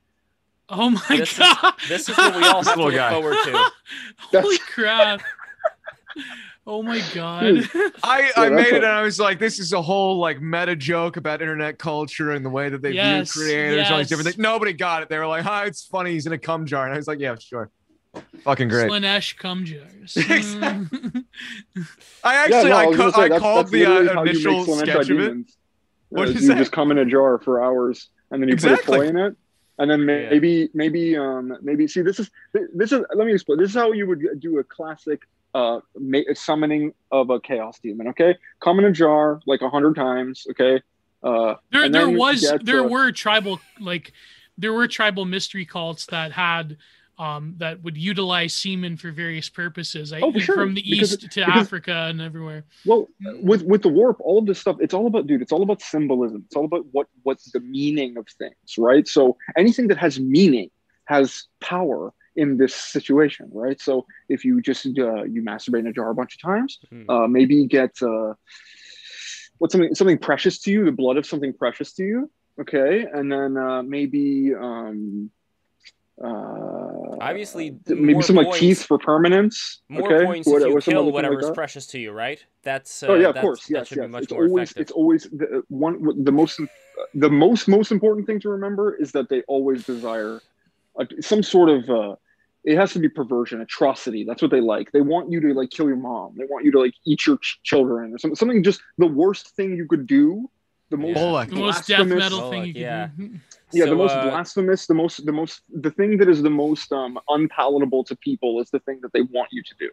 Oh my This is- god. This is what we all have to look guy. forward to. *laughs* Holy crap. *laughs* Oh my *laughs* god. Dude. I, Yeah, I made it and I was like, this is a whole like meta joke about internet culture and the way that they Yes, view creators, all these different things. Nobody got it. They were like, hi, it's funny. He's in a cum jar. And I was like, yeah, sure. Fucking great. Slaanesh cum jars. *laughs* Exactly. *laughs* I Yeah, actually, no, I, was ca- say, I that's- called that's the uh, how you make initial sketch of it. demons. What'd Uh, you say? just come in a jar for hours, and then you put a toy in it, and then Yeah. maybe, maybe, um, maybe. See, this is this is. Let me explain. This is how you would do a classic uh summoning of a chaos demon. Okay, come in a jar like a hundred times. Okay. Uh, there there was there were tribal like there were tribal mystery cults that had um that would utilize semen for various purposes. I, Oh, sure, from the because- east to because- Africa and everywhere. Well, with with the warp, all of this stuff, it's all about, dude. It's all about symbolism. It's all about what what's the meaning of things, right? So anything that has meaning has power in this situation, right? So if you just uh, you masturbate in a jar a bunch of times, Hmm. uh, maybe get uh, what's something something precious to you, the blood of something precious to you, okay, and then uh, maybe. Um, uh, Obviously, maybe some like teeth for permanence. More okay? points What- if you kill thing like precious to you, right? That's uh, oh yeah, of course. That Yes, should yes. be much it's more always effective. it's always the one the most the most most important thing to remember is that they always desire a, some sort of uh, it has to be perversion, atrocity. That's what they like. They want you to like kill your mom. They want you to like eat your ch- children or something. Something just the worst thing you could do. The most Yeah. Bullock. The most death blasphemous- metal thing you could yeah. do. yeah, So, the most uh, blasphemous, the most the most the thing that is the most um, unpalatable to people is the thing that they want you to do.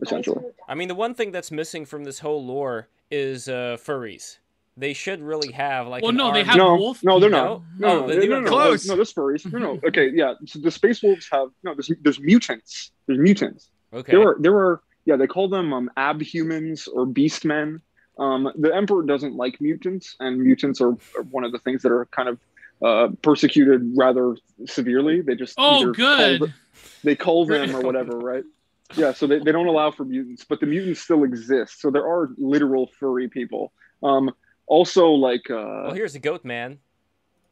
Essentially. I mean, the one thing that's missing from this whole lore is uh, furries. They should really have like. Well, no, they have no, wolf no, they're not. No? No, Oh, no, then no, you no, have no, close. no, there's furries. No, no. *laughs* Okay, yeah. So the space wolves have no. There's there's mutants. There's mutants. Okay. There are there are yeah. They call them um, abhumans or beastmen. Um, the emperor doesn't like mutants, and mutants are, are one of the things that are kind of uh, persecuted rather severely. They just Oh, good. Call, they call them or *laughs* whatever, right? Yeah, so they, they don't allow for mutants, but the mutants still exist. So there are literal furry people. Um, also, like uh, well, here's a goat man.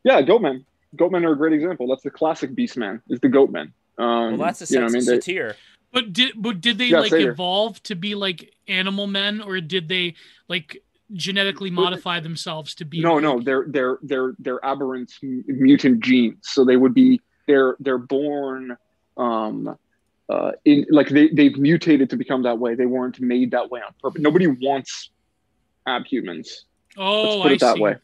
yeah, goatmen. Goatmen are a great example. That's the classic beast man Is the goatman. Um, Well, that's a you know I mean? of They- But did but did they Yeah, like satyr. evolve to be like animal men, or did they like genetically But- modify themselves to be? no, like- no, they're they're they're they're aberrant mutant genes. So they would be they're they're born um uh, in like they they've mutated to become that way. They weren't made that way on purpose. Nobody wants abhumans. Oh, Let's put I it that see. way.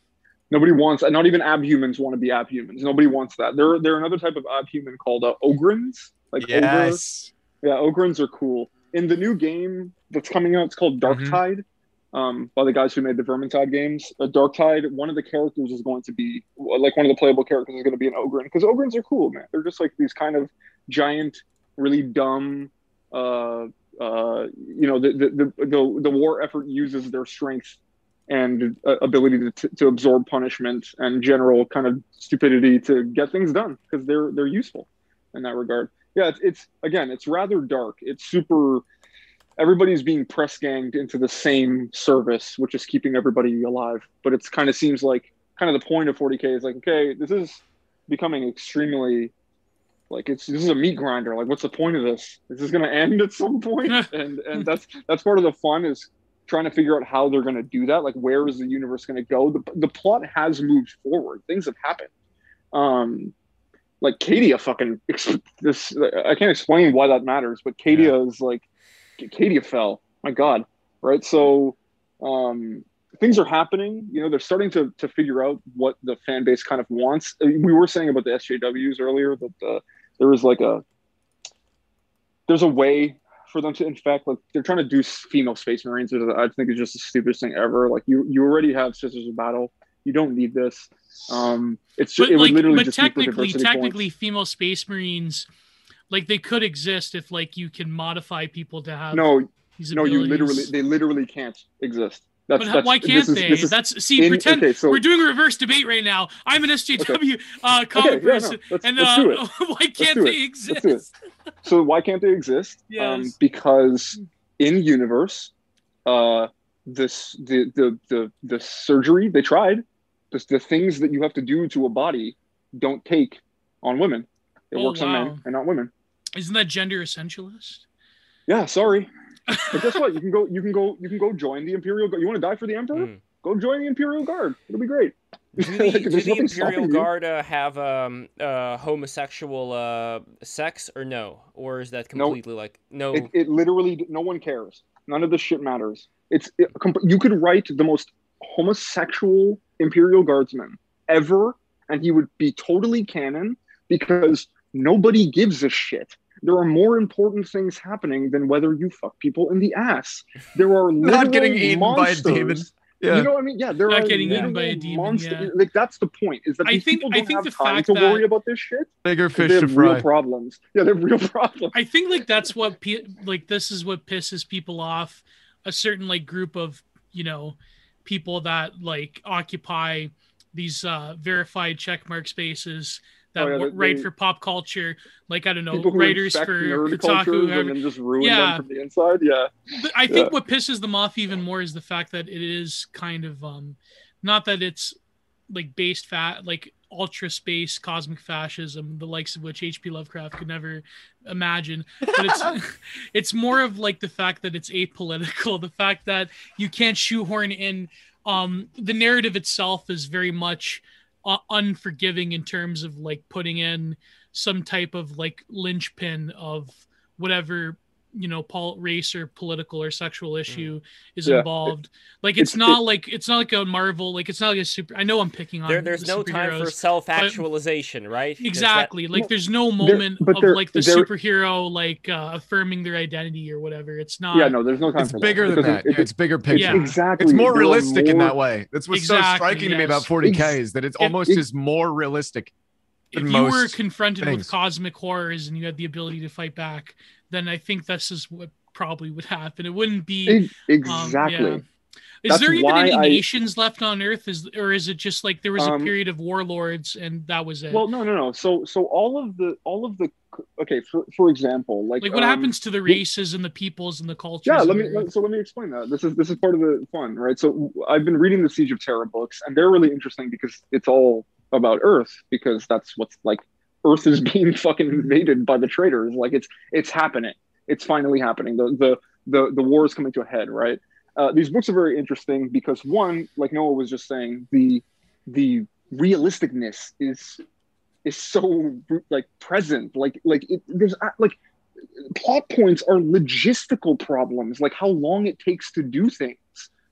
Nobody wants, not even abhumans want to be abhumans. Nobody wants that. There, there are another type of abhuman called uh, ogryns. Like ogre. Yes. Yeah, ogryns are cool. In the new game that's coming out, it's called Dark. Tide. Um, by the guys who made the Vermintide games, uh, Dark Tide. One of the characters is going to be like one of the playable characters is going to be an ogryn because ogryns are cool, man. They're just like these kind of giant, really dumb. Uh, uh, you know, the the, the the the war effort uses their strength and uh, ability to, to absorb punishment and general kind of stupidity to get things done because they're they're useful in that regard. Yeah, it's, it's again, it's rather dark. It's super. Everybody's being press ganged into the same service, which is keeping everybody alive. But it's kind of seems like kind of the point of 40k is like, okay, this is becoming extremely like it's this is a meat grinder. Like, what's the point of this? Is this going to end at some point? *laughs* and and that's that's part of the fun is trying to figure out how they're going to do that. Like, where is the universe going to go? The the plot has moved forward. Things have happened. Um, like Cadia fucking this I can't explain why that matters, but Cadia is like Cadia fell. My God, right? So um, things are happening. You know, they're starting to to figure out what the fan base kind of wants. Uh, We were saying about the SJWs earlier that uh, there was like a there's a way for them to infect. Like they're trying to do female space marines. which I think is just the stupidest thing ever. Like you you already have Sisters of Battle. You don't need this. Um, it's just, it would like, literally but just for technically, points. technically, female space marines, like they could exist if like you can modify people to have No, no, you literally they literally can't exist. That's, But that's why can't is- they? is That's see, in- pretend okay, so we're doing a reverse debate right now. I'm an SJW uh, okay, comic yeah, no, let's, and let's uh, *laughs* why can't they Let's do it. exist? So why can't they exist? Um, Yes. because in universe, uh, this the the the the surgery they tried, the, the things that you have to do to a body don't take on women. It Oh, works on men and not women. Isn't that gender essentialist? Yeah, sorry. But guess what? You can go. You can go. You can go join the Imperial. Guard. You want to die for the Emperor? Mm. Go join the Imperial Guard. It'll be great. Do the, *laughs* Like, do the Imperial. Guard uh, have um, uh, homosexual uh, sex or no? Or is that completely like no? It, it literally no one cares. None of this shit matters. It's it, you could write the most homosexual Imperial Guardsman ever, and he would be totally canon because nobody gives a shit. There are more important things happening than whether you fuck people in the ass. There are *laughs* Not getting literal eaten by a monsters. demon. Yeah. You know what I mean? Yeah, there Not are getting eaten by a demon, monster- yeah. Like that's the point. Is that I these think- people I don't think have the time fact to worry that- about this shit. Bigger They fish to have real fry. problems. Yeah, they have real *laughs* problems. I think like that's what pe- like this is what pisses people off. A certain like group of you know people that like occupy these uh verified checkmark spaces that Oh, yeah, w- write they- for pop culture. Like I don't know writers for Kotaku. and then just ruin Yeah. them from the inside. Yeah, But I think Yeah. what pisses them off even more is the fact that it is kind of um not that it's like based fat like ultra space cosmic fascism the likes of which hp lovecraft could never imagine but it's *laughs* *laughs* it's more of like the fact that it's apolitical the fact that you can't shoehorn in um the narrative itself is very much unforgiving in terms of like putting in some type of like linchpin of whatever you know pol- race or political or sexual issue is Mm. Yeah. involved like it's, It's- not like it's not like a marvel like it's not like a super i know i'm picking on there, there's the no time for self-actualization, right? 'Cause that- exactly like there's no moment but of there- like the superhero like uh affirming their identity or whatever it's not yeah. No, there's no time. It's for bigger than because that. it- Yeah, it's bigger picture. Yeah. exactly. It's more There are realistic in that way. That's what's so Exactly, striking to me about 40k is that it's And- almost Ex- is more realistic. if you were confronted things. with cosmic horrors and you had the ability to fight back then i think this is what probably would happen it wouldn't be E- Um, Exactly. yeah. Is there even any I- nations left on Earth? Is or is it just like there was a Um, period of warlords and that was it? Well, no, no, no. So, so all of the, all of the, okay. For for example, like like what um, happens to the races and the peoples and the cultures? Yeah, let me. Earth? So let me explain that. This is this is part of the fun, right? So I've been reading the Siege of Terra books, and they're really interesting because it's all about Earth, because that's what's like Earth is being *laughs* fucking invaded by the traitors. Like it's it's happening. It's finally happening. The the the the war is coming to a head, right? Uh, these books are very interesting because one, like Noah was just saying, the the realisticness is is so like present. Like like it, there's uh, like plot points are logistical problems, like how long it takes to do things.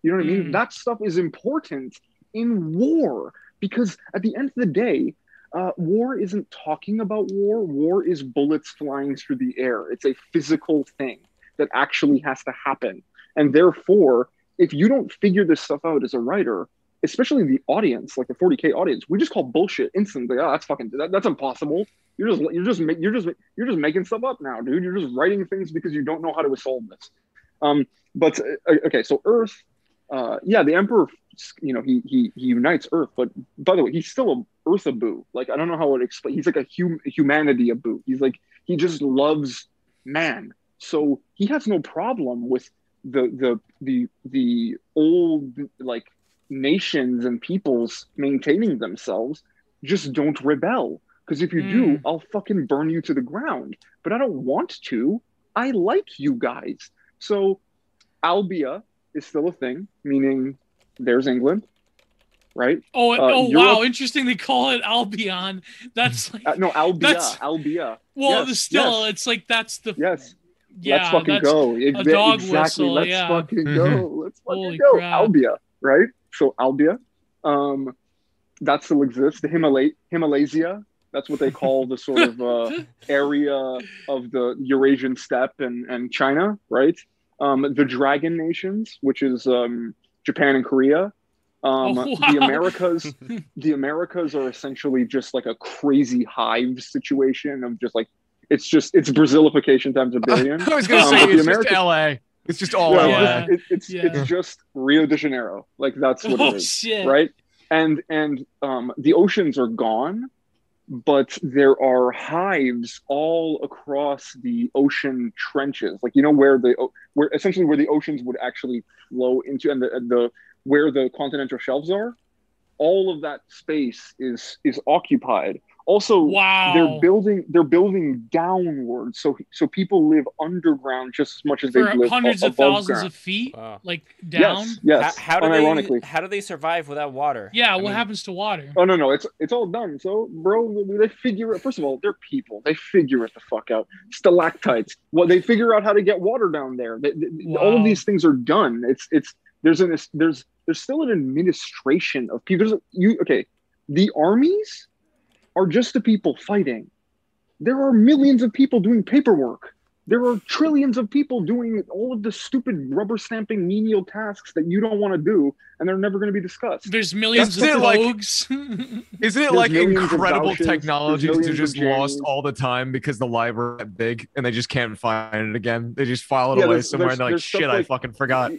You know what I mean? Mm. That stuff is important in war because at the end of the day, uh, war isn't talking about war. War is bullets flying through the air. It's a physical thing that actually has to happen. And therefore, if you don't figure this stuff out as a writer, especially the audience, like the 40k audience, we just call bullshit instantly. Oh, that's fucking that, that's impossible. You're just you're just you're just you're just making stuff up now, dude. You're just writing things because you don't know how to solve this. Um, but uh, okay, so Earth, uh, yeah, the Emperor, you know, he he he unites Earth, but by the way, he's still a Earth Abu. Like I don't know how to explain. He's like a hum- humanity Abu. He's like he just loves man, so he has no problem with the the the the old like nations and peoples maintaining themselves. Just don't rebel. Because if you do, Mm. I'll fucking burn you to the ground. But I don't want to. I like you guys. So Albia is still a thing, meaning there's England, right? Oh, Uh, oh Europe- wow! Interesting. They call it Albion. *laughs* That's like Uh, no, Albia, That's- Albia. well, yes, still, yes. it's like that's the Yes, yeah. let's fucking that's, go. Exa- dog exactly. whistle, let's yeah. fucking Mhm. go. Let's fucking Holy go. crap. Albia, right? So Albia, um, that still exists. The Himalay Himalazia. That's what they call the sort of uh, *laughs* area of the Eurasian steppe and, and China, right? Um, the Dragon Nations, which is um, Japan and Korea. Um, Oh, The. Americas, *laughs* the Americas are essentially just like a crazy hive situation of just like it's just it's Brazilification times a *laughs* billion. I was gonna Um, say the it's American- just LA. It's just all Yeah, LA. It's, it's, it's, Yeah. it's just Rio de Janeiro. Like that's what oh it is, shit! right? And and um, the oceans are gone, but there are hives all across the ocean trenches. Like you know where the where essentially where the oceans would actually flow into, and the the where the continental shelves are. All of that space is is occupied. Also, Wow. they're building they're building downwards so so people live underground just as much as they for live hundreds a- of above thousands ground. of feet, Wow. like down. yes yes how, how do unironically they how do they survive without water? Yeah. I what mean, happens to water? oh no no it's it's all done so bro they figure it first of all they're people they figure it the fuck out stalactites well they figure out how to get water down there They- they- all of these things are done it's it's there's an there's there's still an administration of people there's you okay the armies are just the people fighting there are millions of people doing paperwork there are trillions of people doing all of the stupid rubber stamping menial tasks that you don't want to do and they're never going to be discussed There's millions That's of it, like- rogues. *laughs* Isn't it like incredible vouchers, technology to just lost all the time because the library that big and they just can't find it again? They just file it Yeah, away there's- somewhere there's- and they're like, there's stuff "Shit, I like- fucking forgot."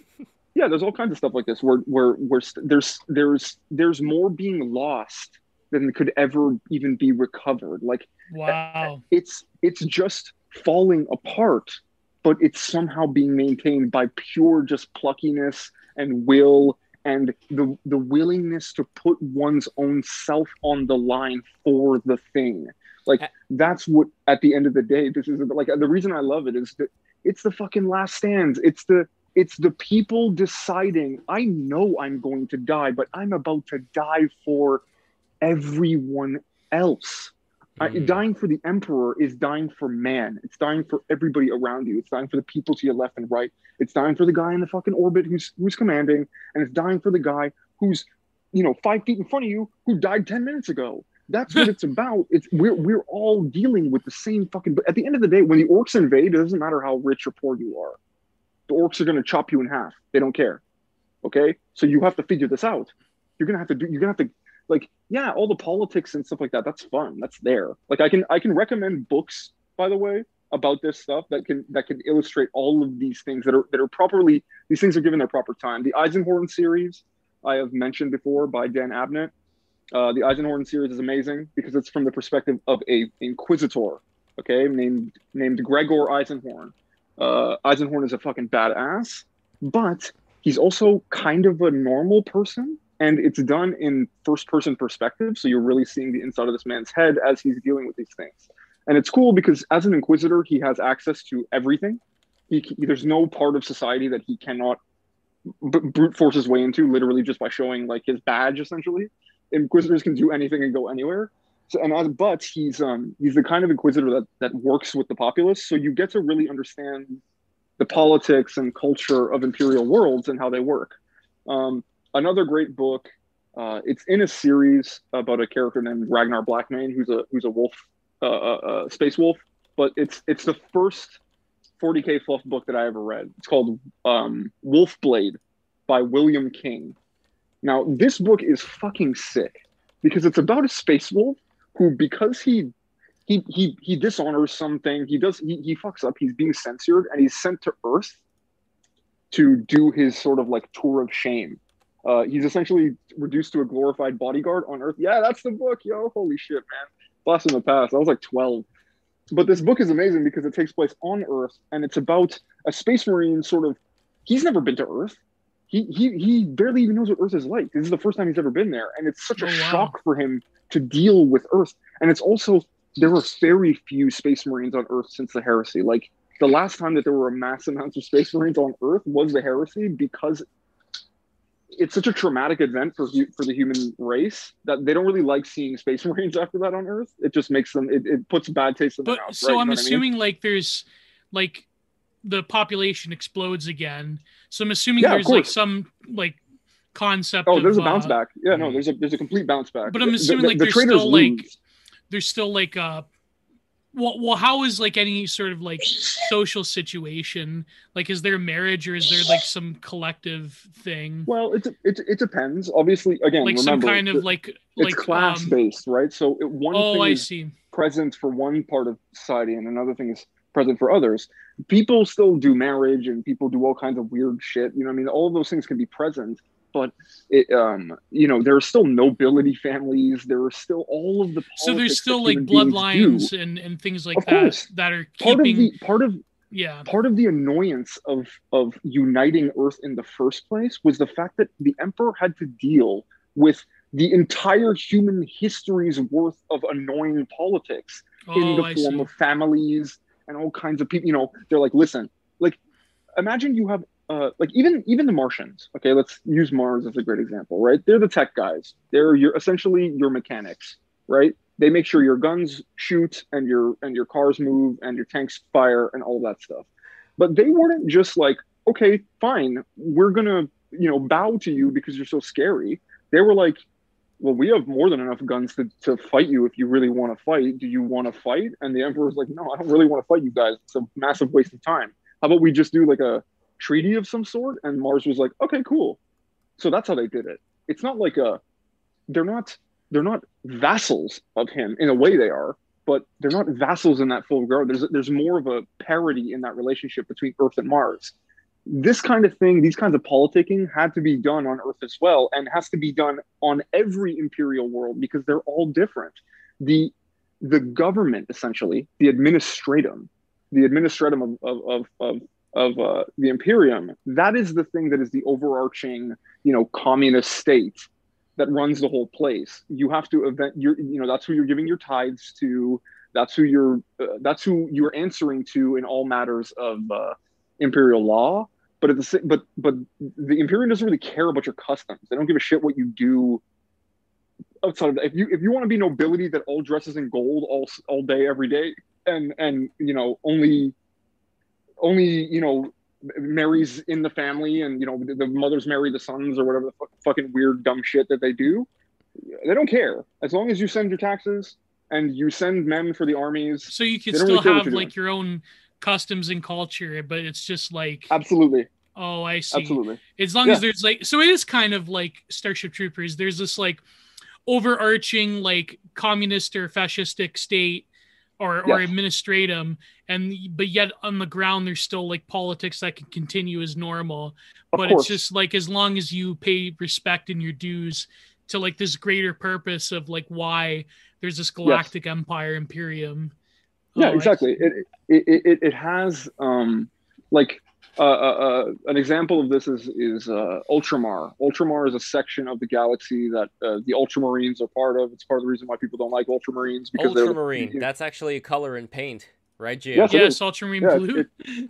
yeah there's all kinds of stuff like this where where where there's there's there's more being lost than could ever even be recovered. Like wow. it's it's just falling apart but it's somehow being maintained by pure just pluckiness and will and the the willingness to put one's own self on the line for the thing. Like that's what at the end of the day this is like the reason i love it is that it's the fucking last stands. It's the it's the people deciding i know i'm going to die but i'm about to die for everyone else I- Mhm. dying for the emperor is dying for man. It's dying for everybody around you. It's dying for the people to your left and right. It's dying for the guy in the fucking orbit who's who's commanding, and it's dying for the guy who's, you know, five feet in front of you who died ten minutes ago. That's what *laughs* it's about. It's we're we're all dealing with the same fucking. But at the end of the day, when the orcs invade, it doesn't matter how rich or poor you are. The orcs are going to chop you in half. They don't care. Okay, so you have to figure this out. You're gonna have to do. You're gonna have to like yeah all the politics and stuff like that that's fun that's there. Like i can i can recommend books by the way about this stuff that can that can illustrate all of these things that are that are properly these things are given their proper time. The eisenhorn series i have mentioned before by dan abnett. Uh, the eisenhorn series is amazing because it's from the perspective of a inquisitor okay named named gregor eisenhorn. Uh, eisenhorn is a fucking badass but he's also kind of a normal person and it's done in first person perspective so you're really seeing the inside of this man's head as he's dealing with these things and it's cool because as an inquisitor he has access to everything he, he- there's no part of society that he cannot b- brute force his way into literally just by showing like his badge essentially inquisitors can do anything and go anywhere So, and as but he's um he's the kind of inquisitor that that works with the populace. So you get to really understand the politics and culture of imperial worlds and how they work. Um, another great book. Uh, it's in a series about a character named Ragnar Blackmane, who's a who's a wolf, uh, uh, uh space wolf. But it's it's the first 40k fluff book that I ever read. It's called um, by William King. Now this book is fucking sick because it's about a space wolf who, because he he he he dishonors something, he does he, he fucks up. He's being censored and he's sent to Earth to do his sort of like tour of shame uh, he's essentially reduced to a glorified bodyguard on Earth. Yeah, that's the book, yo. Holy shit, man. Blast in the past. I was like 12. But this book is amazing because it takes place on Earth and it's about a space marine sort of. He's never been to Earth. He, he, he barely even knows what Earth is like. This is the first time he's ever been there. And it's such a oh, wow. shock for him to deal with Earth. And it's also, there were very few space marines on Earth since the heresy. Like, the last time that there were a mass amounts of space marines on Earth was the heresy because it's such a traumatic event for for the human race that they don't really like seeing space *laughs* marines after that on earth it just makes them it, it puts bad taste in but, their mouth so right? i'm assuming I mean? like there's like the population explodes again so i'm assuming yeah, there's like some like concept oh there's of, a bounce uh, back yeah no there's a there's a complete bounce back but i'm assuming the, like the, there's still lose. like there's still like uh well, well how is like any sort of like social situation? Like is there marriage or is there like some collective thing? Well it, it, it depends. Obviously again like remember, some kind of like it's like class um, based right? So it, one oh, thing I is see. present for one part of society and another thing is present for others. People still do marriage and people do all kinds of weird shit you know i mean? All of those things can be present but it, um, you know, there are still nobility families. There are still all of the so there's still like bloodlines and, and things like of that course. that are part keeping of the part of yeah part of the annoyance of of uniting Earth in the first place was the fact that the Emperor had to deal with the entire human history's worth of annoying politics oh, in the I form see. of families and all kinds of people. You know, they're like, listen, like imagine you have uh, like even even the Martians. Okay, let's use Mars as a great example, right? They're the tech guys. They're your essentially your mechanics, right? They make sure your guns shoot and your and your cars move and your tanks fire and all that stuff. But they weren't just like, okay, fine, we're gonna you know bow to you because you're so scary. They were like, well, we have more than enough guns to, to fight you if you really want to fight. Do you want to fight? And the Emperor's like, no, I don't really want to fight you guys. It's a massive waste of time. How about we just do like a treaty of some sort and mars was like okay cool. So that's how they did it. It's not like a they're not they're not vassals of him in a way they are but they're not vassals in that full regard. There's there's more of a parity in that relationship between earth and mars. This kind of thing these kinds of politicking had to be done on earth as well and has to be done on every imperial world because they're all different. The the government essentially the administratum the administratum of, of, of, of of uh, the Imperium, that is the thing that is the overarching, you know, communist state that runs the whole place. You have to event, you know, that's who you're giving your tithes to. That's who you're, uh, that's who you're answering to in all matters of uh, imperial law. But at the but but the Imperium doesn't really care about your customs. They don't give a shit what you do outside of that. If you if you want to be nobility that all dresses in gold all all day every day and and you know only only you know marries in the family and you know the, the mothers marry the sons or whatever the f- fucking weird dumb shit that they do. They don't care. As long as you send your taxes and you send men for the armies so you can still really have like your own customs and culture but it's just like absolutely. Oh i see. Absolutely. As long yeah. as there's like so it is kind of like starship troopers. There's this like overarching like communist or fascistic state or or administratum and but yet on the ground there's still like politics that can continue as normal. Of but course. it's just like as long as you pay respect in your dues to like this greater purpose of like why there's this galactic yes. empire imperium. Yeah oh, exactly. it, it it it has um like uh, uh, uh, an example of this is is uh, Ultramar. Ultramar is a section of the galaxy that uh, the Ultramarines are part of. It's part of the reason why people don't like Ultramarines because Ultramarine. They're, That's actually a color in paint, right, Jim? Yes, yes Ultramarine yeah, blue. It,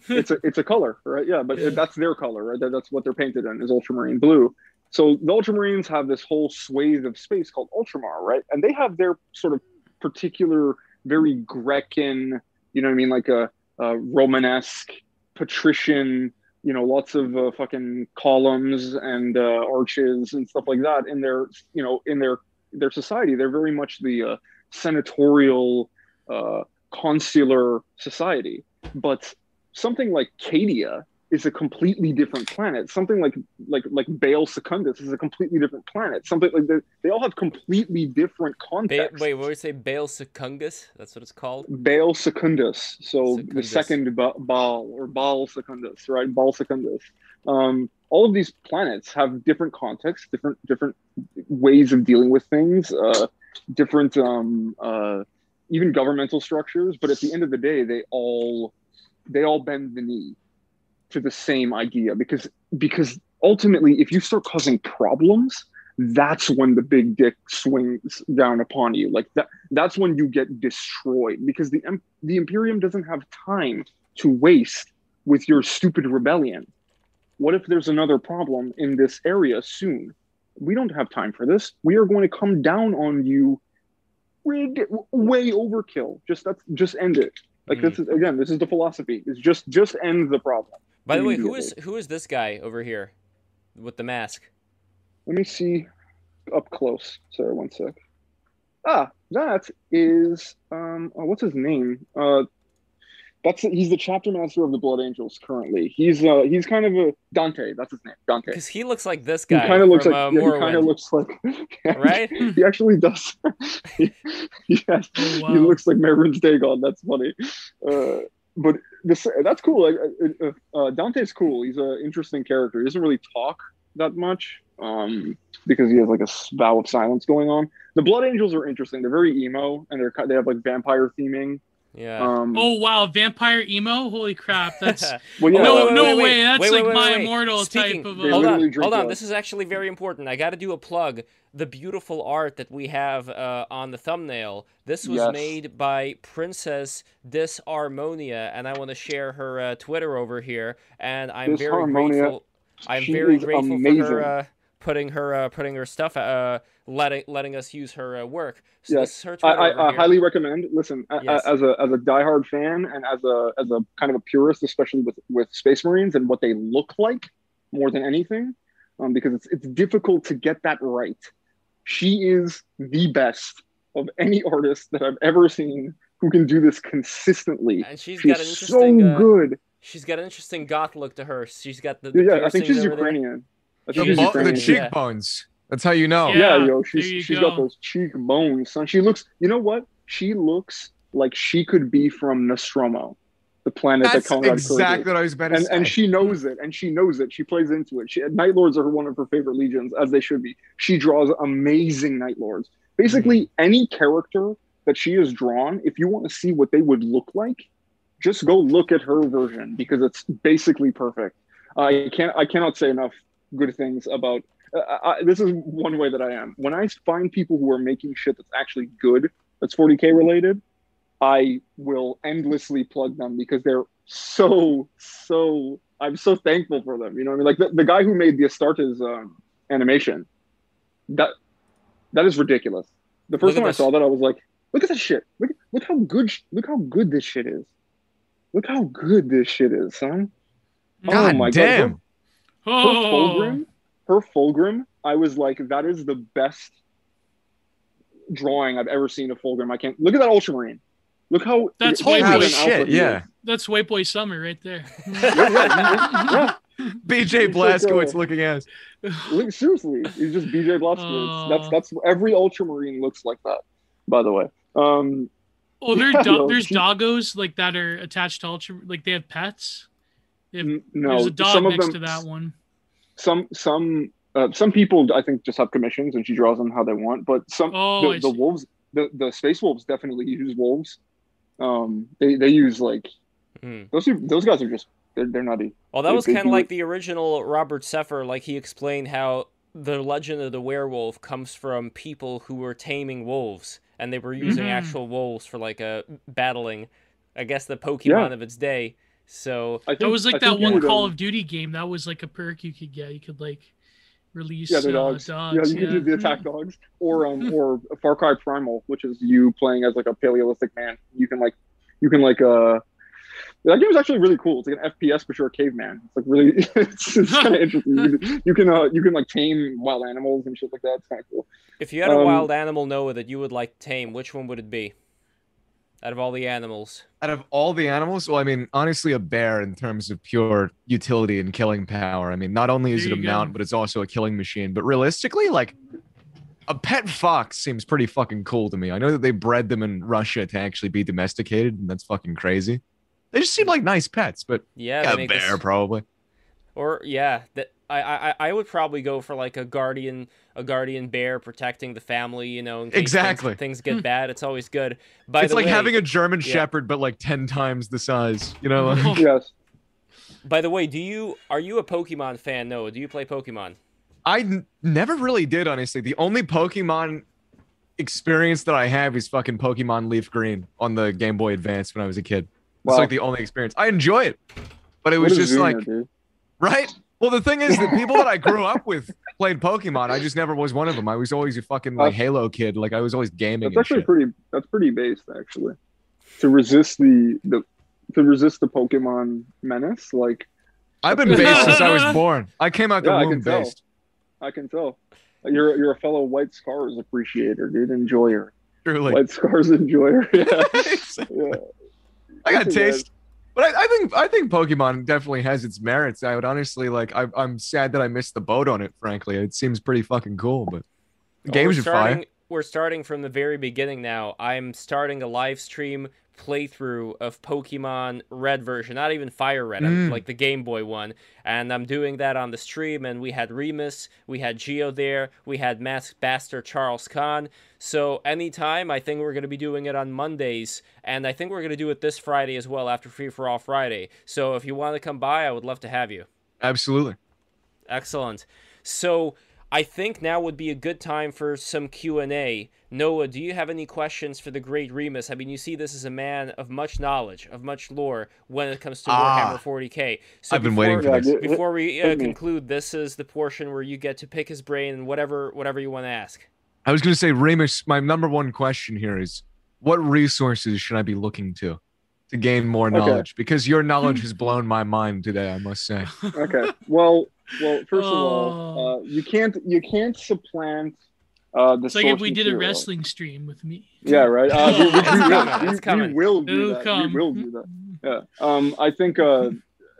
it's a it's a color, right? Yeah, but it, that's their color, right? That, that's what they're painted in is Ultramarine blue. So the Ultramarines have this whole swathe of space called Ultramar, right? And they have their sort of particular, very Grecan, you know what I mean, like a, a Romanesque, patrician, you know, lots of uh, fucking columns and uh, arches and stuff like that in their, you know, in their their society. They're very much the uh, senatorial, uh, consular society. But something like Cadia is a completely different planet. Something like like like Baal Secundus is a completely different planet. Something like that. They all have completely different Ba- contexts. wait, what would you say? Baal Secundus? That's what it's called. Baal Secundus, so the second Ba- Baal or Baal Secundus, right? Baal Secundus. Um, all of these planets have different contexts, different different ways of dealing with things, uh, different um, uh, even governmental structures. But at the end of the day, they all they all bend the knee to the same idea because because ultimately, if you start causing problems, that's when the big dick swings down upon you. Like that that's when you get destroyed because the the Imperium doesn't have time to waste with your stupid rebellion. What if there's another problem in this area soon? We don't have time for this. We are going to come down on you way overkill. Just that's just end it. Like this hmm. is again, this is the philosophy. Is just just end the problem. By the way, who Immediately. is who is this guy over here with the mask? Let me see up close. Sorry, one sec. Ah, that is um oh, what's his name? Uh that's he's the chapter master of the Blood Angels currently. He's uh he's kind of a Dante, that's his name. Dante. Because he looks like this guy. He guy kind of looks from like uh, yeah, he kind of looks like *laughs* right? He actually does. *laughs* yes, Oh, wow. he looks like Marin's Dagon. That's funny. Uh, but this that's cool. Like uh, uh, uh, Dante's cool. He's an interesting character. He doesn't really talk that much um, because he has like a vow of silence going on. The Blood Angels are interesting. They're very emo and they're they have like vampire theming. Yeah. Um, Oh wow, vampire emo! Holy crap, *laughs* that's well, yeah, no, wait, wait, no wait, way. That's wait, like wait, my wait, wait. immortal Speaking- type of. They Uh, hold on, hold on. This is actually very important. I got to do a plug. The beautiful art that we have uh, on the thumbnail. This was Yes. made by Princess Disharmonia, and I want to share her uh, Twitter over here. And I'm very grateful. I'm very grateful amazing. for her uh, putting her uh, putting her stuff uh, letting letting us use her uh, work. So Yes. her I, I, I highly recommend. Listen, a- a- Yes. as a as a diehard fan and as a as a kind of a purist, especially with with Space Marines and what they look like more than anything, um, because it's it's difficult to get that right. She is the best of any artist that I've ever seen who can do this consistently. and she's She got an is so interesting. uh, good. She's got an interesting goth look to her. She's got the, the Yeah, I think she's. Ukrainian. I think The, she's bo- the Ukrainian. cheek- cheekbones. That's how you know. yeah, Yeah, yo, there she's you she's got those cheekbones, son. She looks. You know what? She looks like she could be from Nostramo, the planet That's that Konrad exactly created. what I was about to And say. and she knows it, and she knows it. She plays into it. She, Night Lords are one of her favorite legions, as they should be. She draws amazing Night Lords. Basically, Mm-hmm. any character that she has drawn, if you want to see what they would look like, just go look at her version because it's basically perfect. I can't. I cannot say enough good things about. Uh, I, this is one way that I am. When I find people who are making shit that's actually good, that's 40k related, I will endlessly plug them because they're so so. I'm so thankful for them. You know what I mean? Like the, the guy who made the Astartes um, animation. That that is ridiculous. The first time I saw that, I was like, "Look at this shit! Look look how good! Look how good this shit is! Look how good this shit is, son!" God oh my damn. god! Oh, her Fulgrim, I was like, that is the best drawing I've ever seen of Fulgrim. I can't look at that Ultramarine. Look how That's look Holy how Oh good an shit! alpha Yeah. is. that's White Boy Summer right there. *laughs* yeah, yeah, yeah. BJ It's like, Blazkowicz uh, looking ass. Look, seriously, he's just BJ Blazkowicz. That's Oh. that's every Ultramarine looks like that. By the way, um, Oh, there Yeah, *laughs* do- yo, there's she- doggos like that are attached to Ultra, like they have pets. They have, no, there's a dog some of next them, to that one. Some some uh, some people I think just have commissions and she draws them how they want. But some Oh, the, the wolves, the the space wolves definitely use wolves. Um, they they use like Hmm. those are, those guys are just they're, they're nutty. Well, that They- was kind of like it- the original Robert Sepehr. Like he explained how the legend of the werewolf comes from people who were taming wolves, and they were using Mhm. actual wolves for like a battling, I guess the Pokemon Yeah. of its day. So I think, That was like think that one Call um, of Duty game. That was like a perk you could get. You could like release Yeah, the uh, dogs. dogs. yeah, you can do the attack dogs, or um, *laughs* or Far Cry Primal, which is you playing as like a paleolithic man. You can like, you can like uh, that game is actually really cool. It's like an FPS, but you're a caveman. It's like really, *laughs* it's, it's kind of *laughs* interesting. You can, you can uh, you can like tame wild animals and shit like that. It's kind of cool. If you had a Um, wild animal, Noah, that you would like tame, which one would it be? Out of all the animals. Out of all the animals, well, I mean, honestly, a bear in terms of pure utility and killing power. I mean, not only is There it a go. mount, but it's also a killing machine. But realistically, like a pet fox seems pretty fucking cool to me. I know that they bred them in Russia to actually be domesticated, and that's fucking crazy. They just seem like nice pets, but Yeah, yeah, a bear this- probably. Or yeah, that I, I I would probably go for like a guardian a guardian bear protecting the family, you know, in case Exactly. things, things get hmm. bad. It's always good. By it's the like way, having a German yeah. Shepherd, but like ten times the size. You know, like- *laughs* *laughs* Yes. by the way, do you are you a Pokemon fan, No. Do you play Pokemon? I n- never really did, honestly. The only Pokemon experience that I have is fucking Pokemon Leaf Green on the Game Boy Advance when I was a kid. It's like the only experience. I enjoy it, but it What was just Zuna, like dude? right. Well, the thing is, the people that I grew *laughs* up with played Pokemon. I just never was one of them. I was always a fucking like Halo kid. Like I was always gaming. That's actually shit. pretty. That's pretty based actually. To resist the the to resist the Pokemon menace, like I've been based since I was *laughs* born. I came out the Yeah, I womb can tell. based. I can tell. You're you're a fellow White Scars appreciator, dude. Enjoyer. Truly. White Scars enjoyer. *laughs* Yeah. yeah. I got taste. But I, I think I think Pokemon definitely has its merits. I would honestly like. I, I'm sad that I missed the boat on it. Frankly, it seems pretty fucking cool. But the Well, games are starting, fire. We're starting from the very beginning now. I'm starting a live stream playthrough of Pokemon Red version, not even Fire Red, Mm. like the Game Boy one. And I'm doing that on the stream. And we had Remus, we had Geo there, we had Masked Bastard Charles Khan. So anytime, I think we're going to be doing it on Mondays. And I think we're going to do it this Friday as well after Free for All Friday. So if you want to come by, I would love to have you. Absolutely. Excellent. So I think now would be a good time for some Q and A. Noah, do you have any questions for the great Remus? I mean, you see, this is a man of much knowledge, of much lore when it comes to Ah. Warhammer 40k. So I've been before, waiting for Yeah, this. dude. Before we uh, conclude, this is the portion where you get to pick his brain and whatever whatever you want to ask. I was gonna say, Remus. My number one question here is, what resources should I be looking to to gain more Okay. knowledge? Because your knowledge *laughs* has blown my mind today. I must say. okay. Well, well. First of all, Oh. uh, you can't you can't supplant uh, the It's like if we did a wrestling stream with me. Yeah, right. Uh, *laughs* we, we, we, It's will- we- we will do It'll that. come. We will do that. Yeah. Um, I think uh,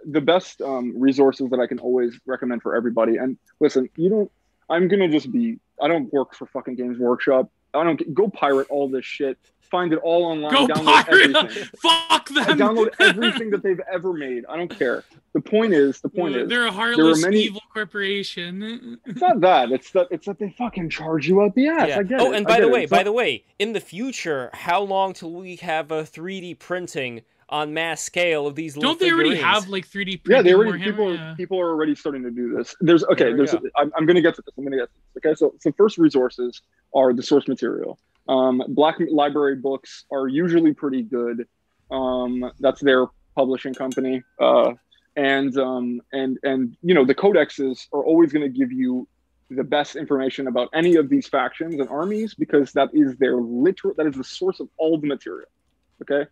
the best um, resources that I can always recommend for everybody. And listen, you don't. I'm gonna just be. I don't work for fucking Games Workshop. I don't go pirate all this shit. Find it all online. Go download pirate! everything. *laughs* Fuck I them! download everything that they've ever made. I don't care. The point is, the point is, They're a heartless, many- evil corporation. *laughs* it's not that. It's that. It's that they fucking charge you out the ass. I get oh, it. and by the it. way, It's by not- the way, in the future, how long till we have a 3D printing on mass scale of these Don't they already have like 3D yeah, they already Warhammer? people Yeah. are people are already starting to do this. There's okay. There There's go. I'm, I'm going to get to this. I'm going to get to this. Okay, so so first resources are the source material. Um, Black Library books are usually pretty good. Um, that's their publishing company. Uh, and um, and and you know the codexes are always going to give you the best information about any of these factions and armies because that is their literal that is the source of all the material. Okay.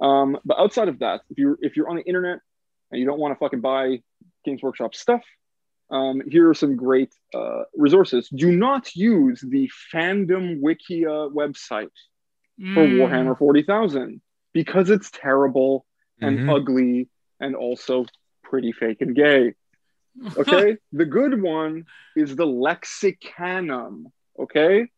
Um, but outside of that, if you're if you're on the internet and you don't want to fucking buy Games Workshop stuff, um, here are some great uh, resources. Do not use the Fandom Wikia website for Mm. Warhammer 40,000 because it's terrible and Mhm. ugly and also pretty fake and gay. Okay. *laughs* the good one is the Lexicanum. Okay.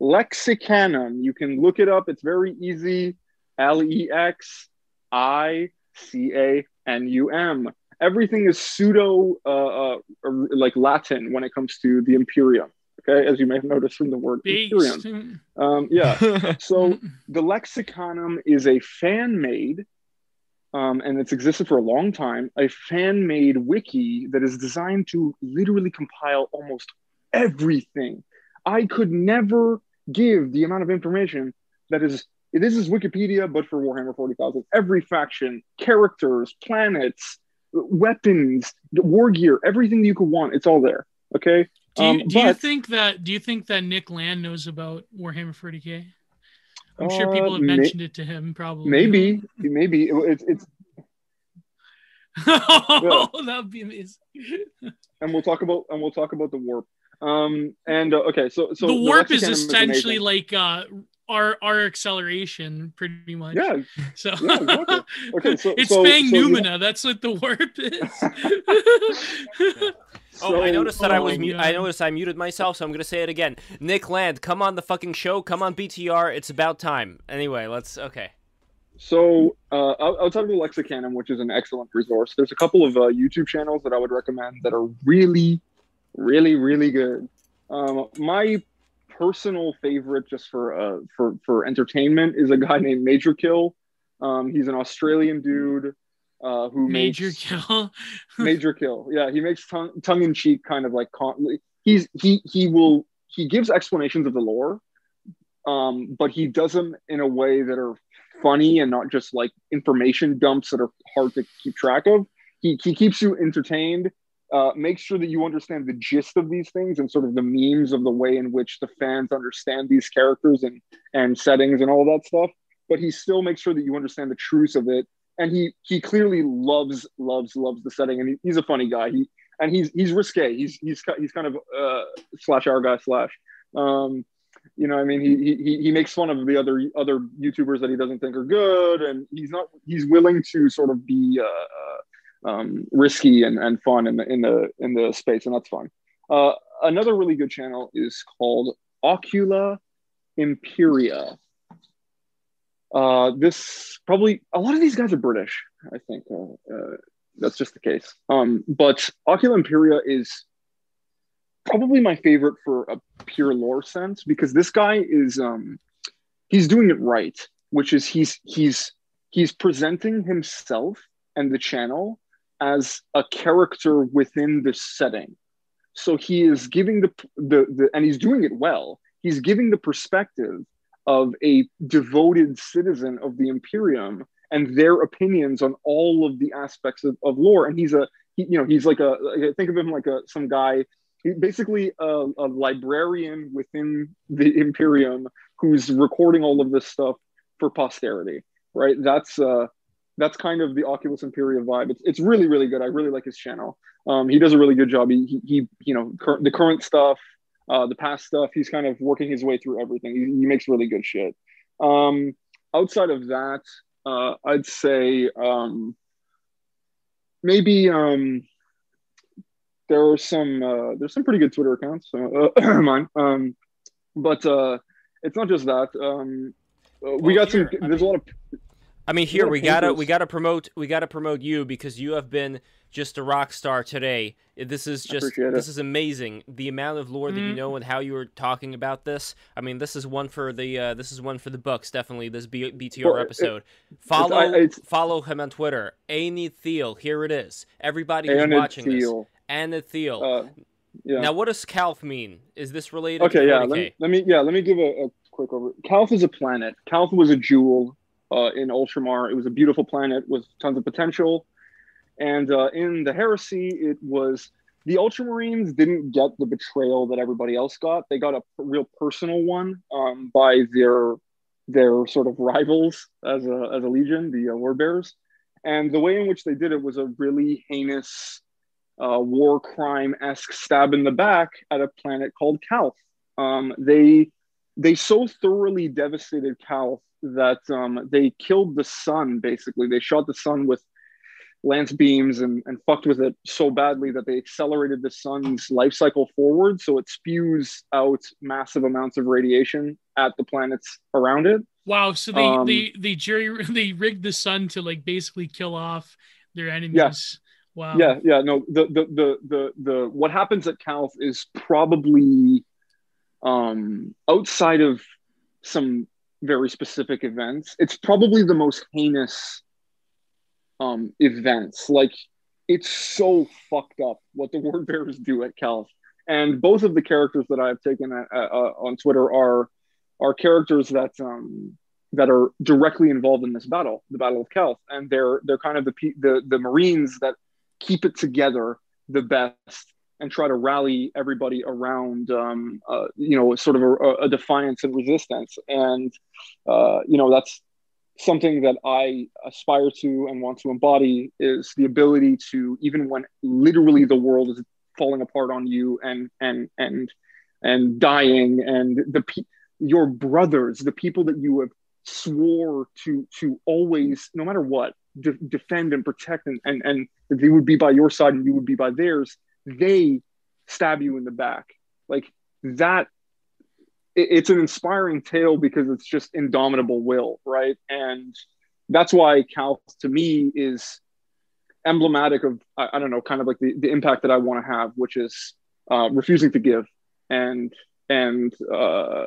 Lexicanum. You can look it up. It's very easy. L E X I C A N U M. Everything is pseudo, uh, uh, like Latin when it comes to the Imperium. Okay, as you may have noticed from the word Imperium. Um, yeah. *laughs* So the Lexicanum is a fan made, um, and it's existed for a long time, a fan made wiki that is designed to literally compile almost everything. I could never give the amount of information that is. This is Wikipedia, but for Warhammer 40,000. Every faction, characters, planets, weapons, war gear, everything you could want, it's all there. Okay. Do you, Um, do you think that do you think that Nick Land knows about Warhammer 40k? I'm sure Uh, people have may- mentioned it to him. Probably. Maybe, maybe it's it's *laughs* oh, that would be amazing. and we'll talk about and we'll talk about the warp. Um and uh, okay, so so the warp is essentially like uh our our acceleration, pretty much. yeah. *laughs* So Yeah, exactly. Okay, so- *laughs* it's so- Fang so you- Numina. That's what the warp is. *laughs* Oh, I noticed that I Oh was my mu- I noticed I muted myself, so I'm gonna say it again. Nick Land, come on the fucking show. Come on BTR. It's about time. Anyway, let's. Okay. So, uh, out- outside of the Lexicanum, which is an excellent resource, there's a couple of uh, YouTube channels that I would recommend that are really, really, really good. Um, my personal favorite, just for uh, for for entertainment, is a guy named Major Kill. Um, he's an Australian dude uh, who Major makes kill. *laughs* Major Kill. Yeah, he makes tongue tongue in cheek kind of like con- he's he he will he gives explanations of the lore, um, but he does them in a way that are funny and not just like information dumps that are hard to keep track of. He he keeps you entertained. Uh, makes sure that you understand the gist of these things and sort of the memes of the way in which the fans understand these characters and and settings and all that stuff. But he still makes sure that you understand the truth of it. And he he clearly loves loves loves the setting. And he, he's a funny guy. He and he's he's risque. He's he's he's kind of uh slash our guy slash. Um you know i mean he he he makes fun of the other other youtubers that he doesn't think are good. And he's not he's willing to sort of be uh, uh um risky and and fun in the in the in the space and that's fun uh another really good channel is called ocula imperia uh, this probably a lot of these guys are British. I think uh, uh, that's just the case. Um, but Ocula Imperia is probably my favorite for a pure lore sense because this guy is um, he's doing it right, which is he's he's he's presenting himself and the channel as a character within the setting. So he is giving the the, the and he's doing it well. He's giving the perspective of a devoted citizen of the Imperium and their opinions on all of the aspects of, of lore. And he's a, he, you know, he's like a, think of him like a some guy, basically a, a librarian within the Imperium who's recording all of this stuff for posterity, right? That's uh, that's kind of the Oculus Imperia vibe. It's, it's really really good. I really like his channel. Um, he does a really good job. He, he, he you know, cur- the current stuff, uh, the past stuff. He's kind of working his way through everything. He, he makes really good shit. Um, outside of that, uh, I'd say um, maybe um, there are some uh, there's some pretty good Twitter accounts. Uh, *clears throat* mine, um, but uh, it's not just that. Um, uh, we got some. There's a lot of I mean, here we gotta we gotta promote we gotta promote you because you have been just a rock star today. This is just this is amazing. The amount of lore that you Mhm. know and how you were talking about this. I mean, this is one for the uh, this is one for the books. Definitely this B- BTR Well, it- episode. Follow I- it's- follow him on Twitter. Aeonid Thiel. Here it is. Everybody who's watching this. Thiel. Aeonid Thiel. Uh, yeah. Now, what does Calth mean? Is this related? okay to yeah let me, let me yeah let me give a, a quick over calth is a planet calth was a jewel uh, in ultramar. It was a beautiful planet with tons of potential. And uh, in the heresy it was the ultramarines didn't get the betrayal that everybody else got. They got a real personal one um, by their their sort of rivals as a, as a legion the uh, word bearers. And the way in which they did it was a really heinous uh, war crime esque stab in the back at a planet called Calth. Um, they they so thoroughly devastated Calth that um, they killed the sun. Basically, they shot the sun with lance beams and, and fucked with it so badly that they accelerated the sun's life cycle forward, so it spews out massive amounts of radiation at the planets around it. Wow. So they Um, they they jury *laughs* they rigged the sun to like basically kill off their enemies. Yes. Wow. Yeah, yeah, no. The the the the the what happens at Calth is probably um outside of some very specific events. It's probably the most heinous um events. Like it's so fucked up what the *laughs* word bearers do at Calth. And both of the characters that I've taken uh, uh, on Twitter are are characters that um that are directly involved in this battle, the Battle of Calth, and they're they're kind of the the the Marines that keep it together the best and try to rally everybody around, um, uh, you know, sort of a, a, defiance and resistance. And, uh, you know, that's something that I aspire to and want to embody is the ability to, even when literally the world is falling apart on you and, and, and, and dying and the, your brothers, the people that you have swore to, to always, no matter what, de- defend and protect and, and, and they would be by your side and you would be by theirs they stab you in the back. Like that, it, it's an inspiring tale because it's just indomitable will, right? And that's why Calth to me is emblematic of I, I don't know, kind of like the, the impact that I want to have, which is uh, refusing to give and and uh,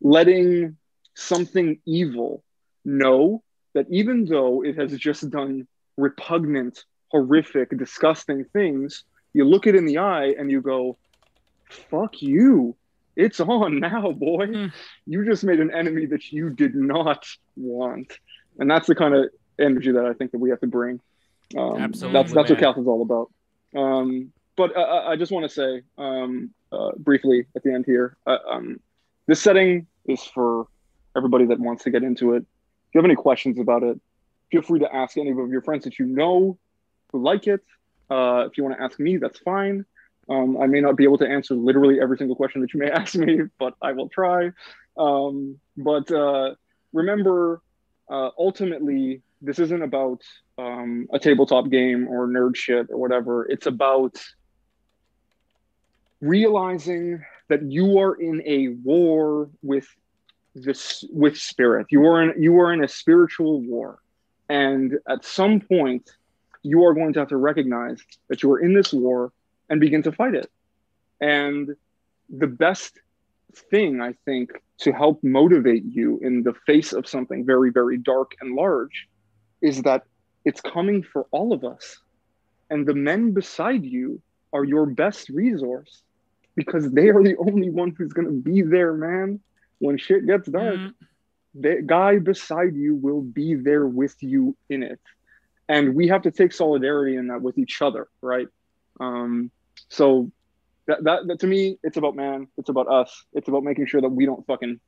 letting something evil know that even though it has just done repugnant, horrific, disgusting things, you look it in the eye and you go, fuck you. It's on now, boy. Mm. You just made an enemy that you did not want. And that's the kind of energy that I think that we have to bring. Um, Absolutely. That's, that's what Calth is all about. Um, but uh, I just want to say um, uh, briefly at the end here uh, um, this setting is for everybody that wants to get into it. If you have any questions about it, feel free to ask any of your friends that you know who like it uh, if you want to ask me, that's fine. Um, I may not be able to answer literally every single question that you may *laughs* ask me, but I will try. Um, but uh, remember, uh, ultimately, this isn't about um, a tabletop game or nerd shit or whatever. It's about realizing that you are in a war with this with spirit. You are in you are in a spiritual war, and at some point you are going to have to recognize that you are in this war and begin to fight it. And the best thing, I think, to help motivate you in the face of something very, very dark and large is that it's coming for all of us. And the men beside you are your best resource because they are the only one who's going to be there, man. When shit gets dark, mm. the guy beside you will be there with you in it and we have to take solidarity in that with each other right? Um, so that, that, that, to me it's about man it's about us it's about making sure that we don't fucking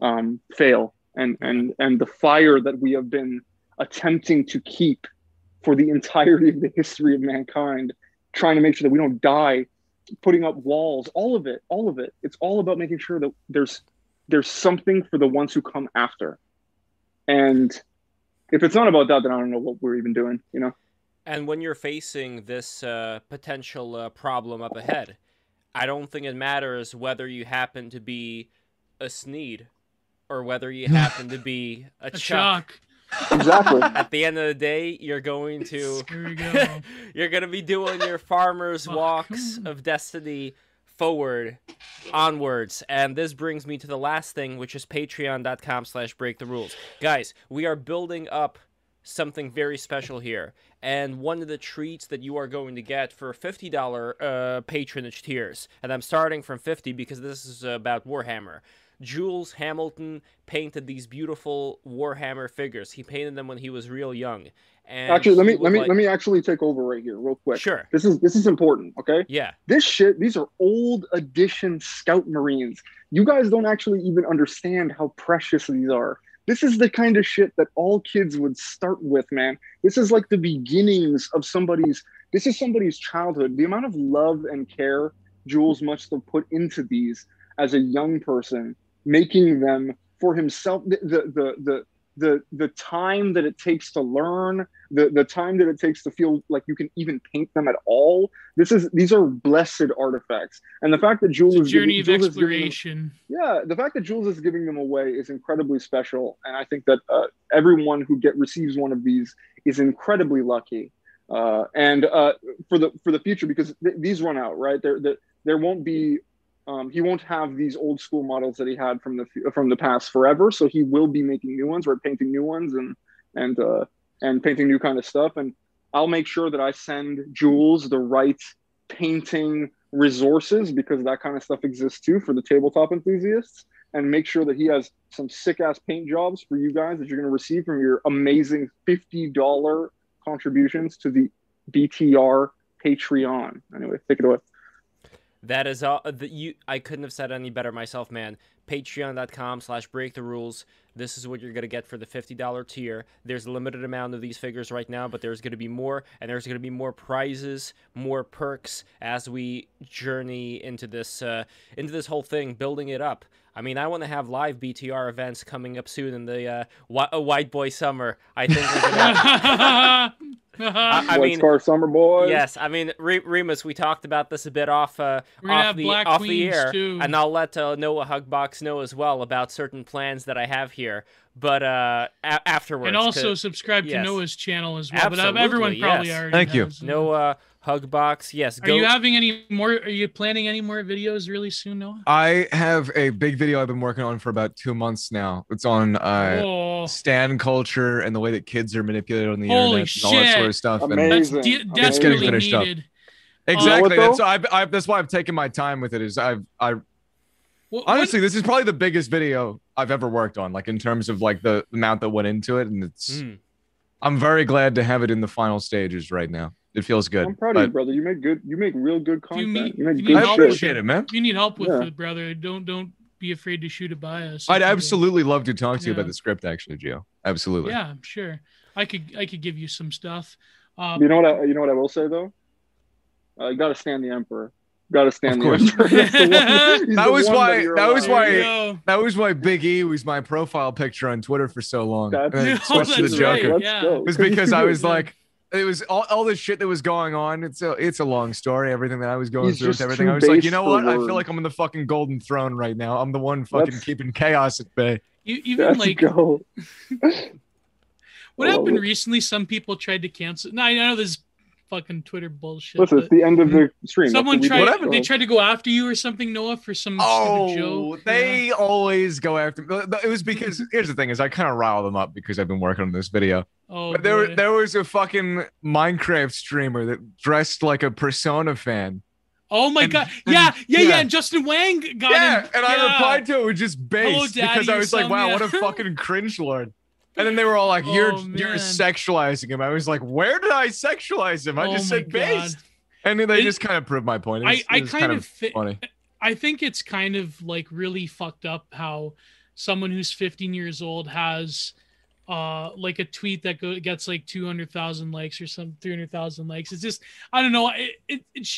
um, fail and and and the fire that we have been attempting to keep for the entirety of the history of mankind trying to make sure that we don't die putting up walls all of it all of it. It's all about making sure that there's there's something for the ones who come after. And if it's not about that, then I don't know what we're even doing, you know? And when you're facing this uh, potential uh, problem up ahead, I don't think it matters whether you happen to be a Sneed or whether you happen to be *laughs* a, a Chuck. Exactly. At the end of the day, you're going to go. *laughs* you're going to be doing your farmers walks of destiny forward, onwards. And this brings me to the last thing, which is patreon.com slash break the rules. Guys, we are building up something very special here. And one of the treats that you are going to get for $50 uh, patronage tiers, and I'm starting from 50 because this is about Warhammer. Jules Hamilton painted these beautiful Warhammer figures. He painted them when he was real young. And actually, let me let me like... let me actually take over right here, real quick. Sure. This is this is important. Okay. Yeah. This shit. These are old edition Scout Marines. You guys don't actually even understand how precious these are. This is the kind of shit that all kids would start with, man. This is like the beginnings of somebody's. This is somebody's childhood. The amount of love and care Jules must have put into these as a young person making them for himself the the the the, the the time that it takes to learn the the time that it takes to feel like you can even paint them at all. This is these are blessed artifacts. And the fact that jules is journey giving, of jules exploration them, yeah the fact that jules is giving them away is incredibly special. And i think that uh, everyone who get receives one of these is incredibly lucky. Uh, and uh, for the for the future because th- these run out right? There there won't be um, he won't have these old school models that he had from the from the past forever. So he will be making new ones. We're painting new ones and and uh, and painting new kind of stuff. And I'll make sure that I send Jules the right painting resources because that kind of stuff exists too for the tabletop enthusiasts. And make sure that he has some sick ass paint jobs for you guys that you're going to receive from your amazing fifty dollar contributions to the BTR Patreon. Anyway, take it away. That is all. The, you, I couldn't have said any better myself, man. Patreon.com slash break the rules. This is what you're going to get for the $50 tier. There's a limited amount of these figures right now, but there's going to be more, and there's going to be more prizes, more perks as we journey into this uh, into this whole thing, building it up. I mean, I want to have live BTR events coming up soon in the uh, uh, White Boy Summer. I think we're gonna. *laughs* *laughs* I, I White mean, Scar Summer Boys. Yes, I mean Re- Remus. We talked about this a bit off uh, off the Black off the air, too. and I'll let uh, Noah Hugbox know as well about certain plans that I have here. But uh, a- afterwards, and also subscribe to yes. Noah's channel as well. but uh, everyone probably yes. already Thank you. has. Noah Hugbox. Yes, Are you having any more? Are you planning any more videos really soon, Noah? I have a big video I've been working on for about two months now. It's on uh, oh, stan culture and the way that kids are manipulated on the Holy internet and all that sort of stuff. And that's Amazing. de- Amazing. Getting desperately finished up. needed. exactly, You that's I've, I've, that's why I've taken my time with it. Is I've I What- honestly this is probably the biggest video I've ever worked on, like in terms of like the amount that went into it, and it's Mm. I'm very glad to have it in the final stages right now. It feels good. I'm proud of you, brother. You make good. You make real good Do you content. mean- You make you good need I help shit. with appreciate it, man. You need help with Yeah. it, brother, don't don't be afraid to shoot it by us. I'd absolutely love to talk to you about the script, actually, Gio. Absolutely. Yeah, I'm sure. I could I could give you some stuff. Um, You know what? I, you know what I will say though. Uh, you got to stand the emperor. Got to stand Of the course. emperor. *laughs* The one- *laughs* That the was why- you're that was allowed- there you why- go. That was why Big E was my profile picture on Twitter for so long. That's- And then switched to the that's right. Joker. Yeah. go. It was 'Cause he's because I was *laughs* like, it was all, all the shit that was going on. It's a it's a long story. Everything that I was going He's through everything. I was like, you know for what? I feel like I'm in the fucking golden throne right now. I'm the one fucking Let's- keeping chaos at bay. You, even Let's like go. *laughs* what I happened it. recently? Some people tried to cancel. No, I know this is fucking Twitter bullshit. Listen, it's the end of the hmm? stream. Someone tried. do. Whatever, They tried to go after you or something, Noah, for some stupid Oh, joke. they always go after. It was because here's the thing: is I kind of rile them up because I've been working on this video. Oh, But there, boy. there was a fucking Minecraft streamer that dressed like a Persona fan. oh my and- god! and- Yeah, yeah, yeah. yeah. And Justin Wang got it. yeah, him. and I replied to it with just base because I was like, "Wow, yeah. what a *laughs* fucking cringe lord." And then they were all like, "You're Oh, you're sexualizing him." I was like, "Where did I sexualize him? I Oh just said base." God. And then they It- just kind of proved my point. I, was, I it was kind, of, funny. I think it's kind of like really fucked up how someone who's 15 years old has uh like a tweet that go, gets like 200,000 likes or some 300,000 likes. It's just I don't know. It, it, it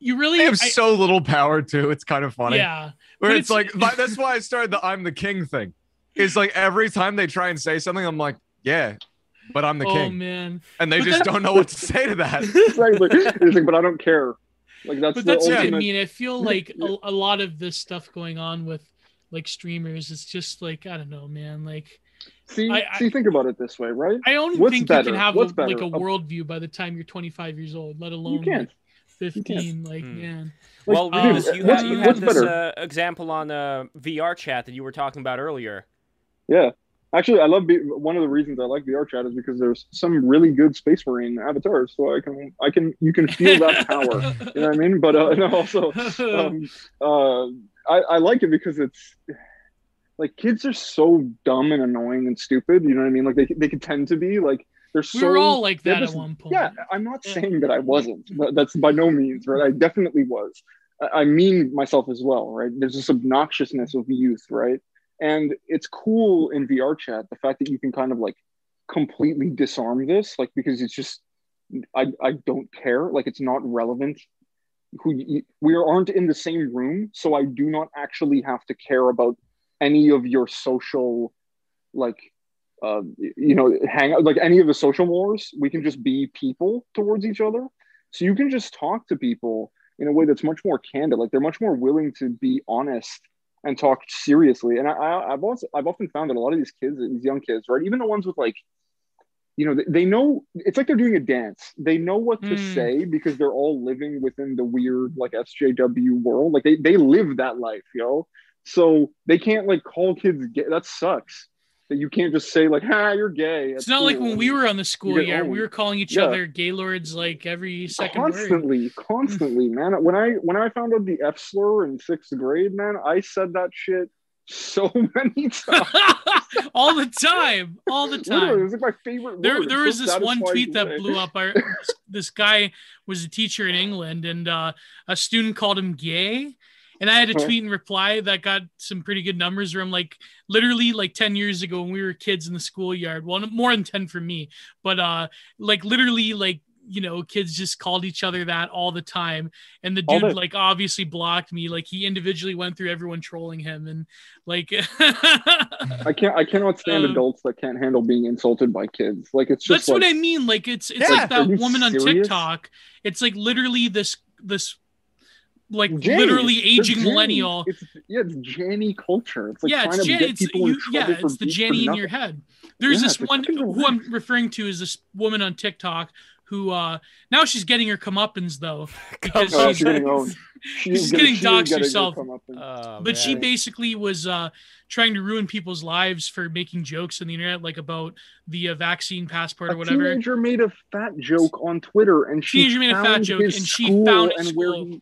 you really They have I- so little power too. It's kind of funny. yeah. Where but it's, like *laughs* that's why I started the "I'm the king" thing. It's like every time they try and say something, I'm like, "Yeah, but I'm the oh king," man. and they But just don't know what to say to that. Exactly. He's like, but I don't care. Like that's But the that's what I mean. I feel like a, a lot of this stuff going on with like streamers it's just like I don't know, man. Like See, I- I- see, think about it this way, right? I don't What's think you can have a, What's like a A- worldview by the time you're 25 years old, let alone You can't. like 15. Like, Hmm. man. Well, dude, you had, you had this uh, example on uh, VR chat that you were talking about earlier. Yeah. Actually, I love B- one of the reasons I like VR chat is because there's some really good Space Marine avatars, so I can I can you can feel that *laughs* power. You know what I mean? But uh, *laughs* no, also um, uh, I, I like it because it's like kids are so dumb and annoying and stupid. You know what I mean? Like they they could tend to be like they're so. we so were all like that just- at one point. Yeah, I'm not Yeah. saying that I wasn't. That- That's by no means right. I definitely was. I- I mean myself as well, right? There's this obnoxiousness of youth, right? And it's cool in VR chat the fact that you can kind of like completely disarm this, like because it's just I I don't care, like it's not relevant. Who we aren't in the same room, so I do not actually have to care about any of your social, like uh, you know, hang out like any of the social wars. We can just be people towards each other. So you can just talk to people in a way that's much more candid. Like they're much more willing to be honest and talk seriously. And I, I, I've also I've often found that a lot of these kids, these young kids, right, even the ones with like, you know, they, they know it's like they're doing a dance. They know what to Mm. say because they're all living within the weird like SJW world. Like they they live that life, yo. So they can't like call kids gay. That sucks. That you can't just say like, "Ha, you're gay." It's not like when we were on the school year, we were calling each Yeah. other gaylords like every second word. constantly, constantly, man. When I when I found out the F slur in sixth grade, man, I said that shit so *laughs* many times. *laughs* all the time, all the Literally, it time. was like my favorite. There, word. there was so this one tweet that blew up. This guy was a teacher in England, and uh, a student called him gay. And I had a tweet in reply that got some pretty good numbers where I'm like literally like 10 years ago when we were kids in the schoolyard. Well, more than 10 for me, but uh, like literally like you know kids just called each other that all the time and the dude like obviously blocked me like he individually went through everyone trolling him and like *laughs* I can't. I cannot stand Um, adults that can't handle being insulted by kids. Like it's just That's what I mean. Like it's it's Yeah. like that woman on? TikTok. It's like literally this this like Janny. literally aging Janny. millennial. It's yeah, it's Janny culture. It's like yeah, trying it's to Jan- get it's people you, in yeah, it's the beef for Janny in your head. There's Yeah, this one who I'm referring to is this woman on TikTok who uh now she's getting her comeuppance though *laughs* because Oh, she's, she's getting owned. *laughs* She's She's gonna- getting she doxxed herself. Oh, but she basically was uh trying to ruin people's lives for making jokes on the internet like about the uh, vaccine passport a or whatever. teenager made a fat joke on Twitter, and she Teenager made a fat found joke, his and she school found his and where he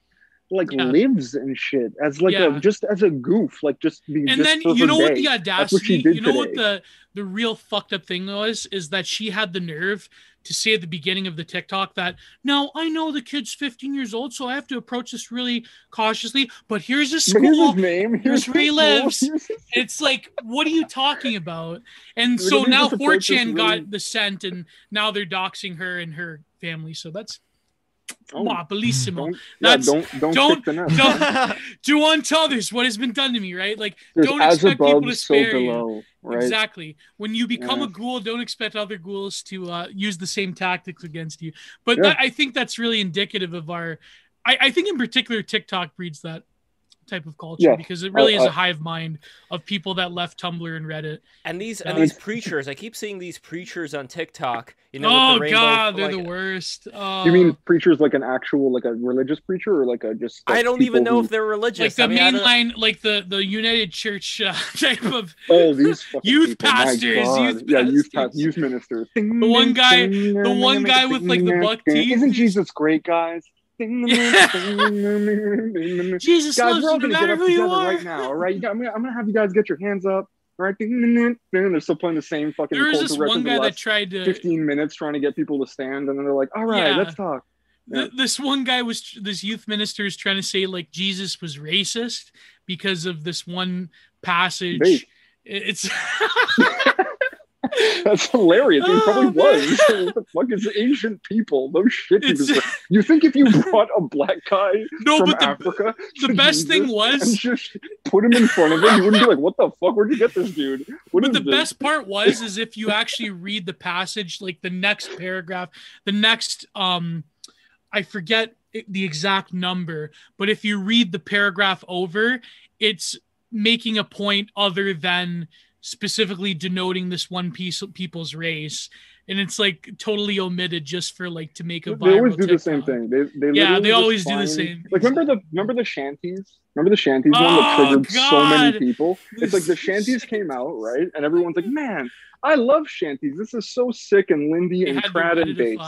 like Yeah. lives and shit as like Yeah. a just as a goof, like just be and just then you know what day. the what she audacity did you know what the the real fucked up thing was is that she had the nerve to say at the beginning of the tiktok that no i know the kid's 15 years old so i have to approach this really cautiously but here's a *laughs* But here's school his name. here's Here's where he lives. his- *laughs* it's like what are you talking about and so now to 4chan really- got the scent and now they're doxing her and her family so that's Oh, Mwah, bellissimo don't, yeah, don't don't don't- kick the nest. don't *laughs* do unto others what has been done to me right like There's don't expect people above, to so spare you. right? Exactly. When you become Yeah. a ghoul, don't expect other ghouls to uh, use the same tactics against you. But Yeah. that, I think that's really indicative of our. I, I think in particular TikTok breeds that type of culture Yeah. because it really I- is I- a hive mind of people that left Tumblr and Reddit. And these Yeah. and these preachers, I keep seeing these preachers on TikTok. You know, oh the rainbow, God, they're like, the worst. Oh, You mean preachers like an actual like a religious preacher or like a just? I don't even know who- if they're religious. like the I mean, mainline, like the the United Church uh, *laughs* type of. Oh, these *laughs* Youth people, my pastors, youth yeah, youth pastors. pa- youth ministers. The one guy- the one guy with, like, the buck teeth. Isn't Jesus great, guys? Jesus guys, loves we're all you no gonna get up together right now. All right, I'm gonna, I'm gonna have you guys get your hands up. All right, they're still playing the same fucking. There was this one guy that tried to 15 minutes trying to get people to stand, and then they're like, "All right, Yeah. let's talk." Th- this one guy was this youth minister is trying to say like Jesus was racist because of this one passage. Bait. It's That's hilarious. He Oh, probably was. what the fuck is ancient people? No shit. was- You think if you brought a black guy no, from but the, Africa, the best thing was- just put him in front of him, you wouldn't be like, "What the fuck? Where'd you get this dude?" What but the this? best part was is if you actually read the passage, like the next paragraph, the next um, I forget the exact number, but if you read the paragraph over, it's making a point other than specifically denoting this one piece of people's race and it's like totally omitted just for like to make a They always do the same thing. They, they Yeah, they always do the find- same. Like remember the remember the shanties? Remember the shanties one that Oh, triggered so many people? It's like the shanties came out *laughs* right, and everyone's like, "Man, I love shanties. This is so sick and Lindy They and trad and bass."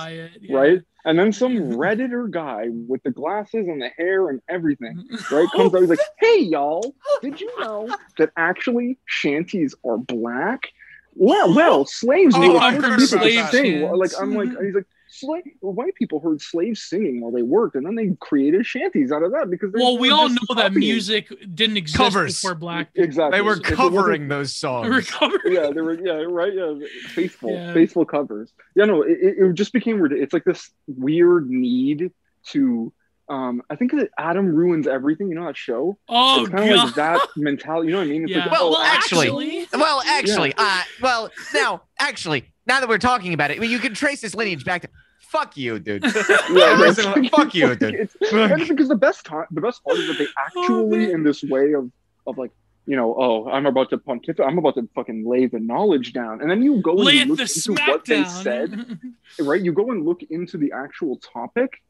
Yeah. Right, and then some *laughs* redditor guy with the glasses and the hair and everything, *laughs* right, comes out. He's like, *laughs* "Hey, y'all, did you know that actually shanties are black?" Well, well, slaves Oh, were the I've first heard people about to that. sing. Well, Like I'm like, he's like, slave. Well, white people heard slaves singing while they worked, and then they created shanties out of that because well we all just know that music didn't exist Covers. before black Exactly. They were If it wasn't- covering those songs. recovered Yeah, they were. Yeah, right. Yeah, faithful, Yeah. faithful covers. Yeah, no, it, it it just became. rid- It's like this weird need to. Um, I think that Adam ruins everything. You know that show? oh it's kind of like that mentality. You know what I mean? It's yeah like, Well, oh, well, actually- Well, actually, uh, well, now, actually, now that we're talking about it, I mean, you can trace this lineage back to. Fuck you, dude. *laughs* Yeah, *laughs* Every yeah, fuck you, dude. *laughs* It's, it's because the best time, the best part is that they actually, man. in this way of of like, you know, oh, I'm about to pontificate, I'm about to fucking lay the knowledge down, and then you go and lay you look the into what they said, right? You go and look into the actual topic,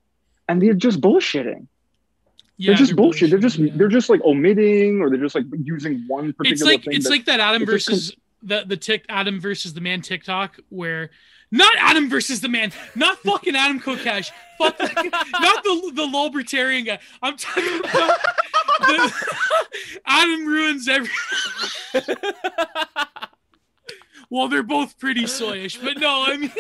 and they're just bullshitting. yeah they're just they're bullshit. They're just yeah. they're just like omitting, or they're just like using one particular it's like thing. it's that- like that Adam it just versus the the tick Adam versus the man TikTok where not Adam versus the man, not fucking Adam Kokesh, fuck, not the the libertarian guy. I'm talking about the, Adam ruins every. well, they're both pretty soyish, but no, I mean,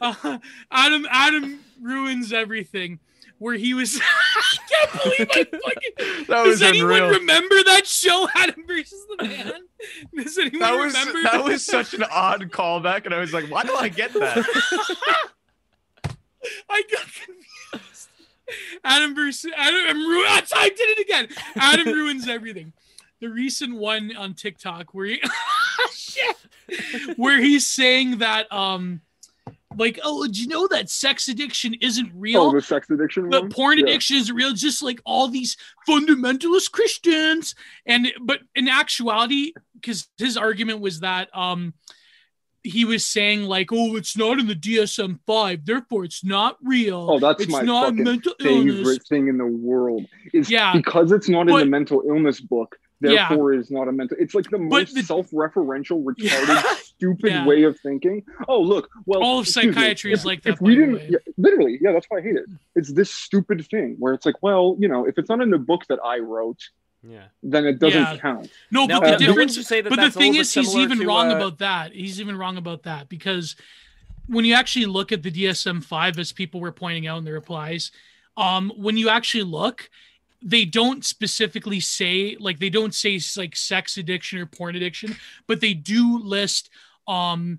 uh, Adam Adam ruins everything. Where he was, *laughs* I can't believe I fucking. *laughs* That Does anyone unreal. remember that show, Adam versus the Man? Does anyone That was remember that was such an odd callback, and I was like, why do I get that? *laughs* I got confused. Adam versus Adam. I'm ru- I typed it again. Adam ruins everything. The recent one on TikTok where he, shit, where he's saying that um, like, oh, did you know that sex addiction isn't real? Oh, the sex addiction the one? porn Yeah. addiction is real, just like all these fundamentalist Christians. And but in actuality, because his argument was that um he was saying like, oh, it's not in the DSM five, therefore it's not real. Oh, that's it's my not fucking mental illness. favorite thing in the world. Is Yeah. because it's not in the mental illness book, Yeah. therefore is not a mental. It's like the most the- self-referential, *laughs* retarded, Yeah. stupid Yeah. way of thinking. Oh, look, well, All of excuse me, psychiatry if- is like that, If we didn't, yeah, literally, yeah, that's why I hate it. It's this stupid thing where it's like, well, you know, if it's not in the book that I wrote, yeah. then it doesn't Yeah. count. No, Now, but the uh, difference you say that but the thing is he's even to, wrong uh, about that he's even wrong about that because when you actually look at the dsm-5 as people were pointing out in the replies um when you actually look they don't specifically say like they don't say like sex addiction or porn addiction but they do list um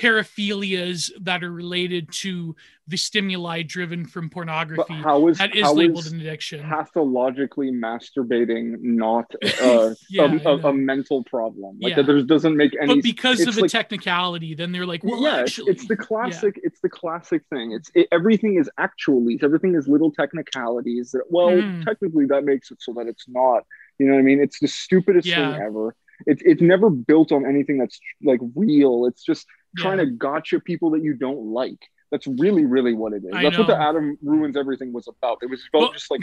paraphilias that are related to the stimuli driven from pornography how is that is how labeled is an addiction pathologically masturbating not *laughs* uh, Yeah, a, a, a mental problem? Like Yeah. that there doesn't make any. but because of the like- technicality then they're like well yeah, it's, actually it's the classic. It's the classic thing. It's it, everything is actualities. Everything is little technicalities. That well, Mhm. technically that makes it so that it's not. You know what I mean? It's the stupidest Yeah. thing ever. It's it's never built on anything that's like real. It's just trying Yeah. to gotcha people that you don't like. That's really, really what it is. I That's what the. Adam ruins everything was about. It was about Well- just like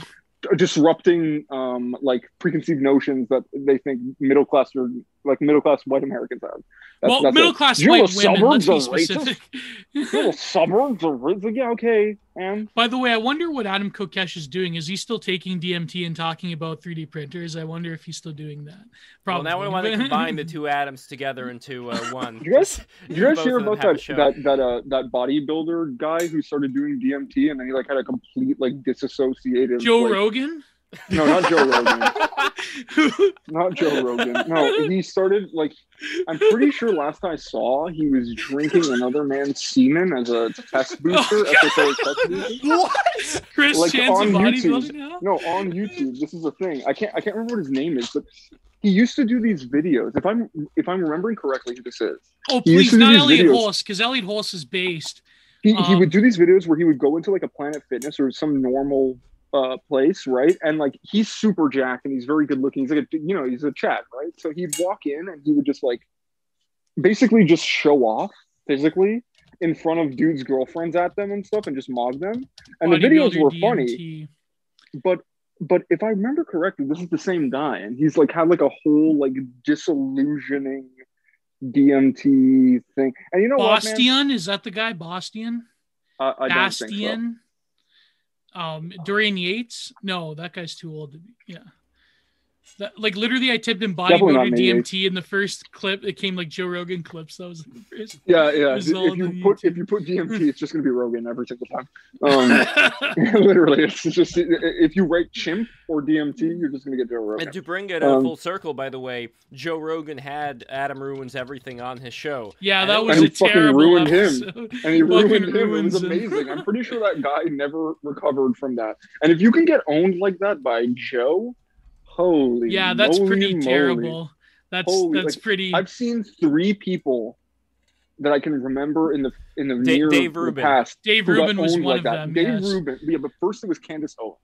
disrupting um like preconceived notions that they think middle class or like middle class white Americans have. That's, well, that's middle it. class You know white the women. Let's be suburbs are racist? specific. Little suburbs are racist. Yeah, okay, man. By the way, I wonder what Adam Kokesh is doing. Is he still taking DMT and talking about 3D printers? I wonder if he's still doing that. Well, Probably. now we want to combine the *laughs* two atoms together into uh, *laughs* one. You guys- Did *laughs* you guys hear about that that that uh that bodybuilder guy who started doing DMT and then he like had a complete like disassociated Joe like, Rogan. No, not Joe Rogan. *laughs* Not Joe Rogan. No, he started like I'm pretty sure last I saw he was drinking another man's semen as a test *laughs* booster. Oh, test booster. what? Chris Like, Chan's on YouTube. now. No, on YouTube. This is a thing. I can't I can't remember what his name is, but he used to do these videos. If I'm if I'm remembering correctly who this is. Oh, please, not Elliot videos. Hulse, because Elliot Hulse is based. He, he Um, would do these videos where he would go into like a Planet Fitness or some normal uh, place, right? And like he's super jacked and he's very good looking. He's like a you know he's a Chad, right? So he'd walk in and he would just like basically just show off physically in front of dudes' girlfriends at them and stuff and just mob them. And the videos were funny, but but if I remember correctly, this is the same guy, and he's like had like a whole like disillusioning DMT thing. And you know what. Bastian, is that the guy? Bastian? I, I don't think so. Bastian? Um, Dorian Yates? No, that guy's too old. Yeah. That, like literally, I typed in Definitely bodybuilder DMT in the first clip. It came like Joe Rogan clips. That was like the first. *laughs* Yeah, yeah. If you put YouTube. if you put DMT, *laughs* it's just gonna be Rogan every single time. Um, *laughs* literally, it's just if you write chimp or DMT, you're just gonna get Joe Rogan. And to bring it uh, Um, full circle, by the way, Joe Rogan had Adam Ruins Everything on his show. yeah, And that it was And a he fucking terrible ruined him. episode. and he fucking ruined him. It ruins was amazing. I'm pretty sure that guy never recovered from that. And if you can get owned like that by Joe, holy Yeah, that's moly pretty moly. terrible. That's Holy, that's like, pretty. I've seen three people that I can remember in the in the Da- near Dave Rubin. past Dave Rubin was one like of that. them. Dave yes. Rubin, yeah, but first it was Candace Owens,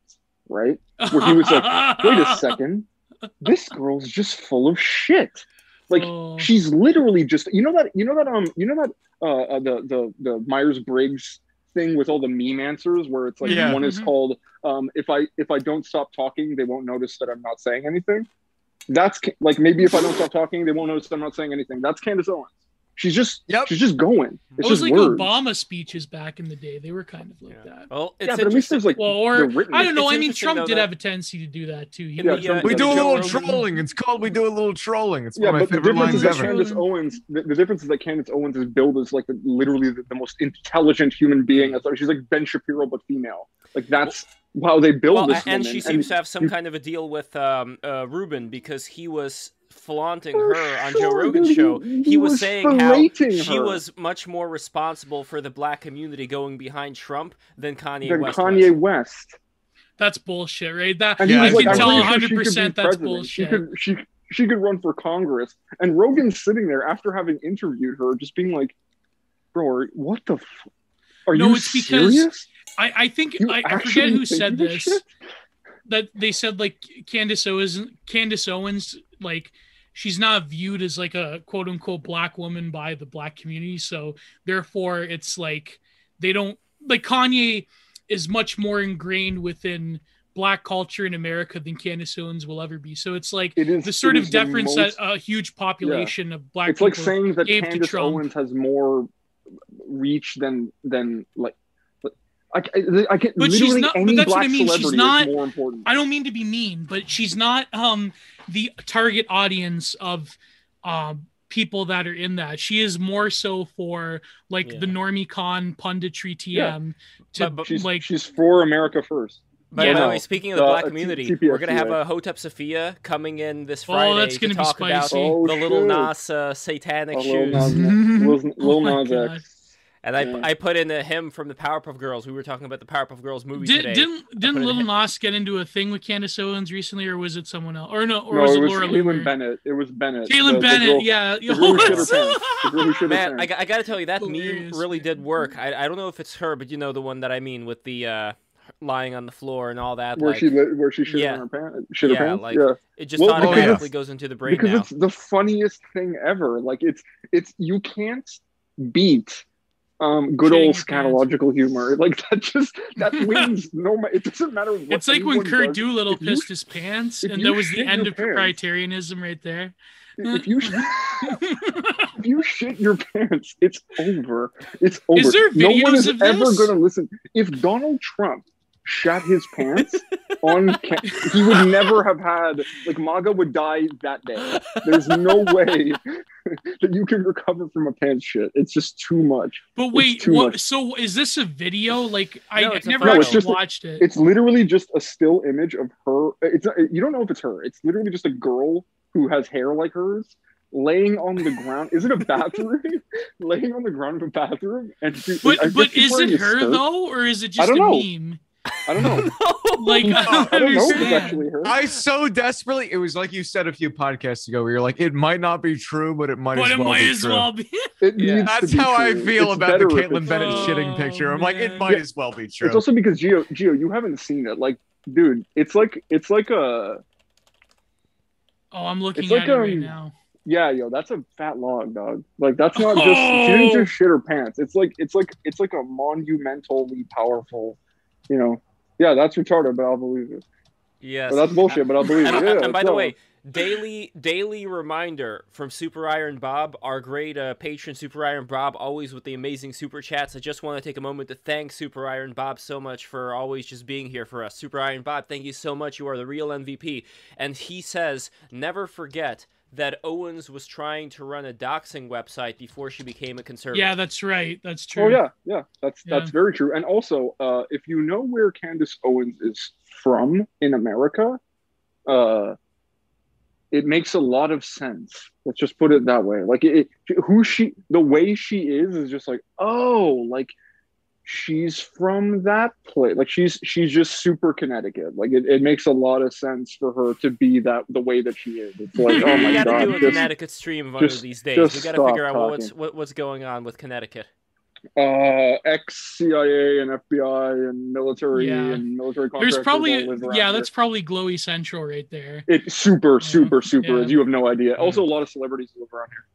right? where he was like, wait a second, *laughs* this girl's just full of shit. Like Oh. she's literally just you know that you know that um you know that uh, uh the the the Myers Briggs thing with all the meme answers where it's like Yeah. one is Mhm. called um if I if I don't stop talking they won't notice that I'm not saying anything. That's like maybe if I don't stop talking they won't notice that I'm not saying anything. That's Candace Owens. She's just Yep. she's just going. It's It was like words. Obama speeches back in the day. They were kind of like Yeah. that. Well, it's Yeah, but at least there's like Well, or written. I don't know. I mean, Trump did that- have a tendency to do that too. He Yeah, would- Trump We Yeah, do a little Rogan- trolling. It's called We Do a Little Trolling. It's Yeah, one of but my the favorite difference is lines that ever. Candace- Candace Owens, the, the difference is that Candace Owens is billed as like the, literally the, the most intelligent human being. That's like she's like Ben Shapiro but female. Like that's how they build well, this a- and woman. she seems to have some kind of a deal with um, uh, Rubin because he was flaunting her on Joe Rogan's show. He- He, he was was saying how filleting she her. was much more responsible for the black community going behind Trump than Kanye than West. Kanye was. West. That's bullshit, right? That And Yeah, I like, can I'm tell pretty sure 100 she could be percent that's president. bullshit. She could she she could run for Congress. And Rogan's sitting there after having interviewed her, just being like, "Bro, what the? F- are No, you it's because serious? I, I think You I, I forget who said this this. That they said like Candace Owens, Candace Owens, like she's not viewed as like a quote unquote black woman by the black community. So therefore, it's like they don't like Kanye is much more ingrained within black culture in America than Candace Owens will ever be. So it's like It is the sort of deference most- that a huge population of black it's like saying that gave Candace. Owens has more reach than than like. I, I, I can But she's literally not- but any that's what I mean, she's not- is more important. I don't mean to be mean, but she's not um the target audience of um people that are in that. She is more so for like the normie con punditry TM Yeah. to But- but she's like she's for America first. By Yeah. the No, way, speaking of the the- black uh, T- community, TPS, we're gonna have yeah. a Hotep Sophia coming in this Oh, Friday that's to gonna be talk about spicy. Oh, the little shit. Nas uh, satanic Oh, shoes. *laughs* Lil Nas, Lil, Oh Lil Nas X. And I, Yeah. I put in a hymn from the Powerpuff Girls. We were talking about the Powerpuff Girls movie did, today. didn't put didn't it Little in- Nas get into a thing with Candace Owens recently, or was it someone else? Or no, or No, was it it, was Laura Kaitlin Loomer? Bennett. It was Bennett. Kaitlin the- the Bennett, girl- yeah. The girl who shit her pants. The girl who shit Man, I, got- I gotta tell you that meme really did work. I, I don't know if it's her, but you know the one that I mean with the uh, lying on the floor and all that. where like, she where she shit yeah. on her pants. Shit Yeah, her pants. like, yeah. it just Well, because automatically it's- goes into the brain because now. it's the funniest thing ever. Like it's it's you can't beat um good old your pants. scatological humor. *laughs* Like that just that wins no ma- it doesn't matter what It's like when anyone Curt does. Doolittle If you- pissed his pants, and you that was the end of pants- propertarianism right there. if you if you shit your pants, it's over. It's over. Is there no one is of ever this? going to listen. If Donald Trump shat his pants on, *laughs* ca- he would never have had like MAGA would die that day. There's no *laughs* way that you can recover from a pants shit. It's just too much. But wait, too what? much. So is this a video? Like I, No, I it's never photo. No, it's actually just a- watched it. It's literally just a still image of her. It's you don't know if it's her. It's literally just a girl who has hair like hers. Laying on the ground. Is it a bathroom? *laughs* laying on the ground of a bathroom, and she, but but is it her skirt. though, or is it just a know. meme? I don't know. *laughs* *laughs* Like I I don't know if it's actually her. I so desperately. It was like you said a few podcasts ago, where you're like, it might not be true, but it might But as it well might be as true. well be. It *laughs* Yeah. That's be how I feel It's about the better if Kaitlin Bennett Oh, shitting picture. I'm like, it might Yeah. as well be true. It's also because Geo, Geo, you haven't seen it. Like, dude, it's like it's like a Oh, I'm looking It's like, at it right um, now. yeah, yo, that's a fat log, dog. Like that's not just she didn't Oh. just shit her pants. It's like it's like it's like a monumentally powerful, you know. Yeah, that's retarded, but I'll believe it. yes. But that's bullshit, but I'll believe it. And, Yeah, and by so- the way, daily daily reminder from Super Iron Bob, our great uh, patron Super Iron Bob, always with the amazing super chats. I just want to take a moment to thank Super Iron Bob so much for always just being here for us. Super Iron Bob, thank you so much. You are the real MVP. And he says, never forget that Owens was trying to run a doxing website before she became a conservative. Yeah, that's right. That's true. Oh yeah, yeah, that's Yeah. that's very true. And also, uh, if you know where Candace Owens is from in America, uh, it makes a lot of sense. Let's just put it that way. Like it, it- who she, the way she is, is just like, oh, like she's from that place. Like she's she's just super Connecticut. Like it, it makes a lot of sense for her to be that the way that she is. It's like, *laughs* oh we my gotta god, do a just, Connecticut stream one of these days. We gotta figure out what, what's what, what's going on with Connecticut. uh ex CIA and FBI and military Yeah. and military There's probably live around yeah, here. that's probably glowy central right there. it's super super super yeah. as you have no idea also a lot of celebrities live around here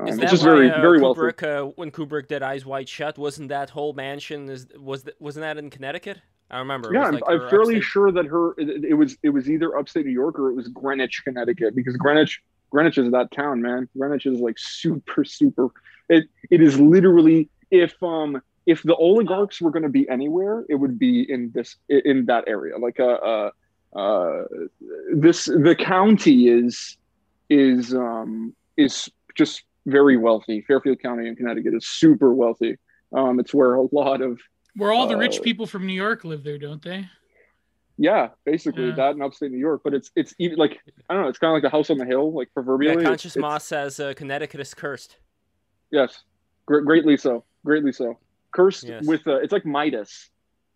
um, Is it's that just why, very uh, very wealthy Kubrick, uh, when Kubrick did Eyes Wide Shut, wasn't that whole mansion is was th- wasn't that in Connecticut? I remember. yeah was I'm, like I'm fairly upstate- sure that her it, it was it was either upstate new york or it was greenwich connecticut because greenwich Greenwich is that town, man. Greenwich is like super, super. It it is literally if um if the oligarchs were going to be anywhere, it would be in this in that area. Like uh, uh uh this the county is is um is just very wealthy. Fairfield County in Connecticut is super wealthy. Um, it's where a lot of Where all the rich Uh, people from New York live there, don't they? yeah, basically Yeah. that in upstate New York. But it's it's even like I don't know. It's kind of like the house on the hill, like Yeah, proverbially. It's- Conscious it's- Moss says uh, Connecticut is cursed. Yes, Gre- greatly so. Greatly so. Cursed Yes. with uh, it's like Midas.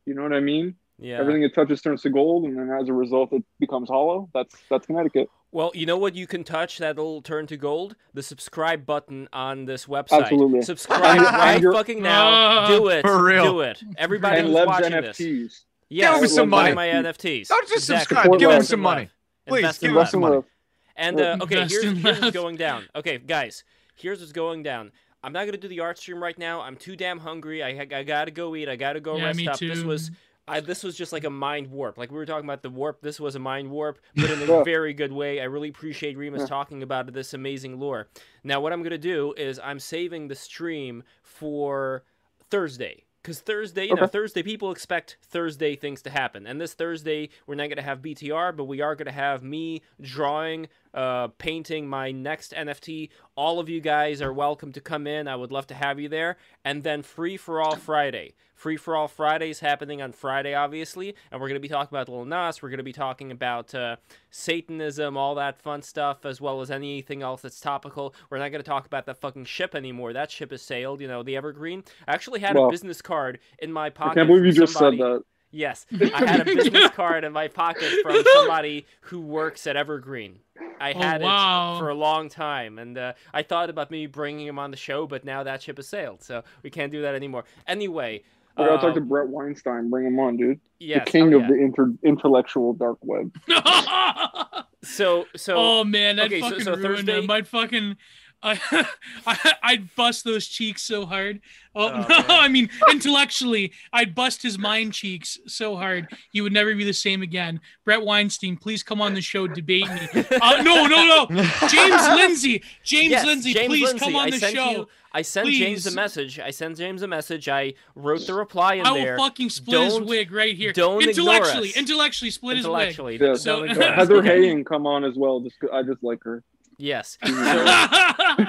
You know what I mean? Yeah. Everything it touches turns to gold, and then as a result, it becomes hollow. That's that's Connecticut. Well, you know what you can touch that'll turn to gold? The subscribe button on this website. Absolutely. Subscribe And- and right fucking now. Ah. Do it. For real. Do it. Everybody and who's Lev's watching this. NFTs. Yes, Give him some money. my NFTs. Don't just Exactly. subscribe. Give him some money. Please, Invest give in him Lev. Invest in money. And uh, okay, here's, here's what's going down. Okay, guys, here's what's going down. I'm not gonna do the art stream right now. I'm too damn hungry. I, I gotta go eat. I gotta go yeah, rest me up. too. This was I, this was just like a mind warp. Like we were talking about the warp. This was a mind warp, but in a very good way. I really appreciate Remus Yeah. talking about this amazing lore. Now, what I'm gonna do is I'm saving the stream for Thursday. Because Thursday, you know, Thursday, people expect Thursday things to happen. And this Thursday, we're not going to have BTR, but we are going to have me drawing, uh, painting my next NFT. All of you guys are welcome to come in. I would love to have you there. And then Free for All Friday. Free for All Friday is happening on Friday, obviously. And we're going to be talking about Lil Nas. We're going to be talking about uh, Satanism, all that fun stuff, as well as anything else that's topical. We're not going to talk about that fucking ship anymore. That ship has sailed, you know, the Evergreen. I actually had a business card in my pocket. I can't believe you just said that. Yes, *laughs* I had a business card in my pocket from *laughs* somebody who works at Evergreen. I Oh, had wow. it for a long time, and uh, I thought about maybe bringing him on the show, but now that ship has sailed, so we can't do that anymore. Anyway, I gotta talk to um, Bret Weinstein. Bring him on, dude. yes, the king oh, of yeah. the inter- intellectual dark web. *laughs* So, so oh man, that okay, so- fucking so ruined Thursday- him. I'd fucking, I, *laughs* I, I'd bust those cheeks so hard. Oh, Oh, no, *laughs* man. I mean intellectually, I'd bust his mind cheeks so hard he would never be the same again. Bret Weinstein, please come on the show, debate me. Uh, no, no, no, *laughs* James Lindsay, James Yes, Lindsay, James please Lindsay, come on I the sent show. You, I sent James a message. I sent James a message. I wrote the reply in I will there. fucking split his Don't- wig right here. don't ignore intellectually, us. intellectually split his wig. Intellectually, Yeah, So- don't. Heather Okay. Heying, come on as well. Just I just like her. Yes. *laughs*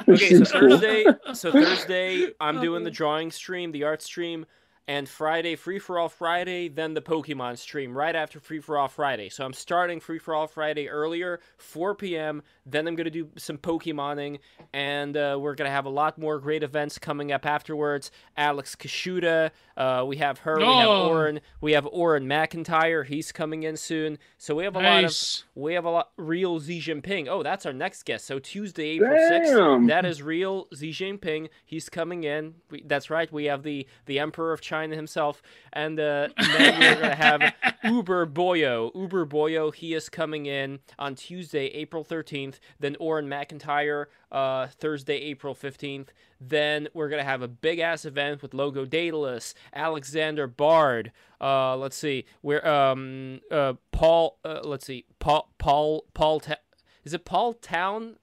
So, okay, so she's cool. Thursday, so Thursday, I'm *laughs* doing the drawing stream, the art stream, and Friday, Free for All Friday, then the Pokemon stream right after Free for All Friday. So I'm starting Free for All Friday earlier, 4 p.m. Then I'm gonna do some Pokemoning, and uh, we're gonna have a lot more great events coming up afterwards. Alex Kashuda, uh, we have her, we have. Auron, we have Auron MacIntyre, he's coming in soon. So we have a lot of we have a lot real Xi Jinping. Oh, that's our next guest. So Tuesday, April Damn. sixth. That is real Xi Jinping. He's coming in. We, that's right. We have the the Emperor of China himself, and uh, then we're gonna have *laughs* Uber Boyo. Uber Boyo. He is coming in on Tuesday, April thirteenth. Then Auron MacIntyre. Uh, Thursday, April 15th. Then we're going to have a big ass event with Logo Daedalus, Alexander Bard. Uh, let's see. We're, um, uh, Paul, uh, let's see. Paul, Paul, Paul, Ta- is it Paul Town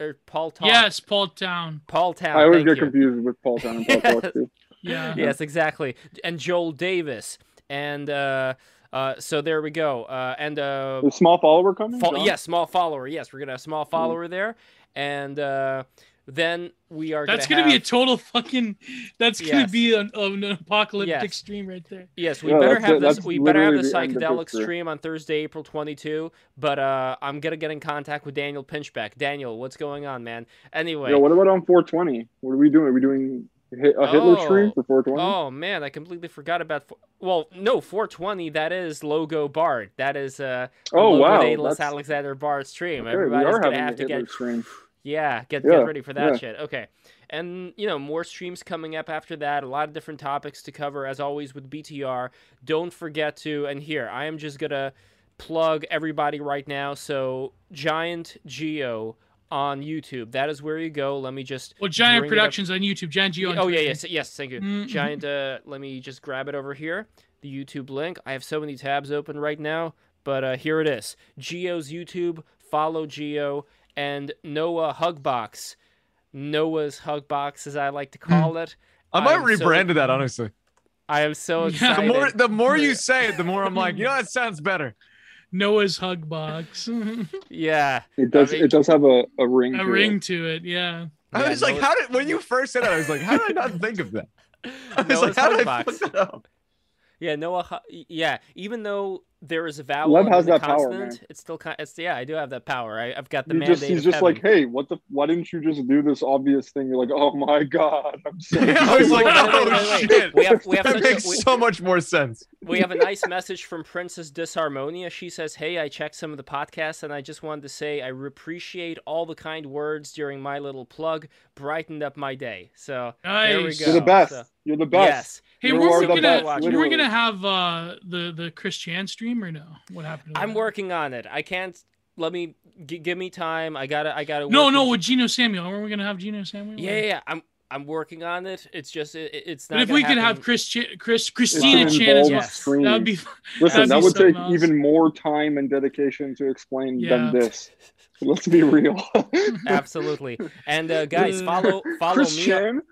or Paul Talk? Yes, Paul Town. Paul Town. I always get you. confused with Paul Town and Paul *laughs* Yes. Talk too. Yeah. Yes, exactly. And Joel Davis. And, uh, uh, so there we go. Uh, and, uh, The small follower coming. Fo- John? yes, small follower. Yes, we're gonna have a small follower there, and uh, then we are. That's gonna, gonna be a total fucking. That's gonna Yes. be an, an apocalyptic Yes. stream right there. Yes, we Yeah, better have this. We better have the literally the psychedelic stream on Thursday, April 22. But uh, I'm gonna get in contact with Daniel Pinchbeck. Daniel, what's going on, man? Anyway. Yo, What about on 420? What are we doing? Are we doing Hit- a Hitler Oh. stream for 420? Oh man, I completely forgot about. Well, no, 420. That is Logo Bard. That is uh. Oh, wow, that's- Alexander Bard stream. Okay, Everybody's gonna have to Hitler get stream. *sighs* Yeah, get Yeah, get ready for that yeah. shit. Okay. And you know, more streams coming up after that, a lot of different topics to cover as always with BTR. Don't forget to and here, I am just going to plug everybody right now. So, Giant Geo on YouTube. That is where you go. Let me just Well, Giant bring it up. Productions on YouTube. Giant Geo. Oh yeah, yes, yes, thank you. Mhm. Giant uh let me just grab it over here. The YouTube link. I have so many tabs open right now, but uh here it is. Geo's YouTube, follow Geo and Noah Hugbox. Noah's Hugbox, as I like to call it. I might I'm so- rebrand that, honestly. I am so *laughs* Yeah. excited. The more the more you *laughs* say it, the more I'm like, you know, that sounds better. Noah's hug box. *laughs* yeah, It does. I mean- it does have a, a ring. to ring It. to it, yeah. I Yeah, was like, how did when you first said it, I was like, how did I not think of that? *laughs* I was Noah's like, how did I Hugbox. fuck that up? Yeah, Noah. Yeah, even though there is a vowel Lev in has the that power, consonant, man. it's still kind. It's yeah, I do have that power. I, I've got the You mandate. just, he's of just heaven. like, hey, what the? Why didn't you just do this obvious thing? You're like, oh my god, I'm so. Yeah, *laughs* I was like, Wait, wait, oh wait, wait, wait. shit. We have- we have that such a- makes we- so much more sense. we have a *laughs* nice message from Princess Disharmonia. She says, "Hey, I checked some of the podcasts, and I just wanted to say I appreciate all the kind words during my little plug. Brightened up my day. So there we go. You're the best. So- You're the best. yes, Hey, You were are we the gonna best, we were literally. gonna have uh the the Christian stream or no? What happened? To I'm that? working on it. I can't. Let me g- give me time. I gotta. I gotta. No, work no, with- with Geno Samuel. aren't we gonna have Geno Samuel? Yeah, yeah, yeah. I'm. I'm working on it. It's just. It, it's not. But if gonna we could have Chris, Ch- Chris, Christina gonna Chan as well, Yes. that would be. Listen, that'd that would take else. even more time and dedication to explain Yeah. than this. *laughs* Let's be real. *laughs* Absolutely. And uh, guys, Uh, follow follow Chris me. Chan,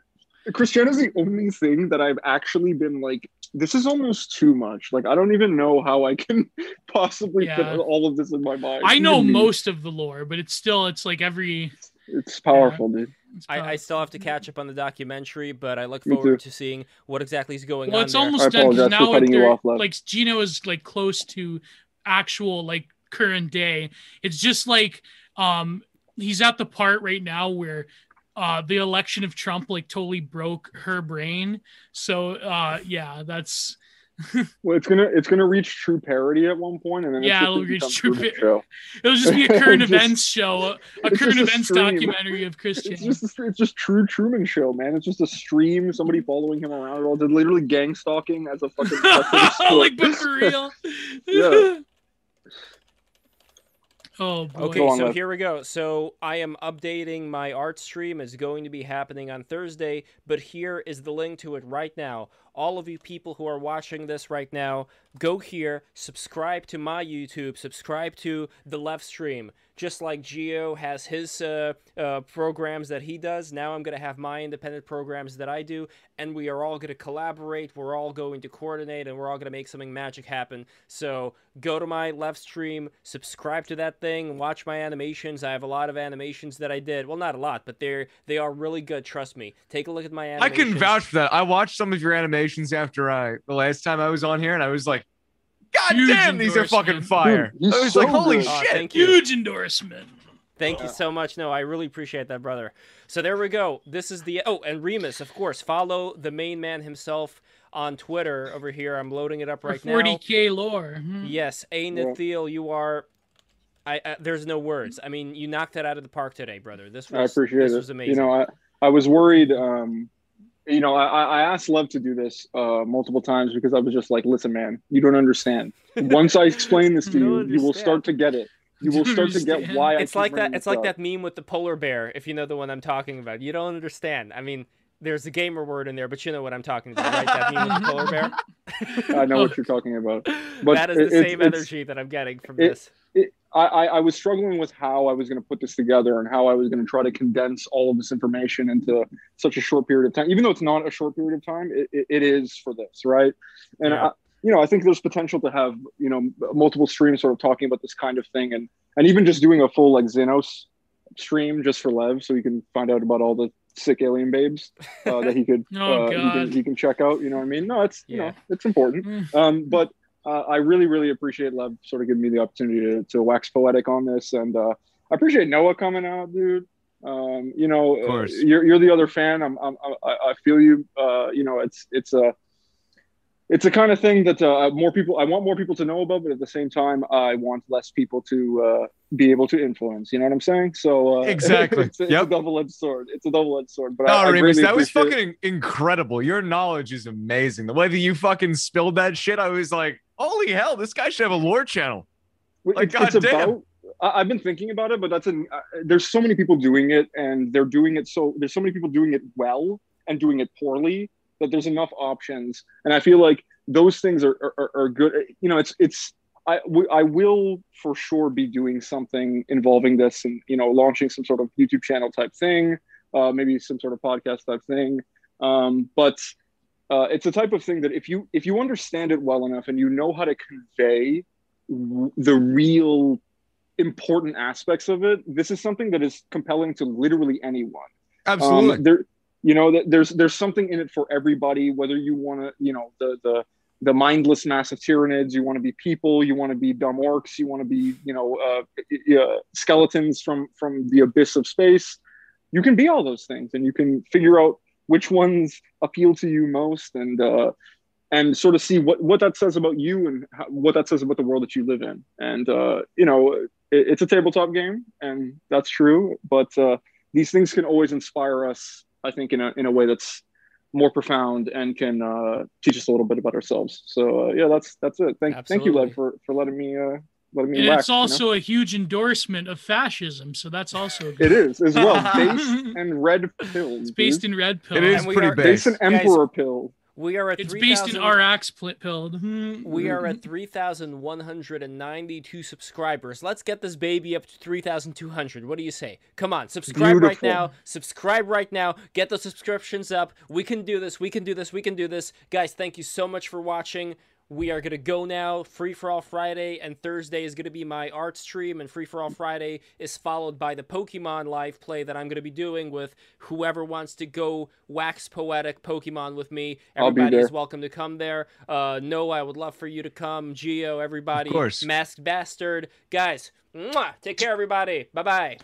Chris Chan is the only thing that I've actually been like, this is almost too much. Like, I don't even know how I can *laughs* possibly Yeah. fit all of this in my mind. I know Even most of the lore, but it's still it's like every. It's powerful, dude. It's I, I still have to catch up on the documentary, but I look Me forward too. to seeing what exactly is going Well, on it's there. almost I done 'cause apologize for now cutting you off, like Geno is like close to actual like current day. It's just like um he's at the part right now where uh the election of Trump like totally broke her brain. So uh yeah, that's *laughs* Well, it's gonna it's gonna reach true parody at one point, and then Yeah, it'll reach true Truman par- show. *laughs* it'll just be a current *laughs* Just- events show, a, current just a events documentary of Christian. It's just a, it's just true Truman Show, man. It's just a stream, somebody following him around. All they're literally gang stalking as a fucking. like but for real. Yeah. Oh boy. Okay, on, so Lev. here we go. So I am updating my art stream. It's going to be happening on Thursday, but here is the link to it right now. All of you people who are watching this right now, go here, subscribe to my YouTube, subscribe to the left stream. Just like Geo has his uh, uh, programs that he does, now I'm going to have my independent programs that I do, and we are all going to collaborate. We're all going to coordinate, and we're all going to make something magic happen. So go to my left stream, subscribe to that thing, watch my animations. I have a lot of animations that I did. Well, not a lot, but they're they are really good. Trust me. Take a look at my animations. I can vouch for that. I watched some of your animations after I the last time I was on here, and I was like, God Huge damn, these are fucking fire. Dude, I was so like, holy good. Shit. thank you. Huge endorsement. Thank you so much. No, I really appreciate that, brother. So there we go. This is the oh, and Remus, of course. Follow the main man himself on Twitter over here. I'm loading it up right For now. 40k lore. Hmm. Yes, Aeonid Thiel, you are. I, I there's no words. I mean, you knocked that out of the park today, brother. This was I appreciate this it. was amazing. You know, I, I was worried. Um, you know, I, I asked Lev to do this uh, multiple times because I was just like, listen, man, you don't understand. *laughs* Once I explain this to You you, you will start to get it. You will start to get understand. why it's keep like that. It's this like up. that meme with the polar bear. If you know the one I'm talking about, you don't understand. I mean, there's a gamer word in there, but you know what I'm talking about, right? That meme with the polar bear. *laughs* I know what you're talking about. But *laughs* that is the it- same it's- energy that I'm getting from it- this. it, I, I, I was struggling with how I was going to put this together and how I was going to try to condense all of this information into such a short period of time. Even though it's not a short period of time, it, it, it is for this, right? And Yeah. I, you know, I think there's potential to have you know multiple streams sort of talking about this kind of thing, and and even just doing a full like Xenos stream just for Lev, so he can find out about all the sick alien babes uh, that he could *laughs* Oh, uh, he, can, he can check out. You know what I mean? No, it's you know it's important. Mm. Um, but uh, I really, really appreciate Lev sort of giving me the opportunity to, to wax poetic on this, and uh, I appreciate Noah coming out, dude. Um, you know, uh, you're you're the other fan. I'm, I'm I, I feel you. Uh, you know, it's it's a it's a kind of thing that uh, more people I want more people to know about, but at the same time, I want less people to uh, be able to influence. You know what I'm saying? So uh, *laughs* Exactly. it's, Yep. a double-edged sword. It's a double-edged sword. But No, I, I Remus, greatly that was fucking incredible. Your knowledge is amazing. The way that you fucking spilled that shit, I was like, holy hell, this guy should have a lore channel. Like, it's, it's about I've been thinking about it, but that's an. Uh, there's so many people doing it, and they're doing it so. There's so many people doing it well and doing it poorly that there's enough options, and I feel like those things are are, are good. You know, it's it's. I, w- I will for sure be doing something involving this and you know launching some sort of youtube channel type thing uh, maybe some sort of podcast type thing um, but uh, it's a type of thing that if you if you understand it well enough and you know how to convey w- the real important aspects of it this is something that is compelling to literally anyone Absolutely. um, there you know th- there's there's something in it for everybody whether you want to you know the the the mindless mass of Tyranids, you want to be people you want to be dumb orcs you want to be you know uh, uh, skeletons from from the abyss of space you can be all those things and you can figure out which ones appeal to you most and uh and sort of see what what that says about you and how, what that says about the world that you live in and uh you know it, it's a tabletop game and that's true but uh these things can always inspire us i think in a in a way that's more profound and can uh, teach us a little bit about ourselves. So uh, yeah, that's that's it. Thank thank you, Absolutely. Lev, for for letting me letting me. And whack, it's you know? also a huge endorsement of fascism, so that's also it good. is as well *laughs* based and red pills. It's based in red pill. It is And pretty are- based. based in emperor pill. We are at It's 3, based in RX pl- pilled. Hmm. *laughs* We are at 3,192 subscribers. Let's get this baby up to 3,200. What do you say? Come on, subscribe right now. Subscribe right now. Get those subscriptions up. We can do this. We can do this. We can do this. Guys, thank you so much for watching. We are going to go now. Free for All Friday and Thursday is going to be my art stream, and Free for All Friday is followed by the Pokemon live play that I'm going to be doing with whoever wants to go wax poetic Pokemon with me. Everybody is welcome to come there. Uh, Noah, I would love for you to come. Geo, everybody. Of course. Masked Bastard. Guys, mwah, take care, everybody. Bye bye.